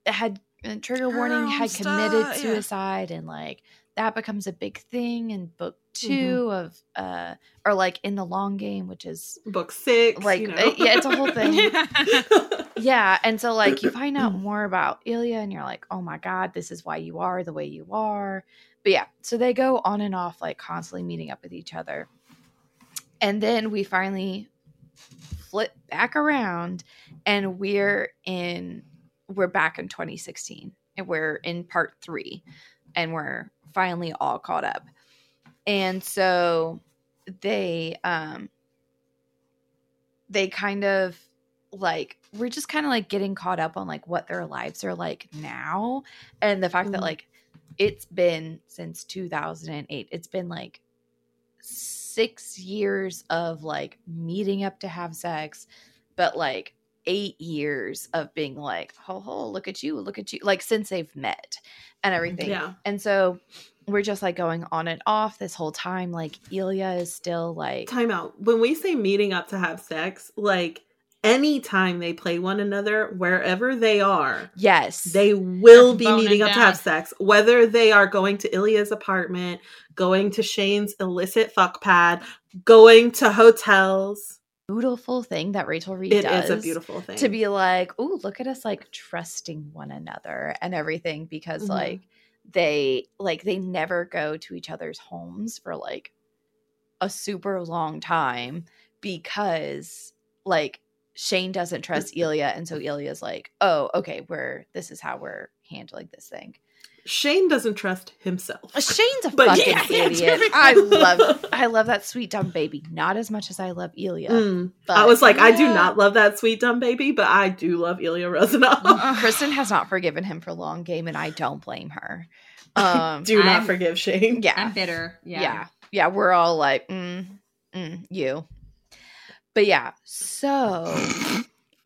had uh, trigger warning had committed stuff, yeah. suicide and like that becomes a big thing in book Mm-hmm. 2 of uh or like in the long game which is Book six. Like, you know. uh, yeah, it's a whole thing. Yeah. yeah and so like you find out more about ilya and you're like oh my god this is why you are the way you are but yeah so they go on and off like constantly meeting up with each other and then we finally flip back around and we're in we're back in 2016 and we're in part three and we're finally all caught up and so they um they kind of like we're just kind of like getting caught up on like what their lives are like now and the fact that Mhm. like it's been since 2008 it's been like six years of like meeting up to have sex but like eight years of being like ho ho look at you look at you like since they've met and mm-hmm. everything Yeah. and so we're just like going on and off this whole time like ilya is still like Time out. When we say meeting up to have sex, like anytime they play one another, wherever they are, Yes. they will be Boning meeting up to have sex. Whether they are going to Ilya's apartment, going to Shane's illicit fuck pad, going to hotels. beautiful thing that Rachel Reid It does. is a beautiful thing. to be like, oh, look at us like trusting one another and everything because Mhm. like they like they never go to each other's homes for like a super long time because like Shane doesn't trust Ilya and so Ilya's like, "Oh, okay, we're this is how we're handling this thing." Shane doesn't trust himself. Shane's a But fucking yeah, yeah, idiot. typically. I love I love that sweet dumb baby. Not as much as I love Ilya. Mm. But I was like, I do not love that sweet dumb baby, but I do love Ilya Rozanov. Kristen has not forgiven him for long game, and I don't blame her. Um, do not I'm- forgive Shane. yeah, I'm bitter. Yeah. yeah, yeah, We're all like, mm, mm, you. But yeah, so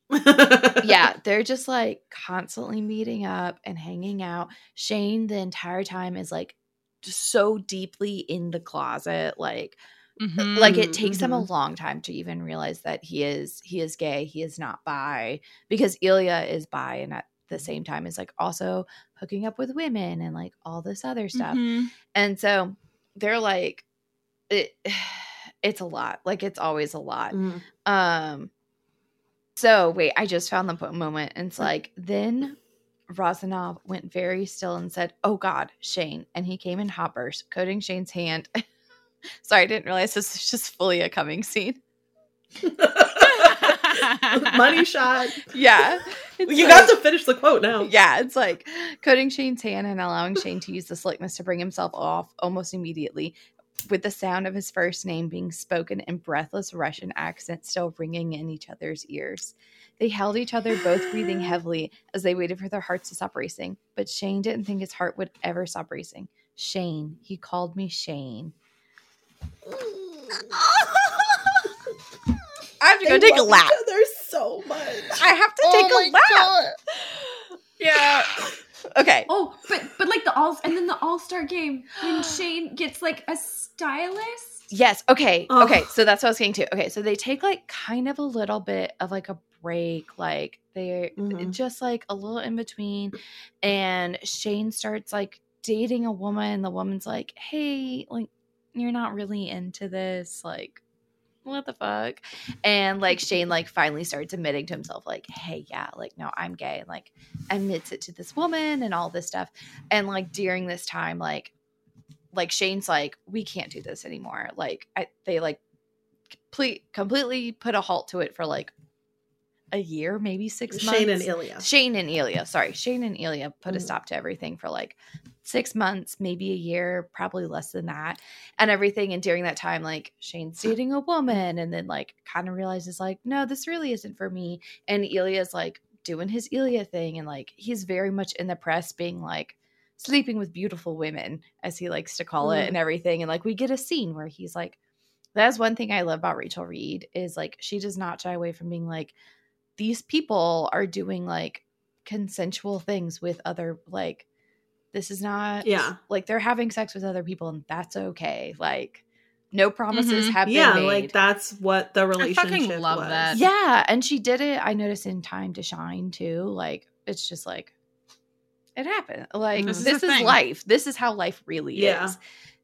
yeah, they're just like constantly meeting up and hanging out. Shane the entire time is like so deeply in the closet, like Mhm. like it takes him a Mhm. long time to even realize that he is he is gay he is not bi because ilya is bi and at the same time is like also hooking up with women and like all this other stuff Mhm. and so they're like it it's a lot like it's always a lot Mm. um so wait i just found the moment and it's like then Rozanov went very still and said, Oh God, Shane. And he came in hoppers, coating Shane's hand. Sorry, I didn't realize this was just fully a coming scene. Money shot. Yeah. You like- got to finish the quote now. Yeah, it's like coating Shane's hand and allowing Shane to use the slickness to bring himself off almost immediately, with the sound of his first name being spoken in breathless Russian accent still ringing in each other's ears. They held each other, both breathing heavily as they waited for their hearts to stop racing. But Shane didn't think his heart would ever stop racing. Shane. He called me Shane. I have to go take a love lap. each other so much. I have to oh take a lap. Yeah. Okay. Oh, but but like the all and then the All Star game when Shane gets like a stylist. Yes. Okay. Ugh. Okay. So that's what I was getting to. Okay. So they take like kind of a little bit of like a break. Like they're Mhm. just like a little in between. And Shane starts like dating a woman. The woman's like, hey, like, you're not really into this. Like, what the fuck? And like Shane like finally starts admitting to himself, like, hey, yeah, like, no, I'm gay. And like admits it to this woman and all this stuff. And like during this time, like like Shane's like, we can't do this anymore. Like I, they like complete, completely put a halt to it for like a year, maybe six months. Shane and Ilya. Shane and Ilya, sorry, Shane and Ilya put a Mhm. stop to everything for like six months, maybe a year, probably less than that, and everything. And during that time, like Shane's dating a woman, and then like kind of realizes like, no, this really isn't for me. And Ilya's like doing his Ilya thing, and like he's very much in the press, being like sleeping with beautiful women, as he likes to call it, Mhm. and everything. And like we get a scene where he's like, that's one thing I love about Rachel Reid is like she does not shy away from being like these people are doing like consensual things with other like this is not Yeah. like they're having sex with other people and that's okay like no promises Mhm. have Yeah, been made Yeah, like that's what the relationship love was. that. yeah and she did it i noticed in time to shine too like it's just like it happened like This this, is is, life this is how life really Yeah. is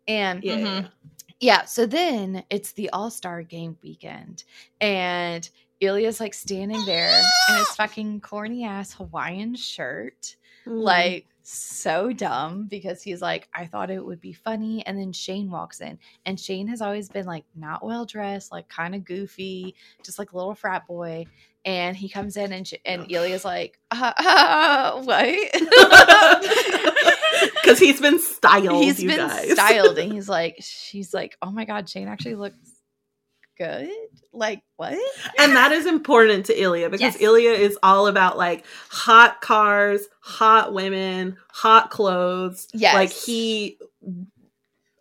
and Yeah. Mhm. yeah, so then it's the All Star game weekend, and Ilya's like standing there in his fucking corny ass Hawaiian shirt, Mhm. like so dumb because he's like, I thought it would be funny. And then Shane walks in, and Shane has always been like not well dressed, like kind of goofy, just like a little frat boy. And he comes in, and sh- and Ilya's like, uh, uh, what? because he's been styled. he's you been guys. styled and he's like she's like oh my god shane actually looks good like what and that is important to Ilya because Yes. Ilya is all about like hot cars, hot women, hot clothes. Yes. like he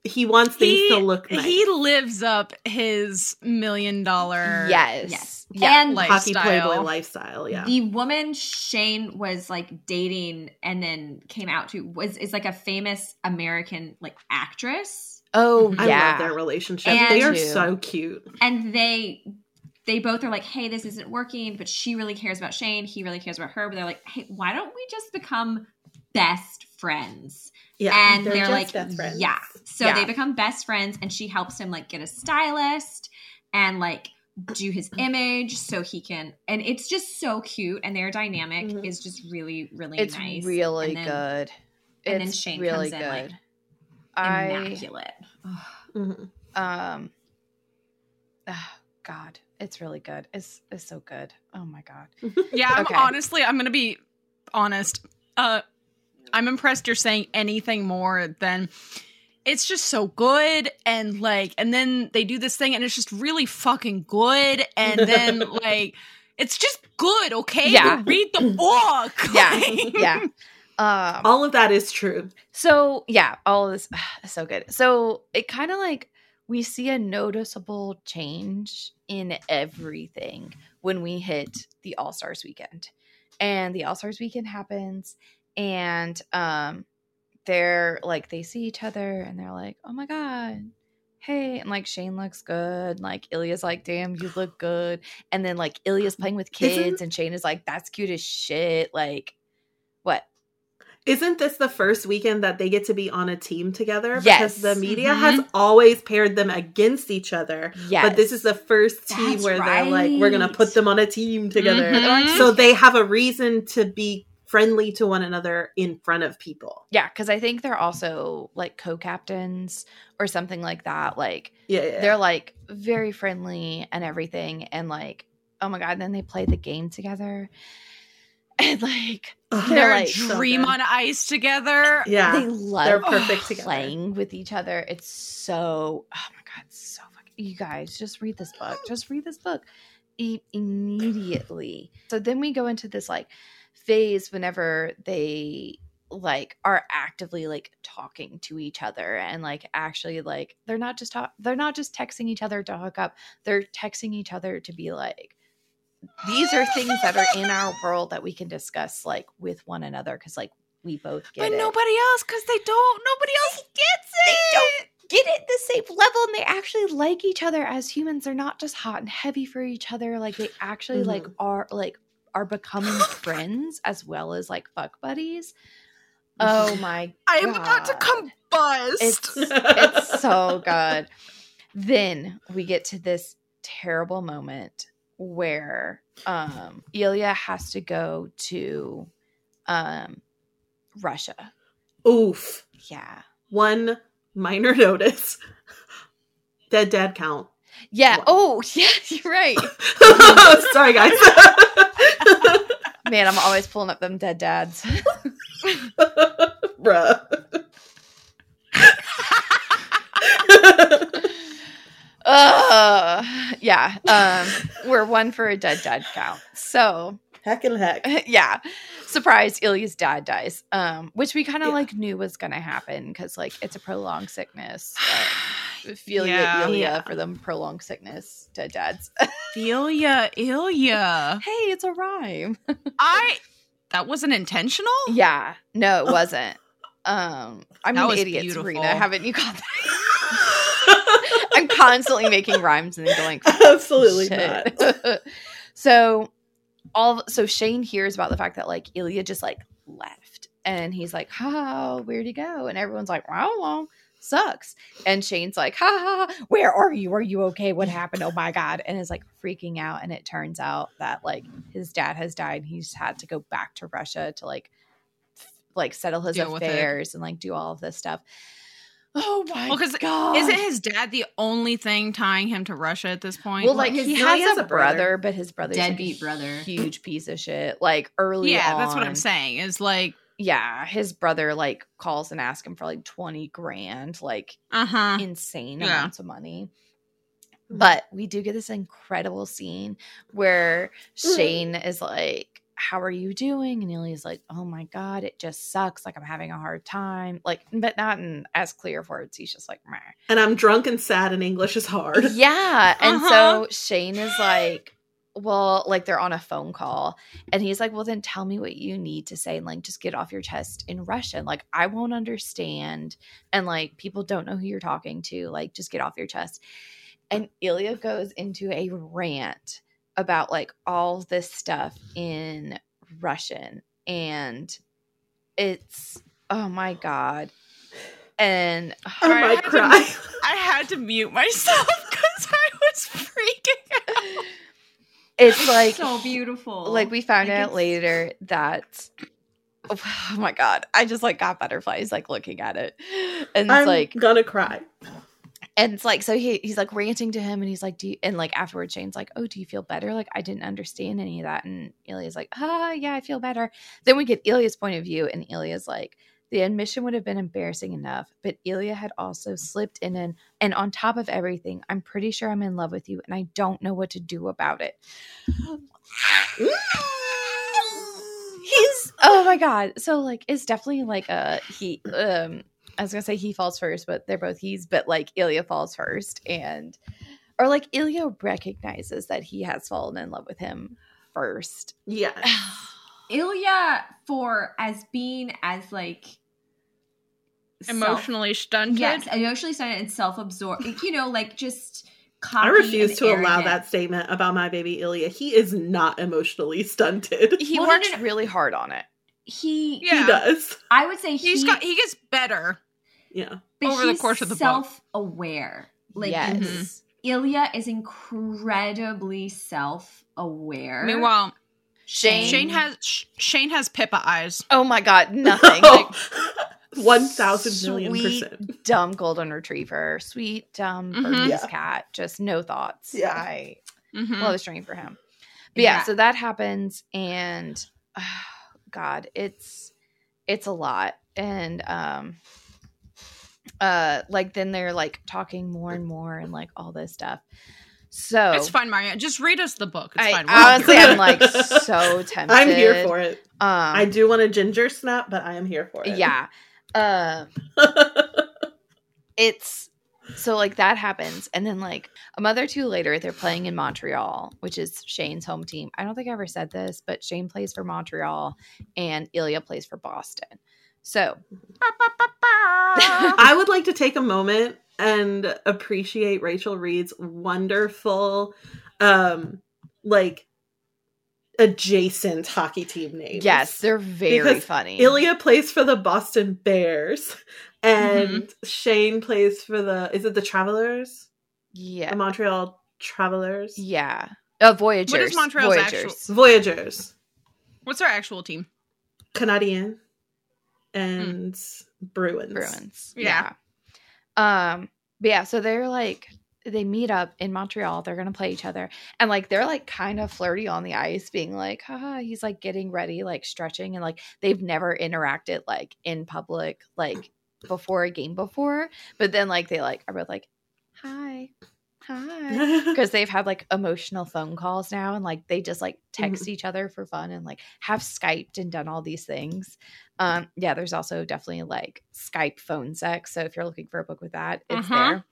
he wants things He- to look nice. He lives up his million dollar yes Yes. yeah And hockey lifestyle. playboy lifestyle. Yeah, The woman Shane was like dating and then came out to was is like a famous American like actress. Oh I yeah love their relationship. And- they are Too. so cute. And they they both are like, hey, this isn't working, but she really cares about Shane. He really cares about her. But they're like, hey, why don't we just become best friends? Yeah, and they're, just like, best friends. yeah. So Yeah. they become best friends, and she helps him like get a stylist and like do his image so he can. And it's just so cute, and their dynamic Mhm. is just really, really It's nice. really And then good. and then it's Shane really comes in, like, good. I Immaculate. Ugh. Mhm. um ah, God, it's really good. It's it's so good. Oh my god. Yeah, I'm Okay. honestly, I'm gonna be honest. Uh, I'm impressed you're saying anything more than it's just so good and like, and then they do this thing and it's just really fucking good, and then like, it's just good. Okay, Yeah. read the book. Yeah. Yeah. Um All of that is true. So yeah, all of this is so good. So it kind of like we see a noticeable change in everything when we hit the All Stars weekend, and the All Stars weekend happens, and um, they're like they see each other and they're like, oh my god. Hey, and like Shane looks good. Like Ilya's like, damn, you look good. And then like Ilya's playing with kids, Isn't- and Shane is like, that's cute as shit. Like? Isn't this the first weekend that they get to be on a team together? Yes. Because the media Mhm. has always paired them against each other. Yes. But this is the first team That's where they're like, we're going to put them on a team together. Mhm. So they have a reason to be friendly to one another in front of people. Yeah, because I think they're also like co-captains or something like that. Like Yeah. yeah. they're like very friendly and everything, and like oh my god, and then they play the game together, and like Ugh, oh, they're They're like- a so dream good. on ice together. Yeah. they love they're perfect together. playing with each other. It's so oh my god, it's so fucking. You guys just read this book. Just read this book e- immediately. So then we go into this like phase whenever they like are actively like talking to each other and like actually like they're not just talk they're not just texting each other to hook up they're texting each other to be like these are things that are in our world that we can discuss like with one another because like we both get but it nobody else, because they don't. Nobody else gets it. they don't get it the same level and they actually like each other as humans they're not just hot and heavy for each other like they actually like Mhm. are like are becoming friends as well as like fuck buddies oh my I am about to combust. it's it's so good then we get to this terrible moment where um Ilya has to go to um Russia Oof. yeah One minor notice. Dead dad count. yeah oh yeah you're right Sorry, guys. Man, I'm always pulling up them dead dads. Bruh. Uh, yeah. Um, we're one for a dead dad count. So heck and heck. yeah. Surprise, Ilya's dad dies. Um, which we kind of Yeah. like knew was gonna happen because like it's a prolonged sickness. Uh, Feel Yeah. Ilya Yeah. for them prolonged sickness, dead dads. Ilya, Ilya. hey, it's a rhyme. I. That wasn't intentional. yeah. No, it wasn't. Um, I'm That an idiot, beautiful. Serena. Haven't you caught that? I'm constantly making rhymes and then going, Absolutely not. So all so Shane hears about the fact that like Ilya just like left and he's like, ha, where'd he go? And everyone's like, wow, well, sucks. And Shane's like, ha, ha, ha, where are you? Are you okay? What happened? Oh my God. And is like freaking out. And it turns out that like his dad has died. He's had to go back to Russia to like f- like settle his Deal affairs and like do all of this stuff. Oh my Well, 'cause god! Isn't his dad the only thing tying him to Russia at this point? Well, like his- he has, he has a a brother, brother. but his brother's Deadbeat a brother. huge piece of shit. Like early, yeah, that's what I'm saying. Is like, Yeah, his brother like calls and asks him for like twenty grand, like uh huh. insane Yeah. amounts of money. But we do get this incredible scene where Shane is like, How are you doing? And Ilya's like, Oh my God, it just sucks. Like, I'm having a hard time. Like, but not in as clear words. He's just like, Meh. And I'm drunk and sad and English is hard. Yeah. And Uh-huh. so Shane is like, well, like they're on a phone call and he's like, well, then tell me what you need to say and like just get off your chest in Russian. Like, I won't understand. And like, people don't know who you're talking to. Like, just get off your chest. and Ilya goes into a rant about like all this stuff in Russian and it's oh my god. And oh I Alright, I had to- I had to mute myself because I was freaking out. it's like so beautiful. like we found Like, out later that oh my god i just like got butterflies like looking at it and it's I'm like gonna cry. And it's like so he, he's like ranting to him and he's like do you and like afterwards shane's like oh do you feel better? Like i didn't understand any of that. And ilya's like ah yeah i feel better. Then we get ilya's point of view and ilya's like the admission would have been embarrassing enough but ilya had also slipped in and and on top of everything i'm pretty sure i'm in love with you and i don't know what to do about it. He's oh my god. So like it's definitely like a he um i was gonna say he falls first but they're both he's but like ilya falls first and or like ilya recognizes that he has fallen in love with him first Yeah. Ilya for as being as like self- Emotionally stunted. yes, emotionally stunted and self-absorbed. You know, like just. I cocky refuse and to allow that statement about my baby Ilya. He is not emotionally stunted. he Well, no, works no, no. really hard on it He, Yeah. He does. I would say He's he, got he gets better. Yeah. but over the course of the book. self-aware. Like yes Ilya is incredibly self-aware. Meanwhile, shane Shane has Sh- Shane has Pippa eyes. oh my god nothing like One thousand million sweet, percent. dumb golden retriever sweet dumb Mhm. Burmese Yeah. cat just no thoughts Yeah. i Mhm. love the string for him. But yeah, Yeah. so that happens, and God, it's it's a lot, and um, uh, like then they're like talking more and more and like all this stuff. So It's fine, Maria. Just read us the book. It's I fine. We're honestly. I'm like so tempted. I'm here for it. Um, I do want a ginger snap, but I am here for it. yeah. Uh, it's so like that happens. And then like a month or two later they're playing in montreal which is shane's home team. I don't think i ever said this but shane plays for montreal and ilya plays for boston. So I would like to take a moment and appreciate Rachel Reid's wonderful, um, like adjacent hockey team names. yes they're very Because funny Ilya plays for the Boston Bears, and Mm-hmm. Shane plays for the. Is it the Travelers? yeah The Montreal Travelers. yeah uh, voyagers What is Montreal's voyagers Voyagers. What's our actual team? Canadian and Bruins. Bruins. Yeah. Yeah. Um, but yeah, so they're like they meet up in Montreal. They're gonna play each other. And like they're like kind of flirty on the ice, being like, haha, he's like getting ready, like stretching, and like they've never interacted like in public, like before a game before. But then like they like are both like, Hi. Hi. Because they've had like emotional phone calls now and like they just like text each other for fun and like have Skyped and done all these things. Um, yeah, there's also definitely like Skype phone sex. So if you're looking for a book with that, it's Uh-huh. there.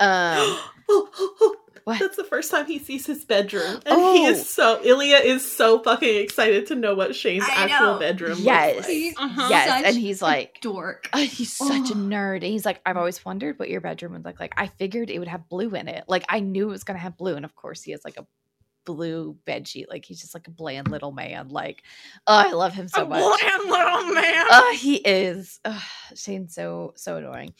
Um, oh, oh, oh, What? That's the first time he sees his bedroom. And Oh. he is so Ilya is so fucking excited to know what Shane's I actual know. bedroom Yes. looks like. He's Uh-huh. yes, such and he's a like, dork. "Oh, he's such a Oh. nerd. And he's like, I've always wondered what your bedroom would look like. I figured it would have blue in it. Like I knew it was gonna have blue, and of course he has like a blue bed sheet. Like he's just like a bland little man. Like, oh, I love him so a much. bland little man. Oh, he is. Ugh, Shane's so so annoying.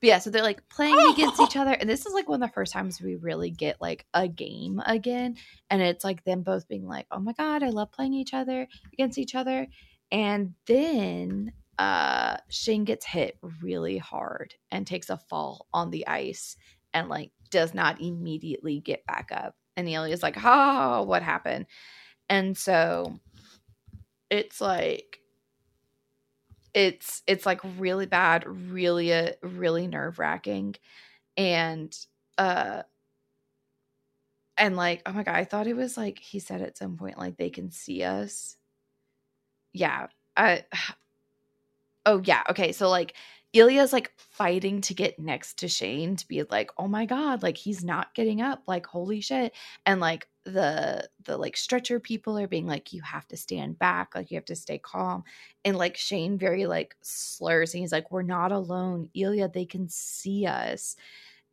Yeah, so they're like playing against each other, and this is like one of the first times we really get like a game again, and it's like them both being like, "Oh my god, I love playing each other against each other," and then uh Shane gets hit really hard and takes a fall on the ice, and like does not immediately get back up, and Ilya's like, "Oh, what happened?" And so it's like it's it's like really bad really uh, really nerve wracking and uh and like oh my god i thought it was like he said at some point like they can see us yeah i oh yeah okay so like Ilya's like fighting to get next to Shane to be like, oh my god, like he's not getting up, like holy shit. And like the the like stretcher people are being like, you have to stand back, like you have to stay calm. And like Shane very like slurs and he's like, We're not alone. Ilya, they can see us.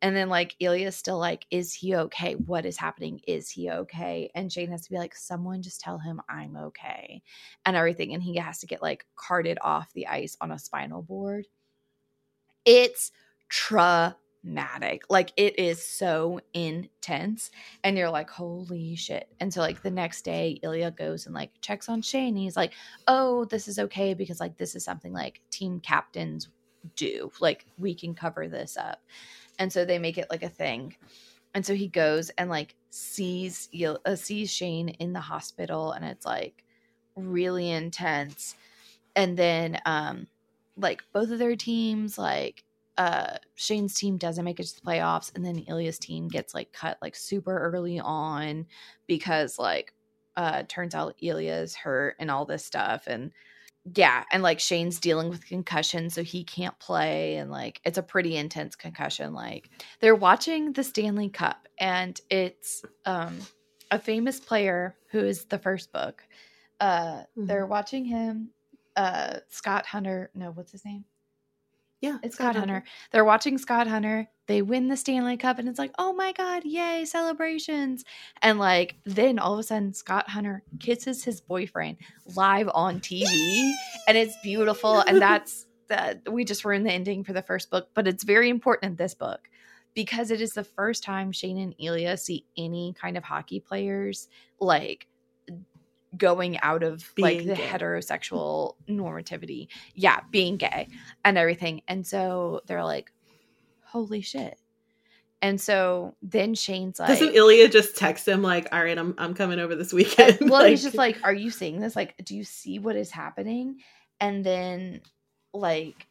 And then like Ilya's still like, is he okay? What is happening? Is he okay? And Shane has to be like, someone just tell him I'm okay and everything. And he has to get like carted off the ice on a spinal board. It's traumatic. Like it is so intense. And you're like, holy shit. And so like the next day, Ilya goes and like checks on Shane. He's like, oh, this is okay because like this is something like team captains do. Like we can cover this up. And so they make it like a thing. And so he goes and like sees uh, sees Shane in the hospital and it's like really intense. And then um like both of their teams like uh Shane's team doesn't make it to the playoffs and then Ilya's team gets like cut like super early on because like uh turns out Ilya's hurt and all this stuff and yeah, and like Shane's dealing with concussion so he can't play and like it's a pretty intense concussion like they're watching the Stanley Cup and it's um a famous player who is the first book. Uh mm-hmm. they're watching him uh Scott Hunter, no, what's his name? Yeah, it's Scott, Scott Hunter. Hunter. They're watching Scott Hunter. They win the Stanley Cup, and it's like, oh my god, yay, celebrations! And like, then all of a sudden, Scott Hunter kisses his boyfriend live on TV, and it's beautiful. And that's that. We just ruined the ending for the first book, but it's very important in this book because it is the first time Shane and Ilya see any kind of hockey players like going out of being like the gay. heterosexual normativity. Yeah, being gay and everything. And so they're like, holy shit. And so then Shane's like, doesn't Ilya just text him like, "All right, I'm I'm coming over this weekend." well, like, he's just like, "Are you seeing this? Like, do you see what is happening?" And then, like,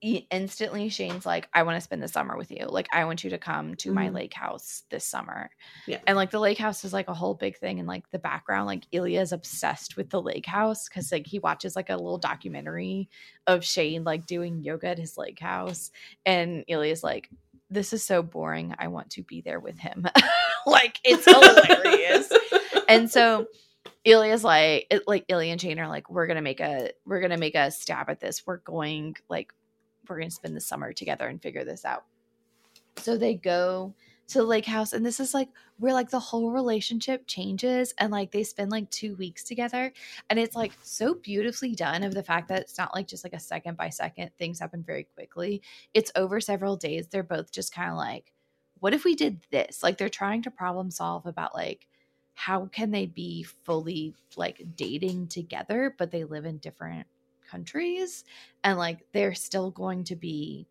instantly Shane's like, I want to spend the summer with you. Like, I want you to come to mm-hmm. my lake house this summer. Yeah. And like the lake house is like a whole big thing. And like the background, like Ilya is obsessed with the lake house because like he watches like a little documentary of Shane like doing yoga at his lake house. And Ilya's like, this is so boring. I want to be there with him. like it's hilarious. and so Ilya's like, it, like Ilya and Shane are like, we're gonna make a, we're gonna make a stab at this. We're going like we're going to spend the summer together and figure this out. So they go to the lake house and this is like where like the whole relationship changes and like they spend like 2 weeks together and it's like so beautifully done of the fact that it's not like just like a second by second things happen very quickly. It's over several days. They're both just kind of like what if we did this? Like they're trying to problem solve about like how can they be fully like dating together but they live in different countries and like they're still going to be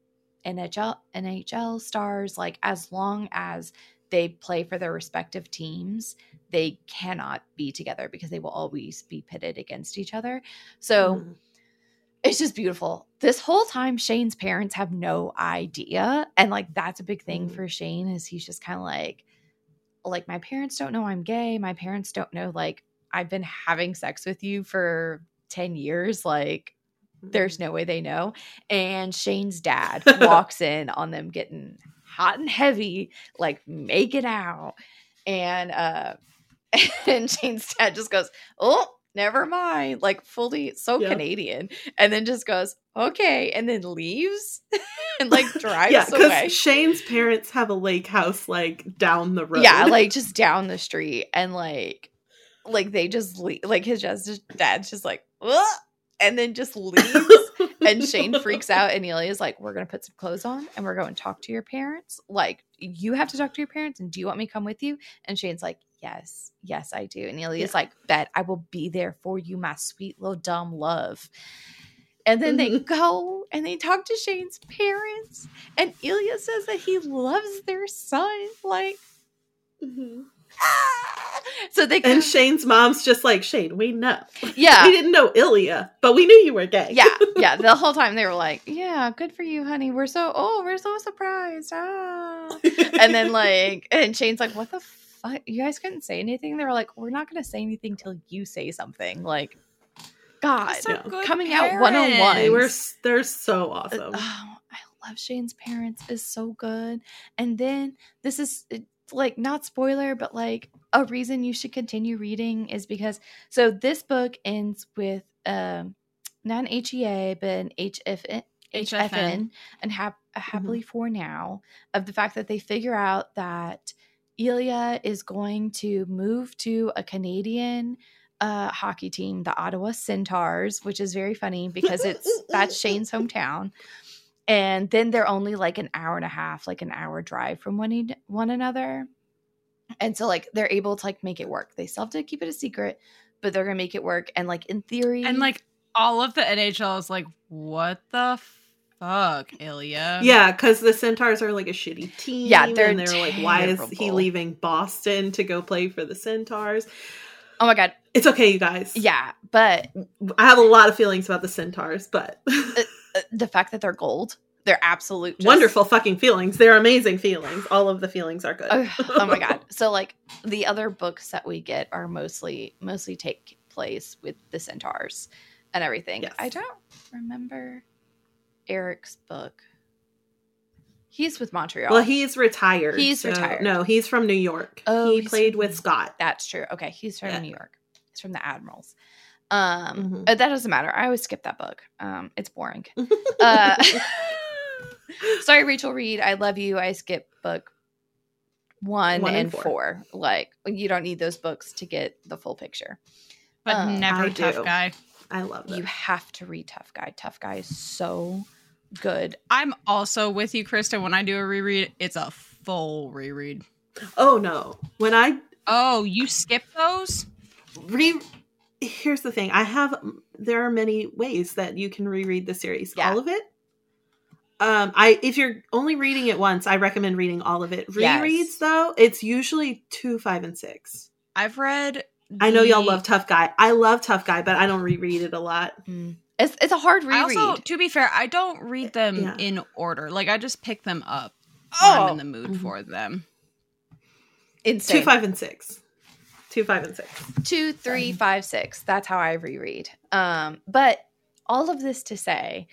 NHL NHL stars like as long as they play for their respective teams they cannot be together because they will always be pitted against each other so mm. it's just beautiful this whole time shane's parents have no idea and like that's a big thing mm. for shane is he's just kind of like like my parents don't know i'm gay my parents don't know like i've been having sex with you for 10 years like there's mm-hmm. no way they know. And shane's dad walks in on them getting hot and heavy like make it out. And uh and shane's dad just goes oh never mind. Like fully so yep. canadian. And then just goes okay. And then leaves and like drives yeah, away. Shane's parents have a lake house like down the road. yeah like just down the street. And like like they just leave like his just dad's just like Ugh! and then just leaves. and Shane freaks out, and is like, "We're gonna put some clothes on, and we're going to talk to your parents. Like, you have to talk to your parents, and do you want me to come with you?" And Shane's like, "Yes, yes, I do." And Ilya's yeah. like, "Bet I will be there for you, my sweet little dumb love." And then mm-hmm. they go and they talk to Shane's parents, and Ilya says that he loves their son. Like, mm-hmm. so they and Shane's mom's just like Shane. We know, yeah, we didn't know Ilya, but we knew you were gay. yeah, yeah. The whole time they were like, "Yeah, good for you, honey. We're so oh, we're so surprised." Ah, and then like, and Shane's like, "What the fuck? You guys couldn't say anything." They were like, "We're not going to say anything till you say something." Like, God, coming parents. out one on one. They were they're so awesome. Uh, oh, I love Shane's parents is so good. And then this is like not spoiler, but like a reason you should continue reading is because so this book ends with um not an HEA but an HF HFN, HFN. and hap- Mm-hmm. happily for now of the fact that they figure out that Ilya is going to move to a Canadian uh, hockey team, the Ottawa Centaurs, which is very funny because it's that's Shane's hometown. And then they're only like an hour and a half, like an hour drive from one, e- one another. And so like they're able to like make it work. They still have to keep it a secret, but they're gonna make it work. And like in theory, And like all of the NHL is like, what the fuck, Ilya? Yeah, because the Centaurs are like a shitty team. Yeah, they're and they're like, why is he leaving Boston to go play for the Centaurs? oh my god, It's okay, you guys. yeah. But I have a lot of feelings about the Centaurs, but uh, Uh, the fact that they're gold, they're absolute just- wonderful fucking feelings. They're amazing feelings. All of the feelings are good. Oh, oh my god! So like the other books that we get are mostly mostly take place with the centaurs and everything. Yes. I don't remember Eric's book. He's with Montreal. Well, he's retired. He's so- retired. No, he's from New York. Oh, he played from- with Scott. That's true. Okay, he's from Yeah. New York. He's from the Admirals. Um, Mhm. uh, that doesn't matter. I always skip that book. Um, it's boring. Uh, sorry, Rachel Reid. I love you. I skip book one, One and and four. four. Like you don't need those books to get the full picture. But Uh, never I tough do. guy. I love You it. have to read Tough Guy. Tough Guy is so good. I'm also with you, Krista. When I do a reread, it's a full reread. Oh no. When I Oh, you skip those? re here's the thing. I have there are many ways that you can reread the series. Yeah. All of it. Um I if you're only reading it once, I recommend reading all of it. Yes. Rereads though, it's usually 2, 5 and 6. I've read. I know y'all love Tough Guy. I love Tough Guy, but I don't reread it a lot. It's it's a hard I reread. also, to be fair, I don't read them Yeah. in order. Like I just pick them up when I'm in the mood Mhm. for them. Insane. 2, 5 and 6. 2, 5 and 6. two, three, five, six. That's how I reread. Um, but all of this to say,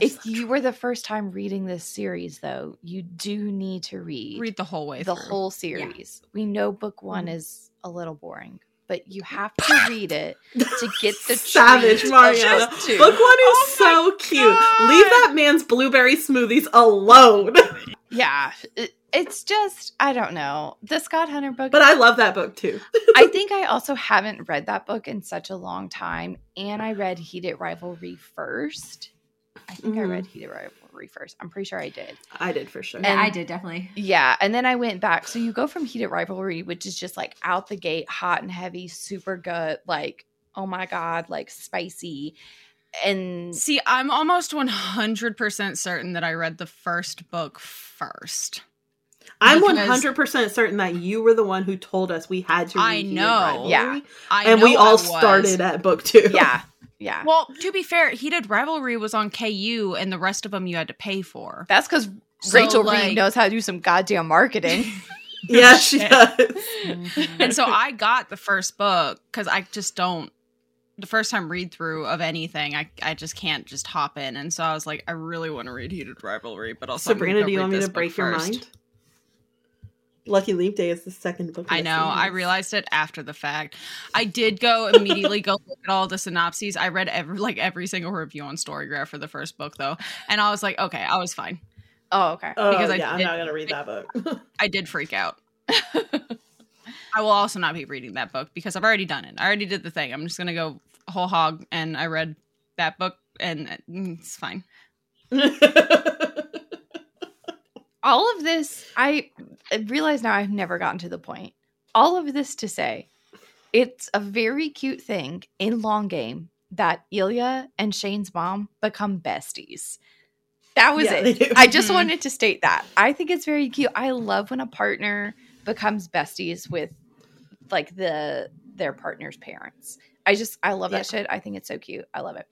if you were the first time reading this series, though, you do need to read, Read the whole way. the through. whole series. We know book one Mhm. is a little boring, but you have to read it to get the Savage treat of Marianna. Book one is Oh my so cute. God. Leave that man's blueberry smoothies alone. Yeah, it- it's just I don't know the Scott Hunter book. but I love that book too. I think I also haven't read that book in such a long time, and I read Heated Rivalry first. I think I Mhm. read Heated Rivalry first. I'm pretty sure I did. I did for sure. Yeah, And- I did definitely. Yeah, and then I went back. So you go from Heated Rivalry, which is just like out the gate, hot and heavy, super good, like oh my god, like spicy, and See, I'm almost 100% certain that I read the first book first. I'm 100% certain that you were the one who told us we had to read I know. Rivalry, Yeah. I and know we all started at book two. yeah, yeah. Well, to be fair, Heated Rivalry was on KU, and the rest of them you had to pay for. That's because So, Rachel like- Reid knows how to do some goddamn marketing. yeah, she Shit. does. and so I got the first book because I just don't. The first time read through of anything, I I just can't just hop in, and so I was like, I really want to read Heated Rivalry, but also I'm Sabrina, gonna do you read want me to break your first. mind? Lucky Leap Day is the second book. I the know. I realized it after the fact. I did go immediately go look at all the synopses. I read every like every single review on Storygraph for the first book though, and I was like, okay, I was fine. oh, okay. Oh, because I yeah, I'm not gonna read that book. I did freak out. I will also not be reading that book because I've already done it. I already did the thing. I'm just gonna go whole hog, and I read that book, and mm, it's fine. all of this i realize now i've never gotten to the point. All of this to say it's a very cute thing in long game that ilya and shane's mom become besties. That was Yeah, it. i just Mhm. wanted to state that. I think it's very cute. I love when a partner becomes besties with like the their partner's parents i just i love that shit. I think it's so cute. I love it.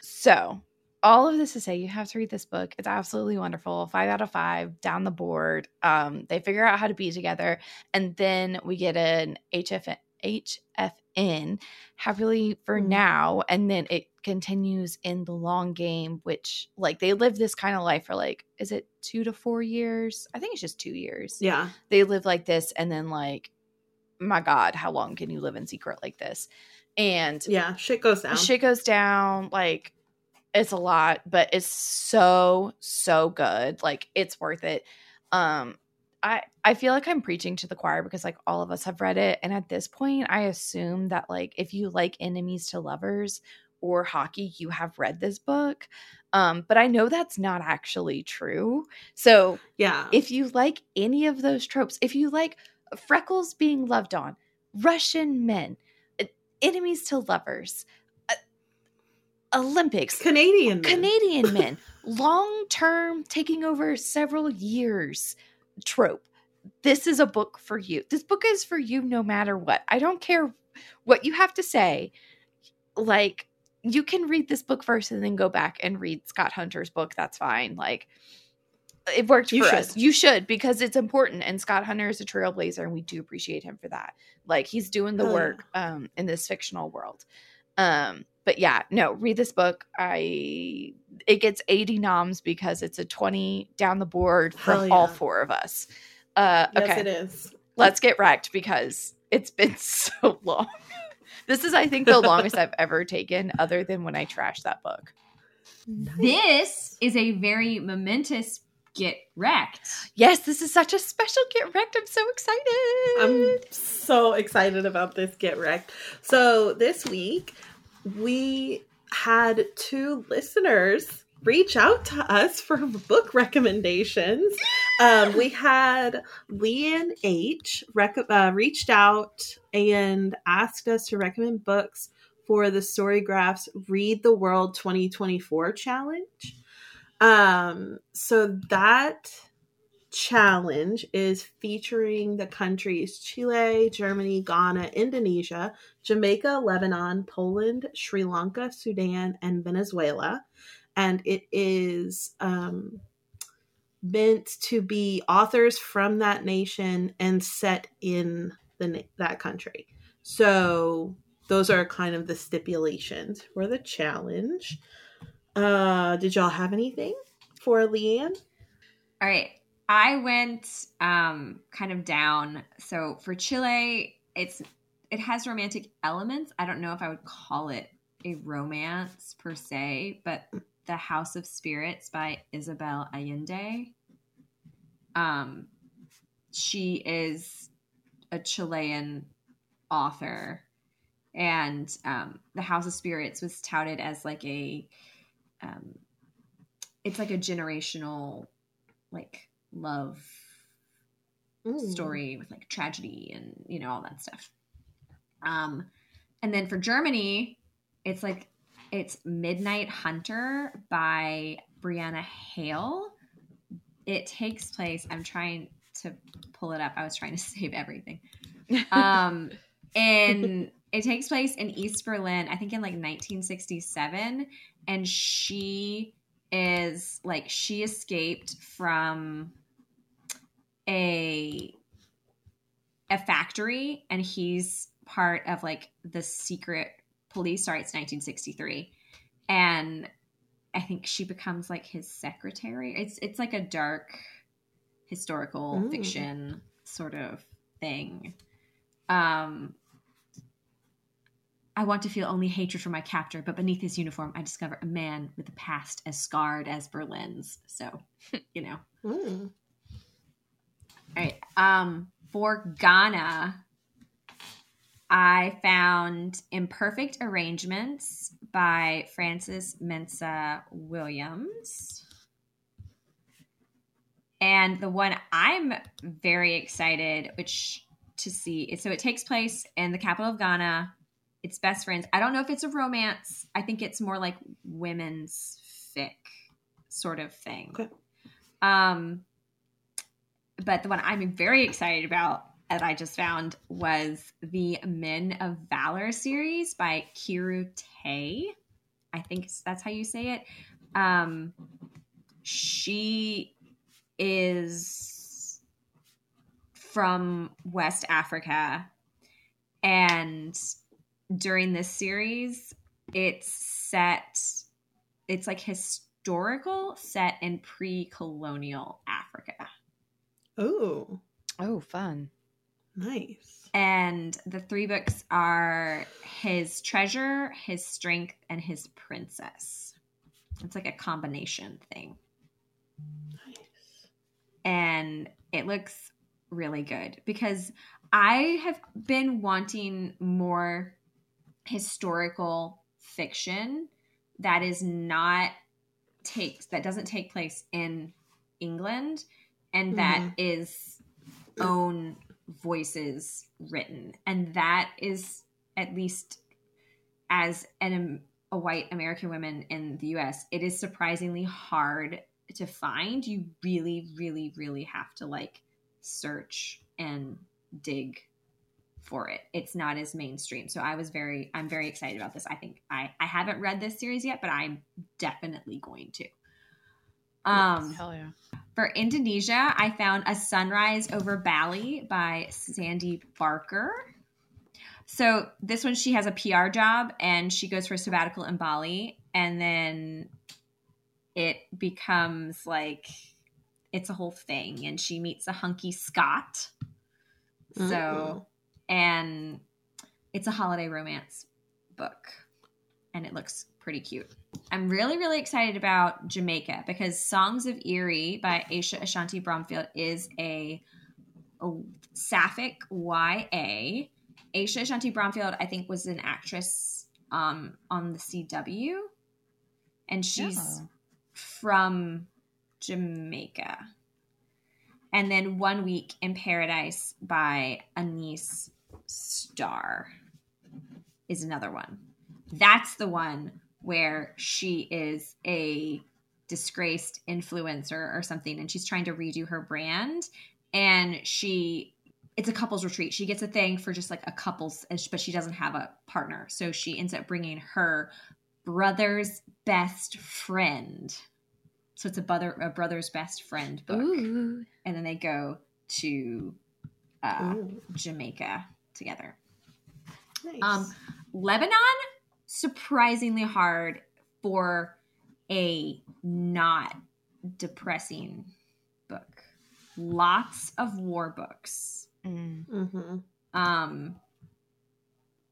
So all of this to say you have to read this book. It's absolutely wonderful. Five out of five down the board. Um they figure out how to be together and then we get an hf hfn happily for Mhm. now and then it continues in the long game which like they live this kind of life for like is it two to four years? I think it's just two years. Yeah, they live like this and then like my god how long can you live in secret like this and yeah, shit goes down. shit goes down like it's a lot, but it's so so good. Like it's worth it. Um I I feel like I'm preaching to the choir because like all of us have read it and at this point I assume that like if you like enemies to lovers or hockey you have read this book. Um but I know that's not actually true. So Yeah. if you like any of those tropes, if you like freckles being loved on, Russian men, enemies to lovers, uh, Olympics, Canadian. men. Canadian men, long term, taking over several years trope. This is a book for you. This book is for you no matter what. I don't care what you have to say. Like, you can read this book first and then go back and read Scott Hunter's book. That's fine. Like, it worked You for us. You should because it's important. And Scott Hunter is a trailblazer, and we do appreciate him for that. Like, he's doing the Oh, yeah. work um, in this fictional world. Um, but yeah, no, read this book. I it gets 80 noms because it's a 20 down the board from Hell all four of us. Uh Yes, okay. it is. Let's get wrecked because it's been so long. this is I think the longest I've ever taken other than when I trashed that book. This is a very momentous get wrecked. Yes, this is such a special get wrecked. I'm so excited. I'm so excited about this Get Wrecked. So this week we had two listeners reach out to us for book recommendations. Um, we had Leanne H rec- uh, reached out and asked us to recommend books for the Storygraphs Read the World 2024 challenge. Um, so that challenge is featuring the countries Chile, Germany, Ghana, Indonesia, Jamaica, Lebanon, Poland, Sri Lanka, Sudan, and Venezuela. And it is um, meant to be authors from that nation and set in the that country. So those are kind of the stipulations for the challenge. Uh, did y'all have anything for Leanne? All right. I went um kind of down. So for Chile, it's it has romantic elements. I don't know if I would call it a romance per se, but The House of Spirits by Isabel Allende. Um she is a Chilean author and um The House of Spirits was touted as like a um it's like a generational like love story with like tragedy and you know all that stuff. Um and then for germany it's like it's midnight hunter by brianna hale. It takes place i'm trying to pull it up. I was trying to save everything. Um and it takes place in east berlin i think in like 1967 and she is like she escaped from a a factory and he's part of like the secret police. Sorry it's 1963 and i think she becomes like his secretary. It's it's like a dark historical Mm. fiction sort of thing. Um I want to feel only hatred for my captor, but beneath his uniform, I discover a man with a past as scarred as Berlin's. So, you know. Mm. All right. Um, for Ghana, I found Imperfect Arrangements by Frances Mensah Williams. And the one I'm very excited which to see so it takes place in the capital of Ghana. It's best friends. I don't know if it's a romance. I think it's more like women's fic sort of thing. Okay. Um but the one I'm very excited about that I just found was the Men of Valor series by Kiru Taye. I think that's how you say it. Um, she is from West Africa, and during this series, it's set. It's like historical, set in pre-colonial Africa. Oh, oh, fun. nice. And the three books are His Treasure, His Strength, and His Princess. it's like a combination thing. Nice. and it looks really good because I have been wanting more historical fiction that is not takes that doesn't take place in England and that mm-hmm. is own voices written. And that is at least as an a white American woman in the US it is surprisingly hard to find. You really really really have to like search and dig for it it's not as mainstream so i was very i'm very excited about this i think i i haven't read this series yet but i'm definitely going to um Hell yeah. for Indonesia, I found A Sunrise Over Bali by Sandy Barker. So this one, she has a PR job and she goes for a sabbatical in Bali, and then it becomes like it's a whole thing, and she meets a hunky Scot. So, and it's a holiday romance book, and it looks pretty cute. I'm really, really excited about Jamaica because Songs of Irie by Asha Ashanti Bromfield is a, a sapphic YA. Asha Ashanti Bromfield, I think, was an actress um, on the CW, and she's Yeah. from Jamaica. And then One Week in Paradise by Anais Star is another one. That's the one where she is a disgraced influencer or something and she's trying to redo her brand. And she it's a couples retreat. She gets a thing for just like a couples but she doesn't have a partner. So she ends up bringing her brother's best friend so it's a brother a brother's best friend book Ooh. and then they go to uh, jamaica together nice. um, Lebanon, surprisingly hard for a not depressing book. Lots of war books. Mm. hmm Um,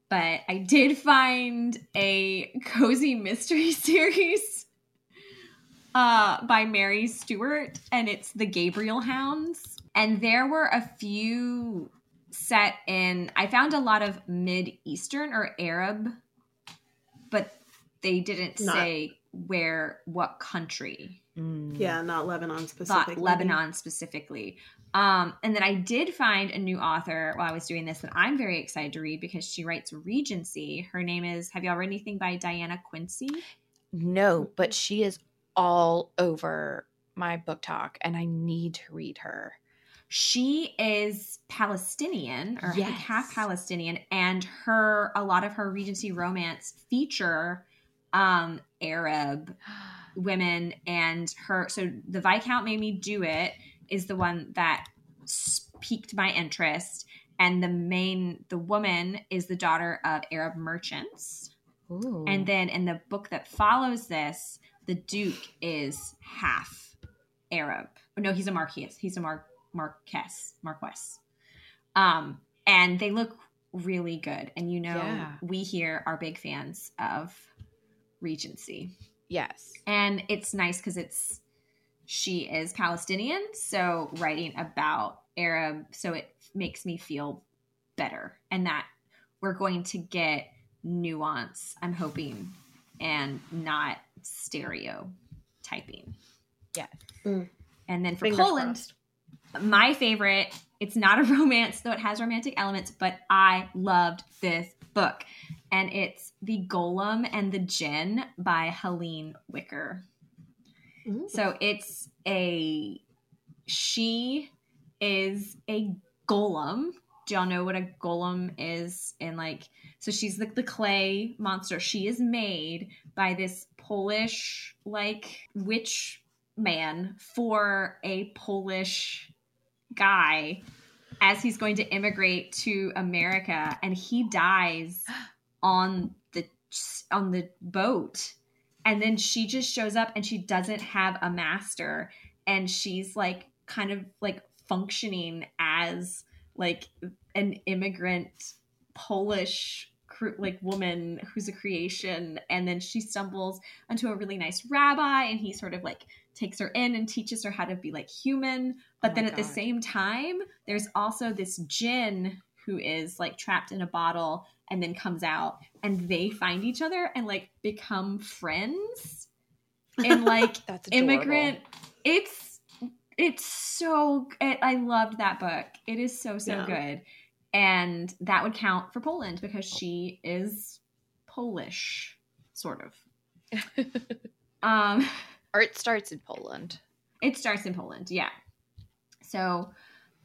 but I did find a cozy mystery series uh, by Mary Stewart, and it's The Gabriel Hounds. And there were a few set in, I found a lot of Mid Eastern or Arab, but they didn't Not- say where, what country Mm. Yeah, not Lebanon thought specifically. Lebanon specifically. Um, and then I did find a new author while I was doing this that I'm very excited to read because she writes Regency. Her name is, have y'all read anything by Diana Quincy? No, but she is all over my book talk, and I need to read her. She is Palestinian or think half Palestinian, and her a lot of her Regency romance feature um, Arab women and her so the viscount made me do it is the one that piqued my interest and the main the woman is the daughter of arab merchants Ooh. and then in the book that follows this the duke is half arab. Oh, no he's a marquis. He's a Mar- marquess marquess. Um and they look really good. And you know Yeah. we here are big fans of regency. Yes. and it's nice because it's she is palestinian so writing about arab so it makes me feel better. And that we're going to get nuance i'm hoping and not stereotyping Yes. Mm. and then for Fingers poland crossed. my favorite it's not a romance though it has romantic elements but i loved this book and it's the golem and the djinn by helene Wecker Ooh. so it's a she is a golem. Do y'all know what a golem is? And like, so she's the, the clay monster. She is made by this Polish like witch man for a Polish guy as he's going to immigrate to America, and he dies on the on the boat and then she just shows up and she doesn't have a master and she's like kind of like functioning as like an immigrant polish like woman who's a creation and then she stumbles onto a really nice rabbi and he sort of like takes her in and teaches her how to be like human. But Oh then at the same time there's also this jinn who is like trapped in a bottle and then comes out and they find each other and like become friends. And like immigrant it's it's so it, i loved that book. It is so so Yeah. good. And that would count for poland because she is polish sort of. Um or it starts in Poland. it starts in poland yeah. So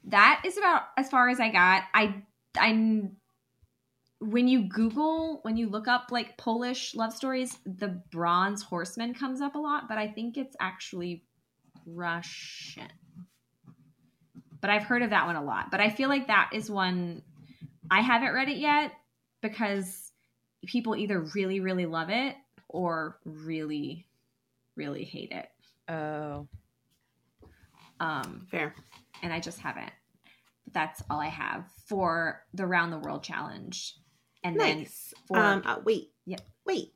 that is about as far as i got. I i when you google when you look up like polish love stories the bronze horseman comes up a lot but i think it's actually russian but i've heard of that one a lot but i feel like that is one i haven't read it yet because people either really really love it or really really hate it Oh. um Fair. and I just haven't. But that's all I have for the round the world challenge. And Nice. then for Um, uh, wait. Yep. Wait.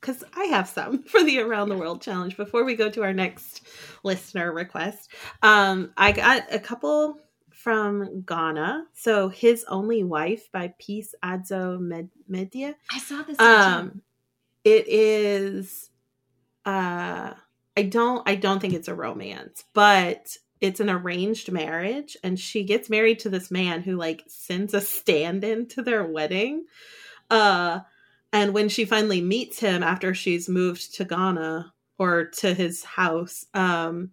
Because I have some for the Around the World Challenge before we go to our next listener request. Um, I got a couple from Ghana. So, His Only Wife by Peace Adzo Med- Medie. I saw this. Um, it is. Uh, I don't. I don't think it's a romance, but it's an arranged marriage, and she gets married to this man who like sends a stand-in to their wedding. Uh, and when she finally meets him after she's moved to Ghana or to his house, um,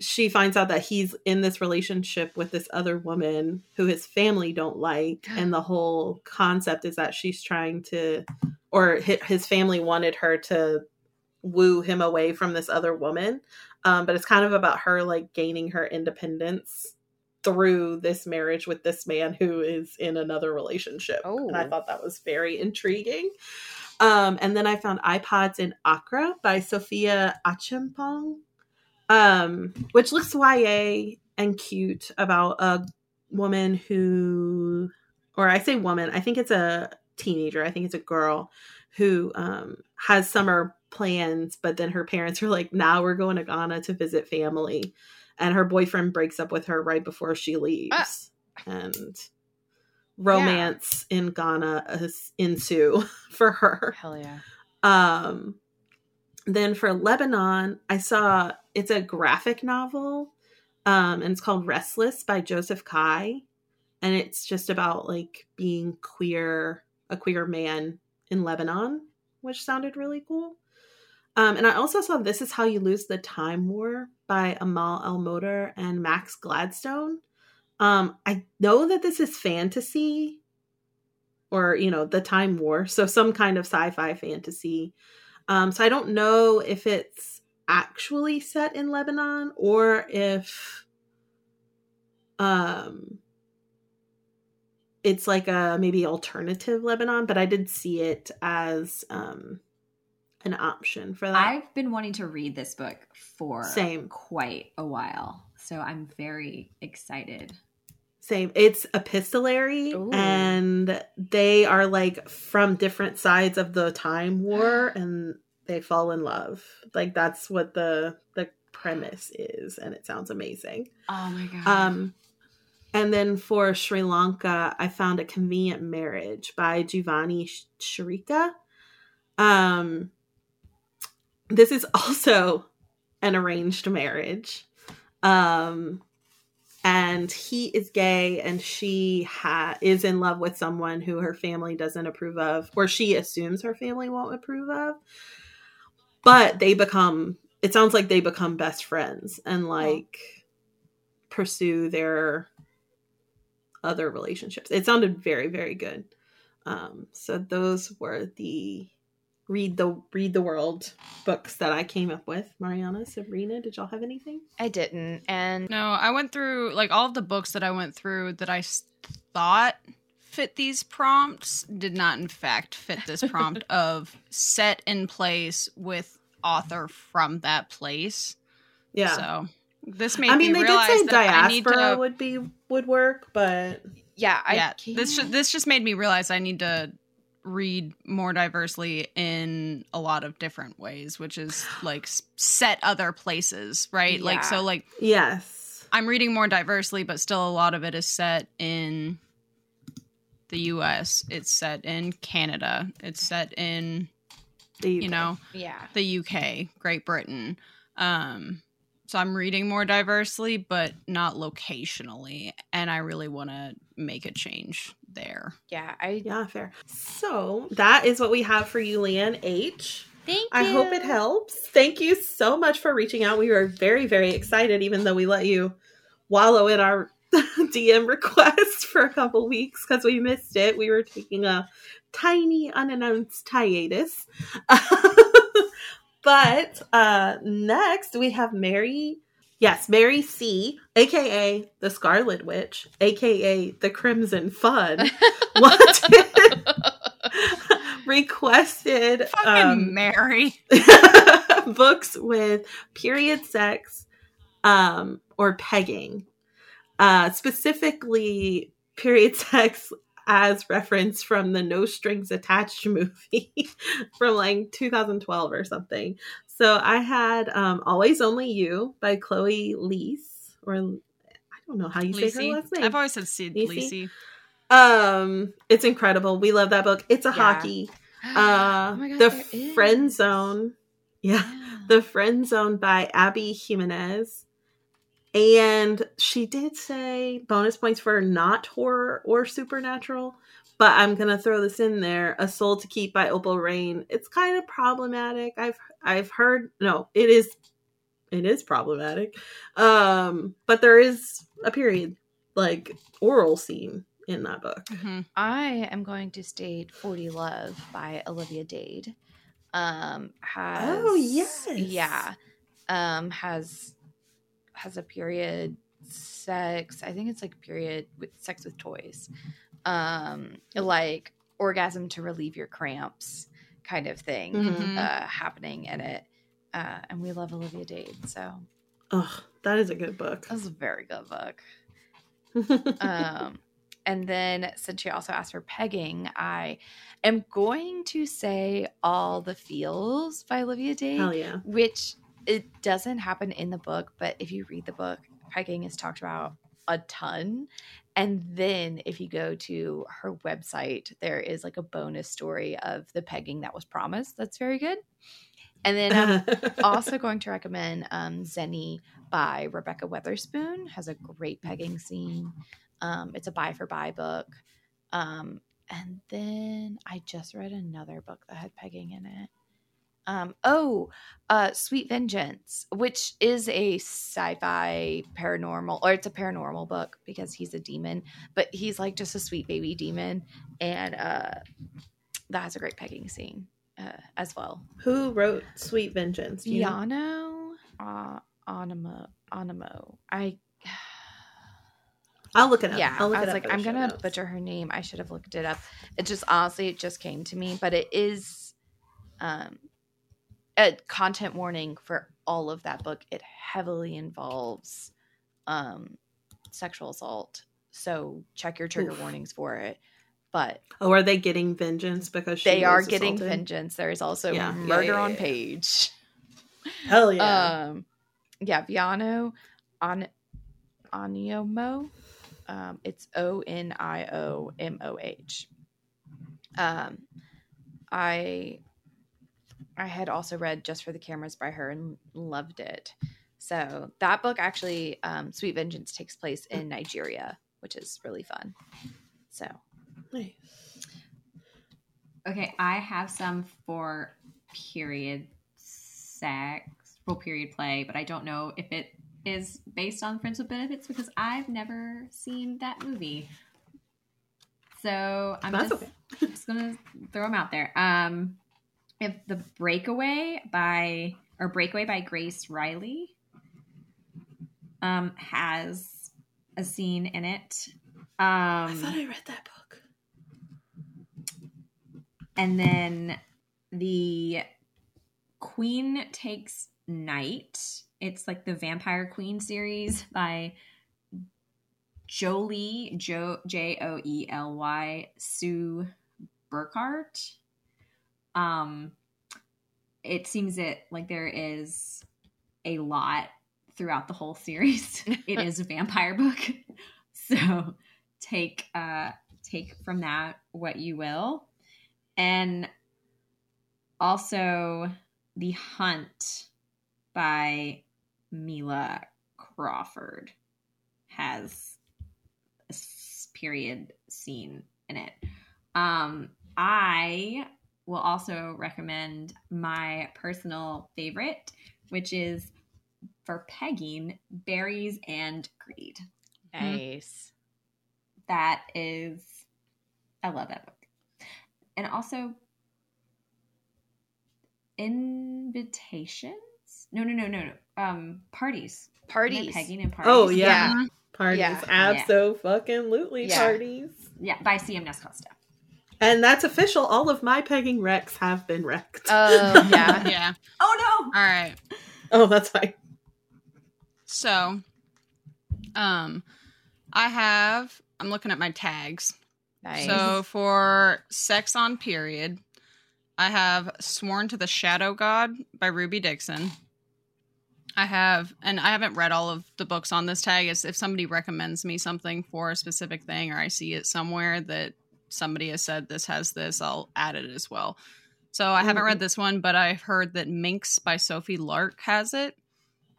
she finds out that he's in this relationship with this other woman who his family don't like. And the whole concept is that she's trying to or his family wanted her to woo him away from this other woman. Um, but it's kind of about her like gaining her independence through this marriage with this man who is in another relationship and i Oh. thought that was very intriguing um, and then i found ipods in accra by sophia Acheampong um, which looks YA and cute about a woman who, or I say woman, I think it's a teenager, I think it's a girl who um, has summer plans, but then her parents are like, now we're going to Ghana to visit family. And her boyfriend breaks up with her right before she leaves. And romance in Ghana is- ensue for her. Hell yeah. Um, then for Lebanon, I saw it's a graphic novel, um, and it's called Restless by Joseph Kai, and it's just about like being queer, a queer man in Lebanon, which sounded really cool. Um, and I also saw This Is How You Lose the Time War by Amal El-Mohtar and Max Gladstone. Um, I know that this is fantasy or, you know, the Time War, so some kind of sci fi fantasy. Um, so I don't know if it's actually set in Lebanon or if um it's like a maybe alternative Lebanon, but I did see it as um an option for that. I've been wanting to read this book for Same. quite a while. So I'm very excited. Same. It's epistolary Ooh. and they are like from different sides of the time war and they fall in love. Like that's what the the premise is and it sounds amazing. Oh my god. Um and then for Sri Lanka, I found a convenient marriage by Jeevani Sh- Charika. Um this is also an arranged marriage. Um and he is gay and she ha- is in love with someone who her family doesn't approve of or she assumes her family won't approve of. But they become it sounds like they become best friends and like pursue their other relationships. It sounded very very good. Um so those were the read the read the world books that i came up with Marianna sabrina did y'all have anything I didn't. And No, I went through like all of the books that I went through that I thought fit these prompts did not in fact fit this prompt of set in place with author from that place. yeah So this made I mean, me they did realize say that I need diaspora to. would be would work, but yeah, I yeah, can't. this ju- this just made me realize I need to read more diversely in a lot of different ways, which is like set other places, right? Like so like Yes. I'm reading more diversely, but still a lot of it is set in the US. It's set in Canada. It's set in, The you know, Yeah. the UK, Great Britain. Um so I'm reading more diversely, but not locationally, and I really want to make a change there. Yeah. I Yeah, fair. So that is what we have for you, Leanne H. thank you. I hope it helps. Thank you so much for reaching out. We were very, very excited, even though we let you wallow in our DM request for a couple weeks because we missed it. We were taking a tiny unannounced hiatus. but uh next we have Mary Yes, Mary C, aka the Scarlet Witch, aka the Crimson Fun, wanted requested Fucking um, Mary. books with period sex um, or pegging, uh, specifically period sex as reference from the No Strings Attached movie from like 2012 or something. So I had um, Always Only You by Chloe Liese, or I don't know how you say her last name. I've always said Lacey? Lacey. Um, it's incredible. We love that book. It's a Yeah. hockey. Uh, Oh God, the. Friend Zone. Yeah. Yeah. The Friend Zone by Abby Jimenez. And she did say bonus points for not horror or supernatural, but I'm gonna throw this in there. A Soul to Keep by Opal Reyne. It's kind of problematic. I've I've heard no, it is it is problematic. Um, but there is a period like oral scene in that book. Mhm. I am going to state 40 Love by Olivia Dade. Um has Oh, yes. Yeah. Um has has a period sex. I think it's like period with sex with toys. Um like orgasm to relieve your cramps kind of thing Mhm. uh happening in it. Uh and we love Olivia Dade. So Oh, that is a good book. that's a very good book. um, and then since she also asked for pegging, I am going to say All the Feels by Olivia Dade, Hell yeah. which it doesn't happen in the book, but if you read the book, pegging is talked about a ton. And then if you go to her website, there is like a bonus story of the pegging that was promised. That's very good. And then I'm also going to recommend um, Xeni by Rebekah Weatherspoon. Has a great pegging scene. Um, it's a bi for bi book. Um, and then I just read another book that had pegging in it. Um, oh, uh, Sweet Vengeance, which is a sci-fi paranormal, or it's a paranormal book because he's a demon, but he's like just a sweet baby demon, and uh, that has a great pegging scene uh, as well. Who wrote Sweet Vengeance? Yano uh, Onimo Onimo. I I'll look it up. yeah. I'll look I it was up like, I'm gonna notes. butcher her name. I should have looked it up. It just honestly, it just came to me. But it is um a content warning for all of that book. It heavily involves um sexual assault. So check your trigger Oof. warnings for it. But Oh, are they getting vengeance because she they are getting assaulted? vengeance. There is also Yeah. Yeah, murder yeah, on page. Hell yeah! Um, yeah, Viano on Oniomo. Um, it's O N I O M O H. Um, I I had also read Just for the Cameras by her and loved it. So that book actually, um, Sweet Vengeance, takes place in Nigeria, which is really fun. So Nice. Okay, I have some for period sex, well, period play, but I don't know if it is based on Friends with Benefits because I've never seen that movie. So I'm That's just, okay. just gonna throw them out there. Um, the Breakaway by or Breakaway by Grace Reilly um has a scene in it. Um, I thought I read that book. and then the Queen Takes Night. It's like the Vampire Queen series by Jolie Jo J O E L Y Sue Burkhart. Um, it seems that like there is a lot throughout the whole series. it is a vampire book, so take uh take from that what you will, and also the Hunt by Mila Crawford has a period scene in it. Um, I will also recommend my personal favorite, which is for pegging berries and greed. Nice. That is, I love that book. And also, invitations? No, no, no, no, no. Um, parties. Parties. Pegging and parties. Oh yeah, Mhm. parties, Yeah. abso fucking lutely Yeah. parties. Yeah, by CM Nascosta. And that's official. All of my pegging wrecks have been wrecked. Oh yeah. Yeah. Oh no. All right. oh, that's fine. So, um, I have. I'm looking at my tags. Nice. So for sex on period, I have Sworn to the Shadow God by Ruby Dixon. I have, and I haven't read all of the books on this tag. Is if somebody recommends me something for a specific thing, or I see it somewhere that somebody has said this has this, I'll add it as well. So I haven't read this one, but I've heard that Minx by Sophie Lark has it.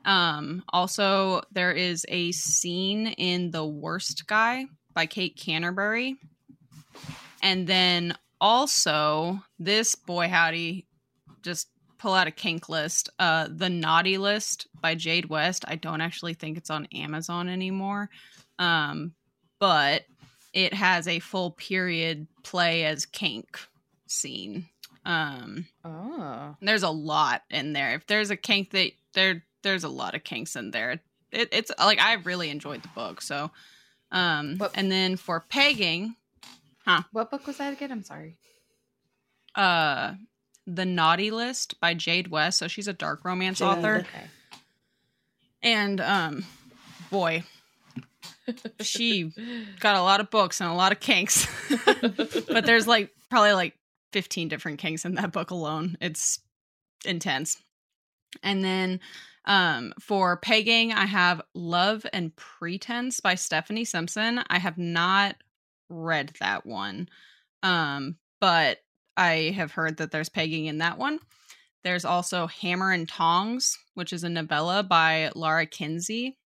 Um, also, there is a scene in The Worst Guy by Kate Canterbary. And then also, this boy howdy, just pull out a kink list. Uh, the Naughty List by Jade West. I don't actually think it's on Amazon anymore, um, but it has a full period play as kink scene. Um, oh. there's a lot in there. If there's a kink that there, there's a lot of kinks in there. It, it's like I really enjoyed the book. So, um, What- and then for pegging, huh? What book was that again? I'm sorry. uh the naughty list by jade west so she's a dark romance Jade. author Okay. and um boy she got a lot of books and a lot of kinks. But there's like probably like 15 different kinks in that book alone. It's intense. And then um for pegging i have love and pretense by stephanie simpson. I have not read that one um but i have heard that there's pegging in that one. There's also hammer and tongs which is a novella by laura kinsey.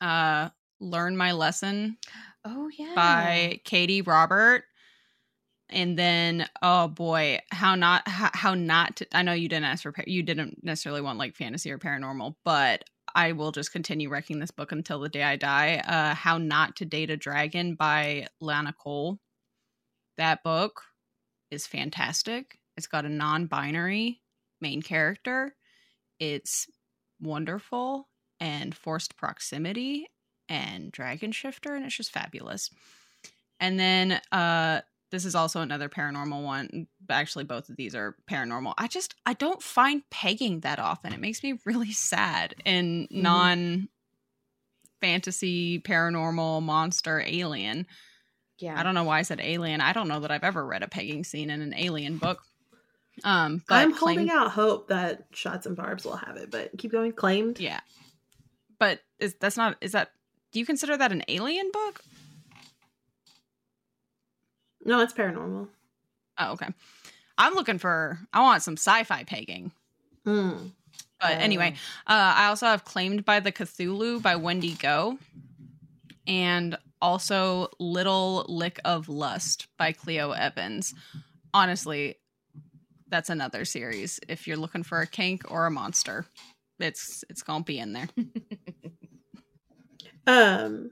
Uh learn my lesson Oh yeah. by Katee Robert. And then, oh boy, how not how, how not to, I know you didn't ask for you didn't necessarily want like fantasy or paranormal, but I will just continue wrecking this book until the day I die. Uh, how not to date a dragon by Lana Cole. That book is fantastic. It's got a non-binary main character. It's wonderful and forced proximity and Dragon Shifter, and it's just fabulous. And then uh this is also another paranormal one. Actually, both of these are paranormal. I just I don't find pegging that often. It makes me really sad in Mhm. non fantasy paranormal monster alien. yeah. I don't know why I said alien. I don't know that I've ever read a pegging scene in an alien book. Um, but I'm claim- holding out hope that Shots and Barbs will have it, but keep going. Claimed. Yeah, but is that's not is that? Do you consider that an alien book? No, it's paranormal. Oh, okay. I'm looking for. I want some sci-fi pegging. Mm. But anyway, uh, I also have "Claimed by the Cthulhu" by Wendy Go, and also "Little Lick of Lust" by Cleo Evans. Honestly, that's another series. If you're looking for a kink or a monster, it's it's gonna be in there. Um,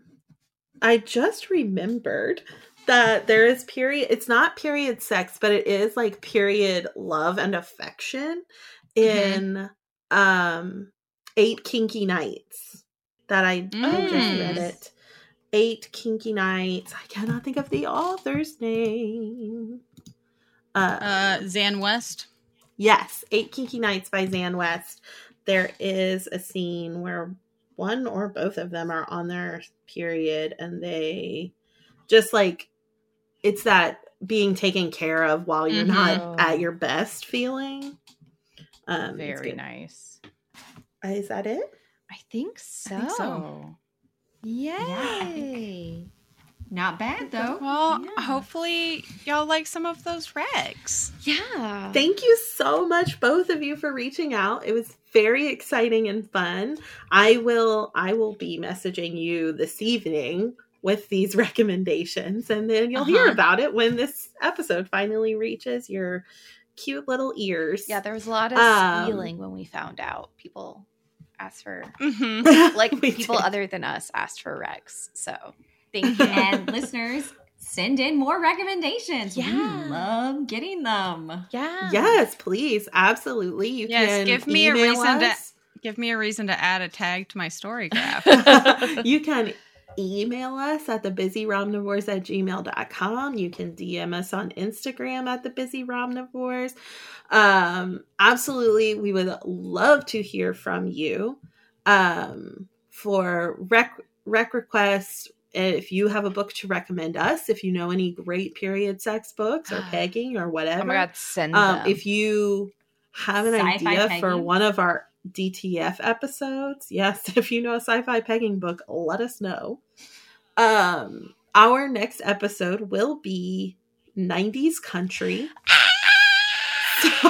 I just remembered that there is period. It's not period sex, but it is like period love and affection in um Eight Kinky Nights. That I, I just Mm. read it. Eight Kinky Nights. I cannot think of the author's name. Uh, Uh, Xan West. Yes, Eight Kinky Nights by Xan West. There is a scene where one or both of them are on their period and they just like it's that being taken care of while you're Mhm. not at your best feeling. Um, Very nice. Uh, Is that it? I think so. I think so. Yay. I think- Not bad though. Well, Yeah. hopefully y'all like some of those regs. Yeah. Thank you so much, both of you, for reaching out. It was very exciting and fun. I will I will be messaging you this evening with these recommendations, and then you'll hear Uh-huh. about it when this episode finally reaches your cute little ears. yeah, there was a lot of Um, squealing when we found out. People asked for Mm-hmm. like people did. other than us asked for Rex. So thank you. and listeners, send in more recommendations. Yeah. We love getting them. yeah. Yes, please, absolutely. You Yes, can give me a email reason to- Give me a reason to add a tag to my story graph. you can email us at thebusyromnivores at gmail.com. You can DM us on Instagram at the busy romnivores. Um, absolutely, we would love to hear from you. Um, for rec rec requests, if you have a book to recommend us, if you know any great period sex books or pegging or whatever. Oh my god, send Um, them. if you have an Sci-fi idea for one of our DTF episodes, yes, if you know a sci-fi pegging book, let us know. Um, our next episode will be 90s country.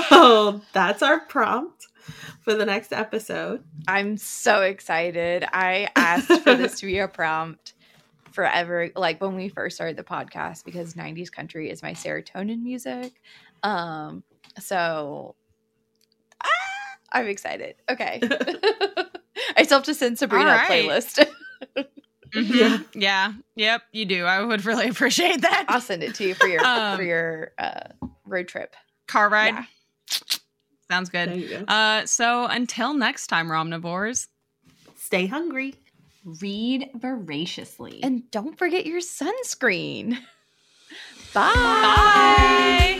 So that's our prompt for the next episode. I'm so excited. I asked for this to be a prompt forever, like when we first started the podcast, because 90s country is my serotonin music. Um, so ah, I'm excited. Okay. I still have to send Sabrina All a right. playlist. Mhm. Yeah. yeah. Yep. You do. I would really appreciate that. I'll send it to you for your Um, for your uh, road trip. Car ride. Yeah. Sounds good. go. Uh, so until next time, Romnivores. Stay hungry. Read voraciously. And don't forget your sunscreen. Bye. Bye.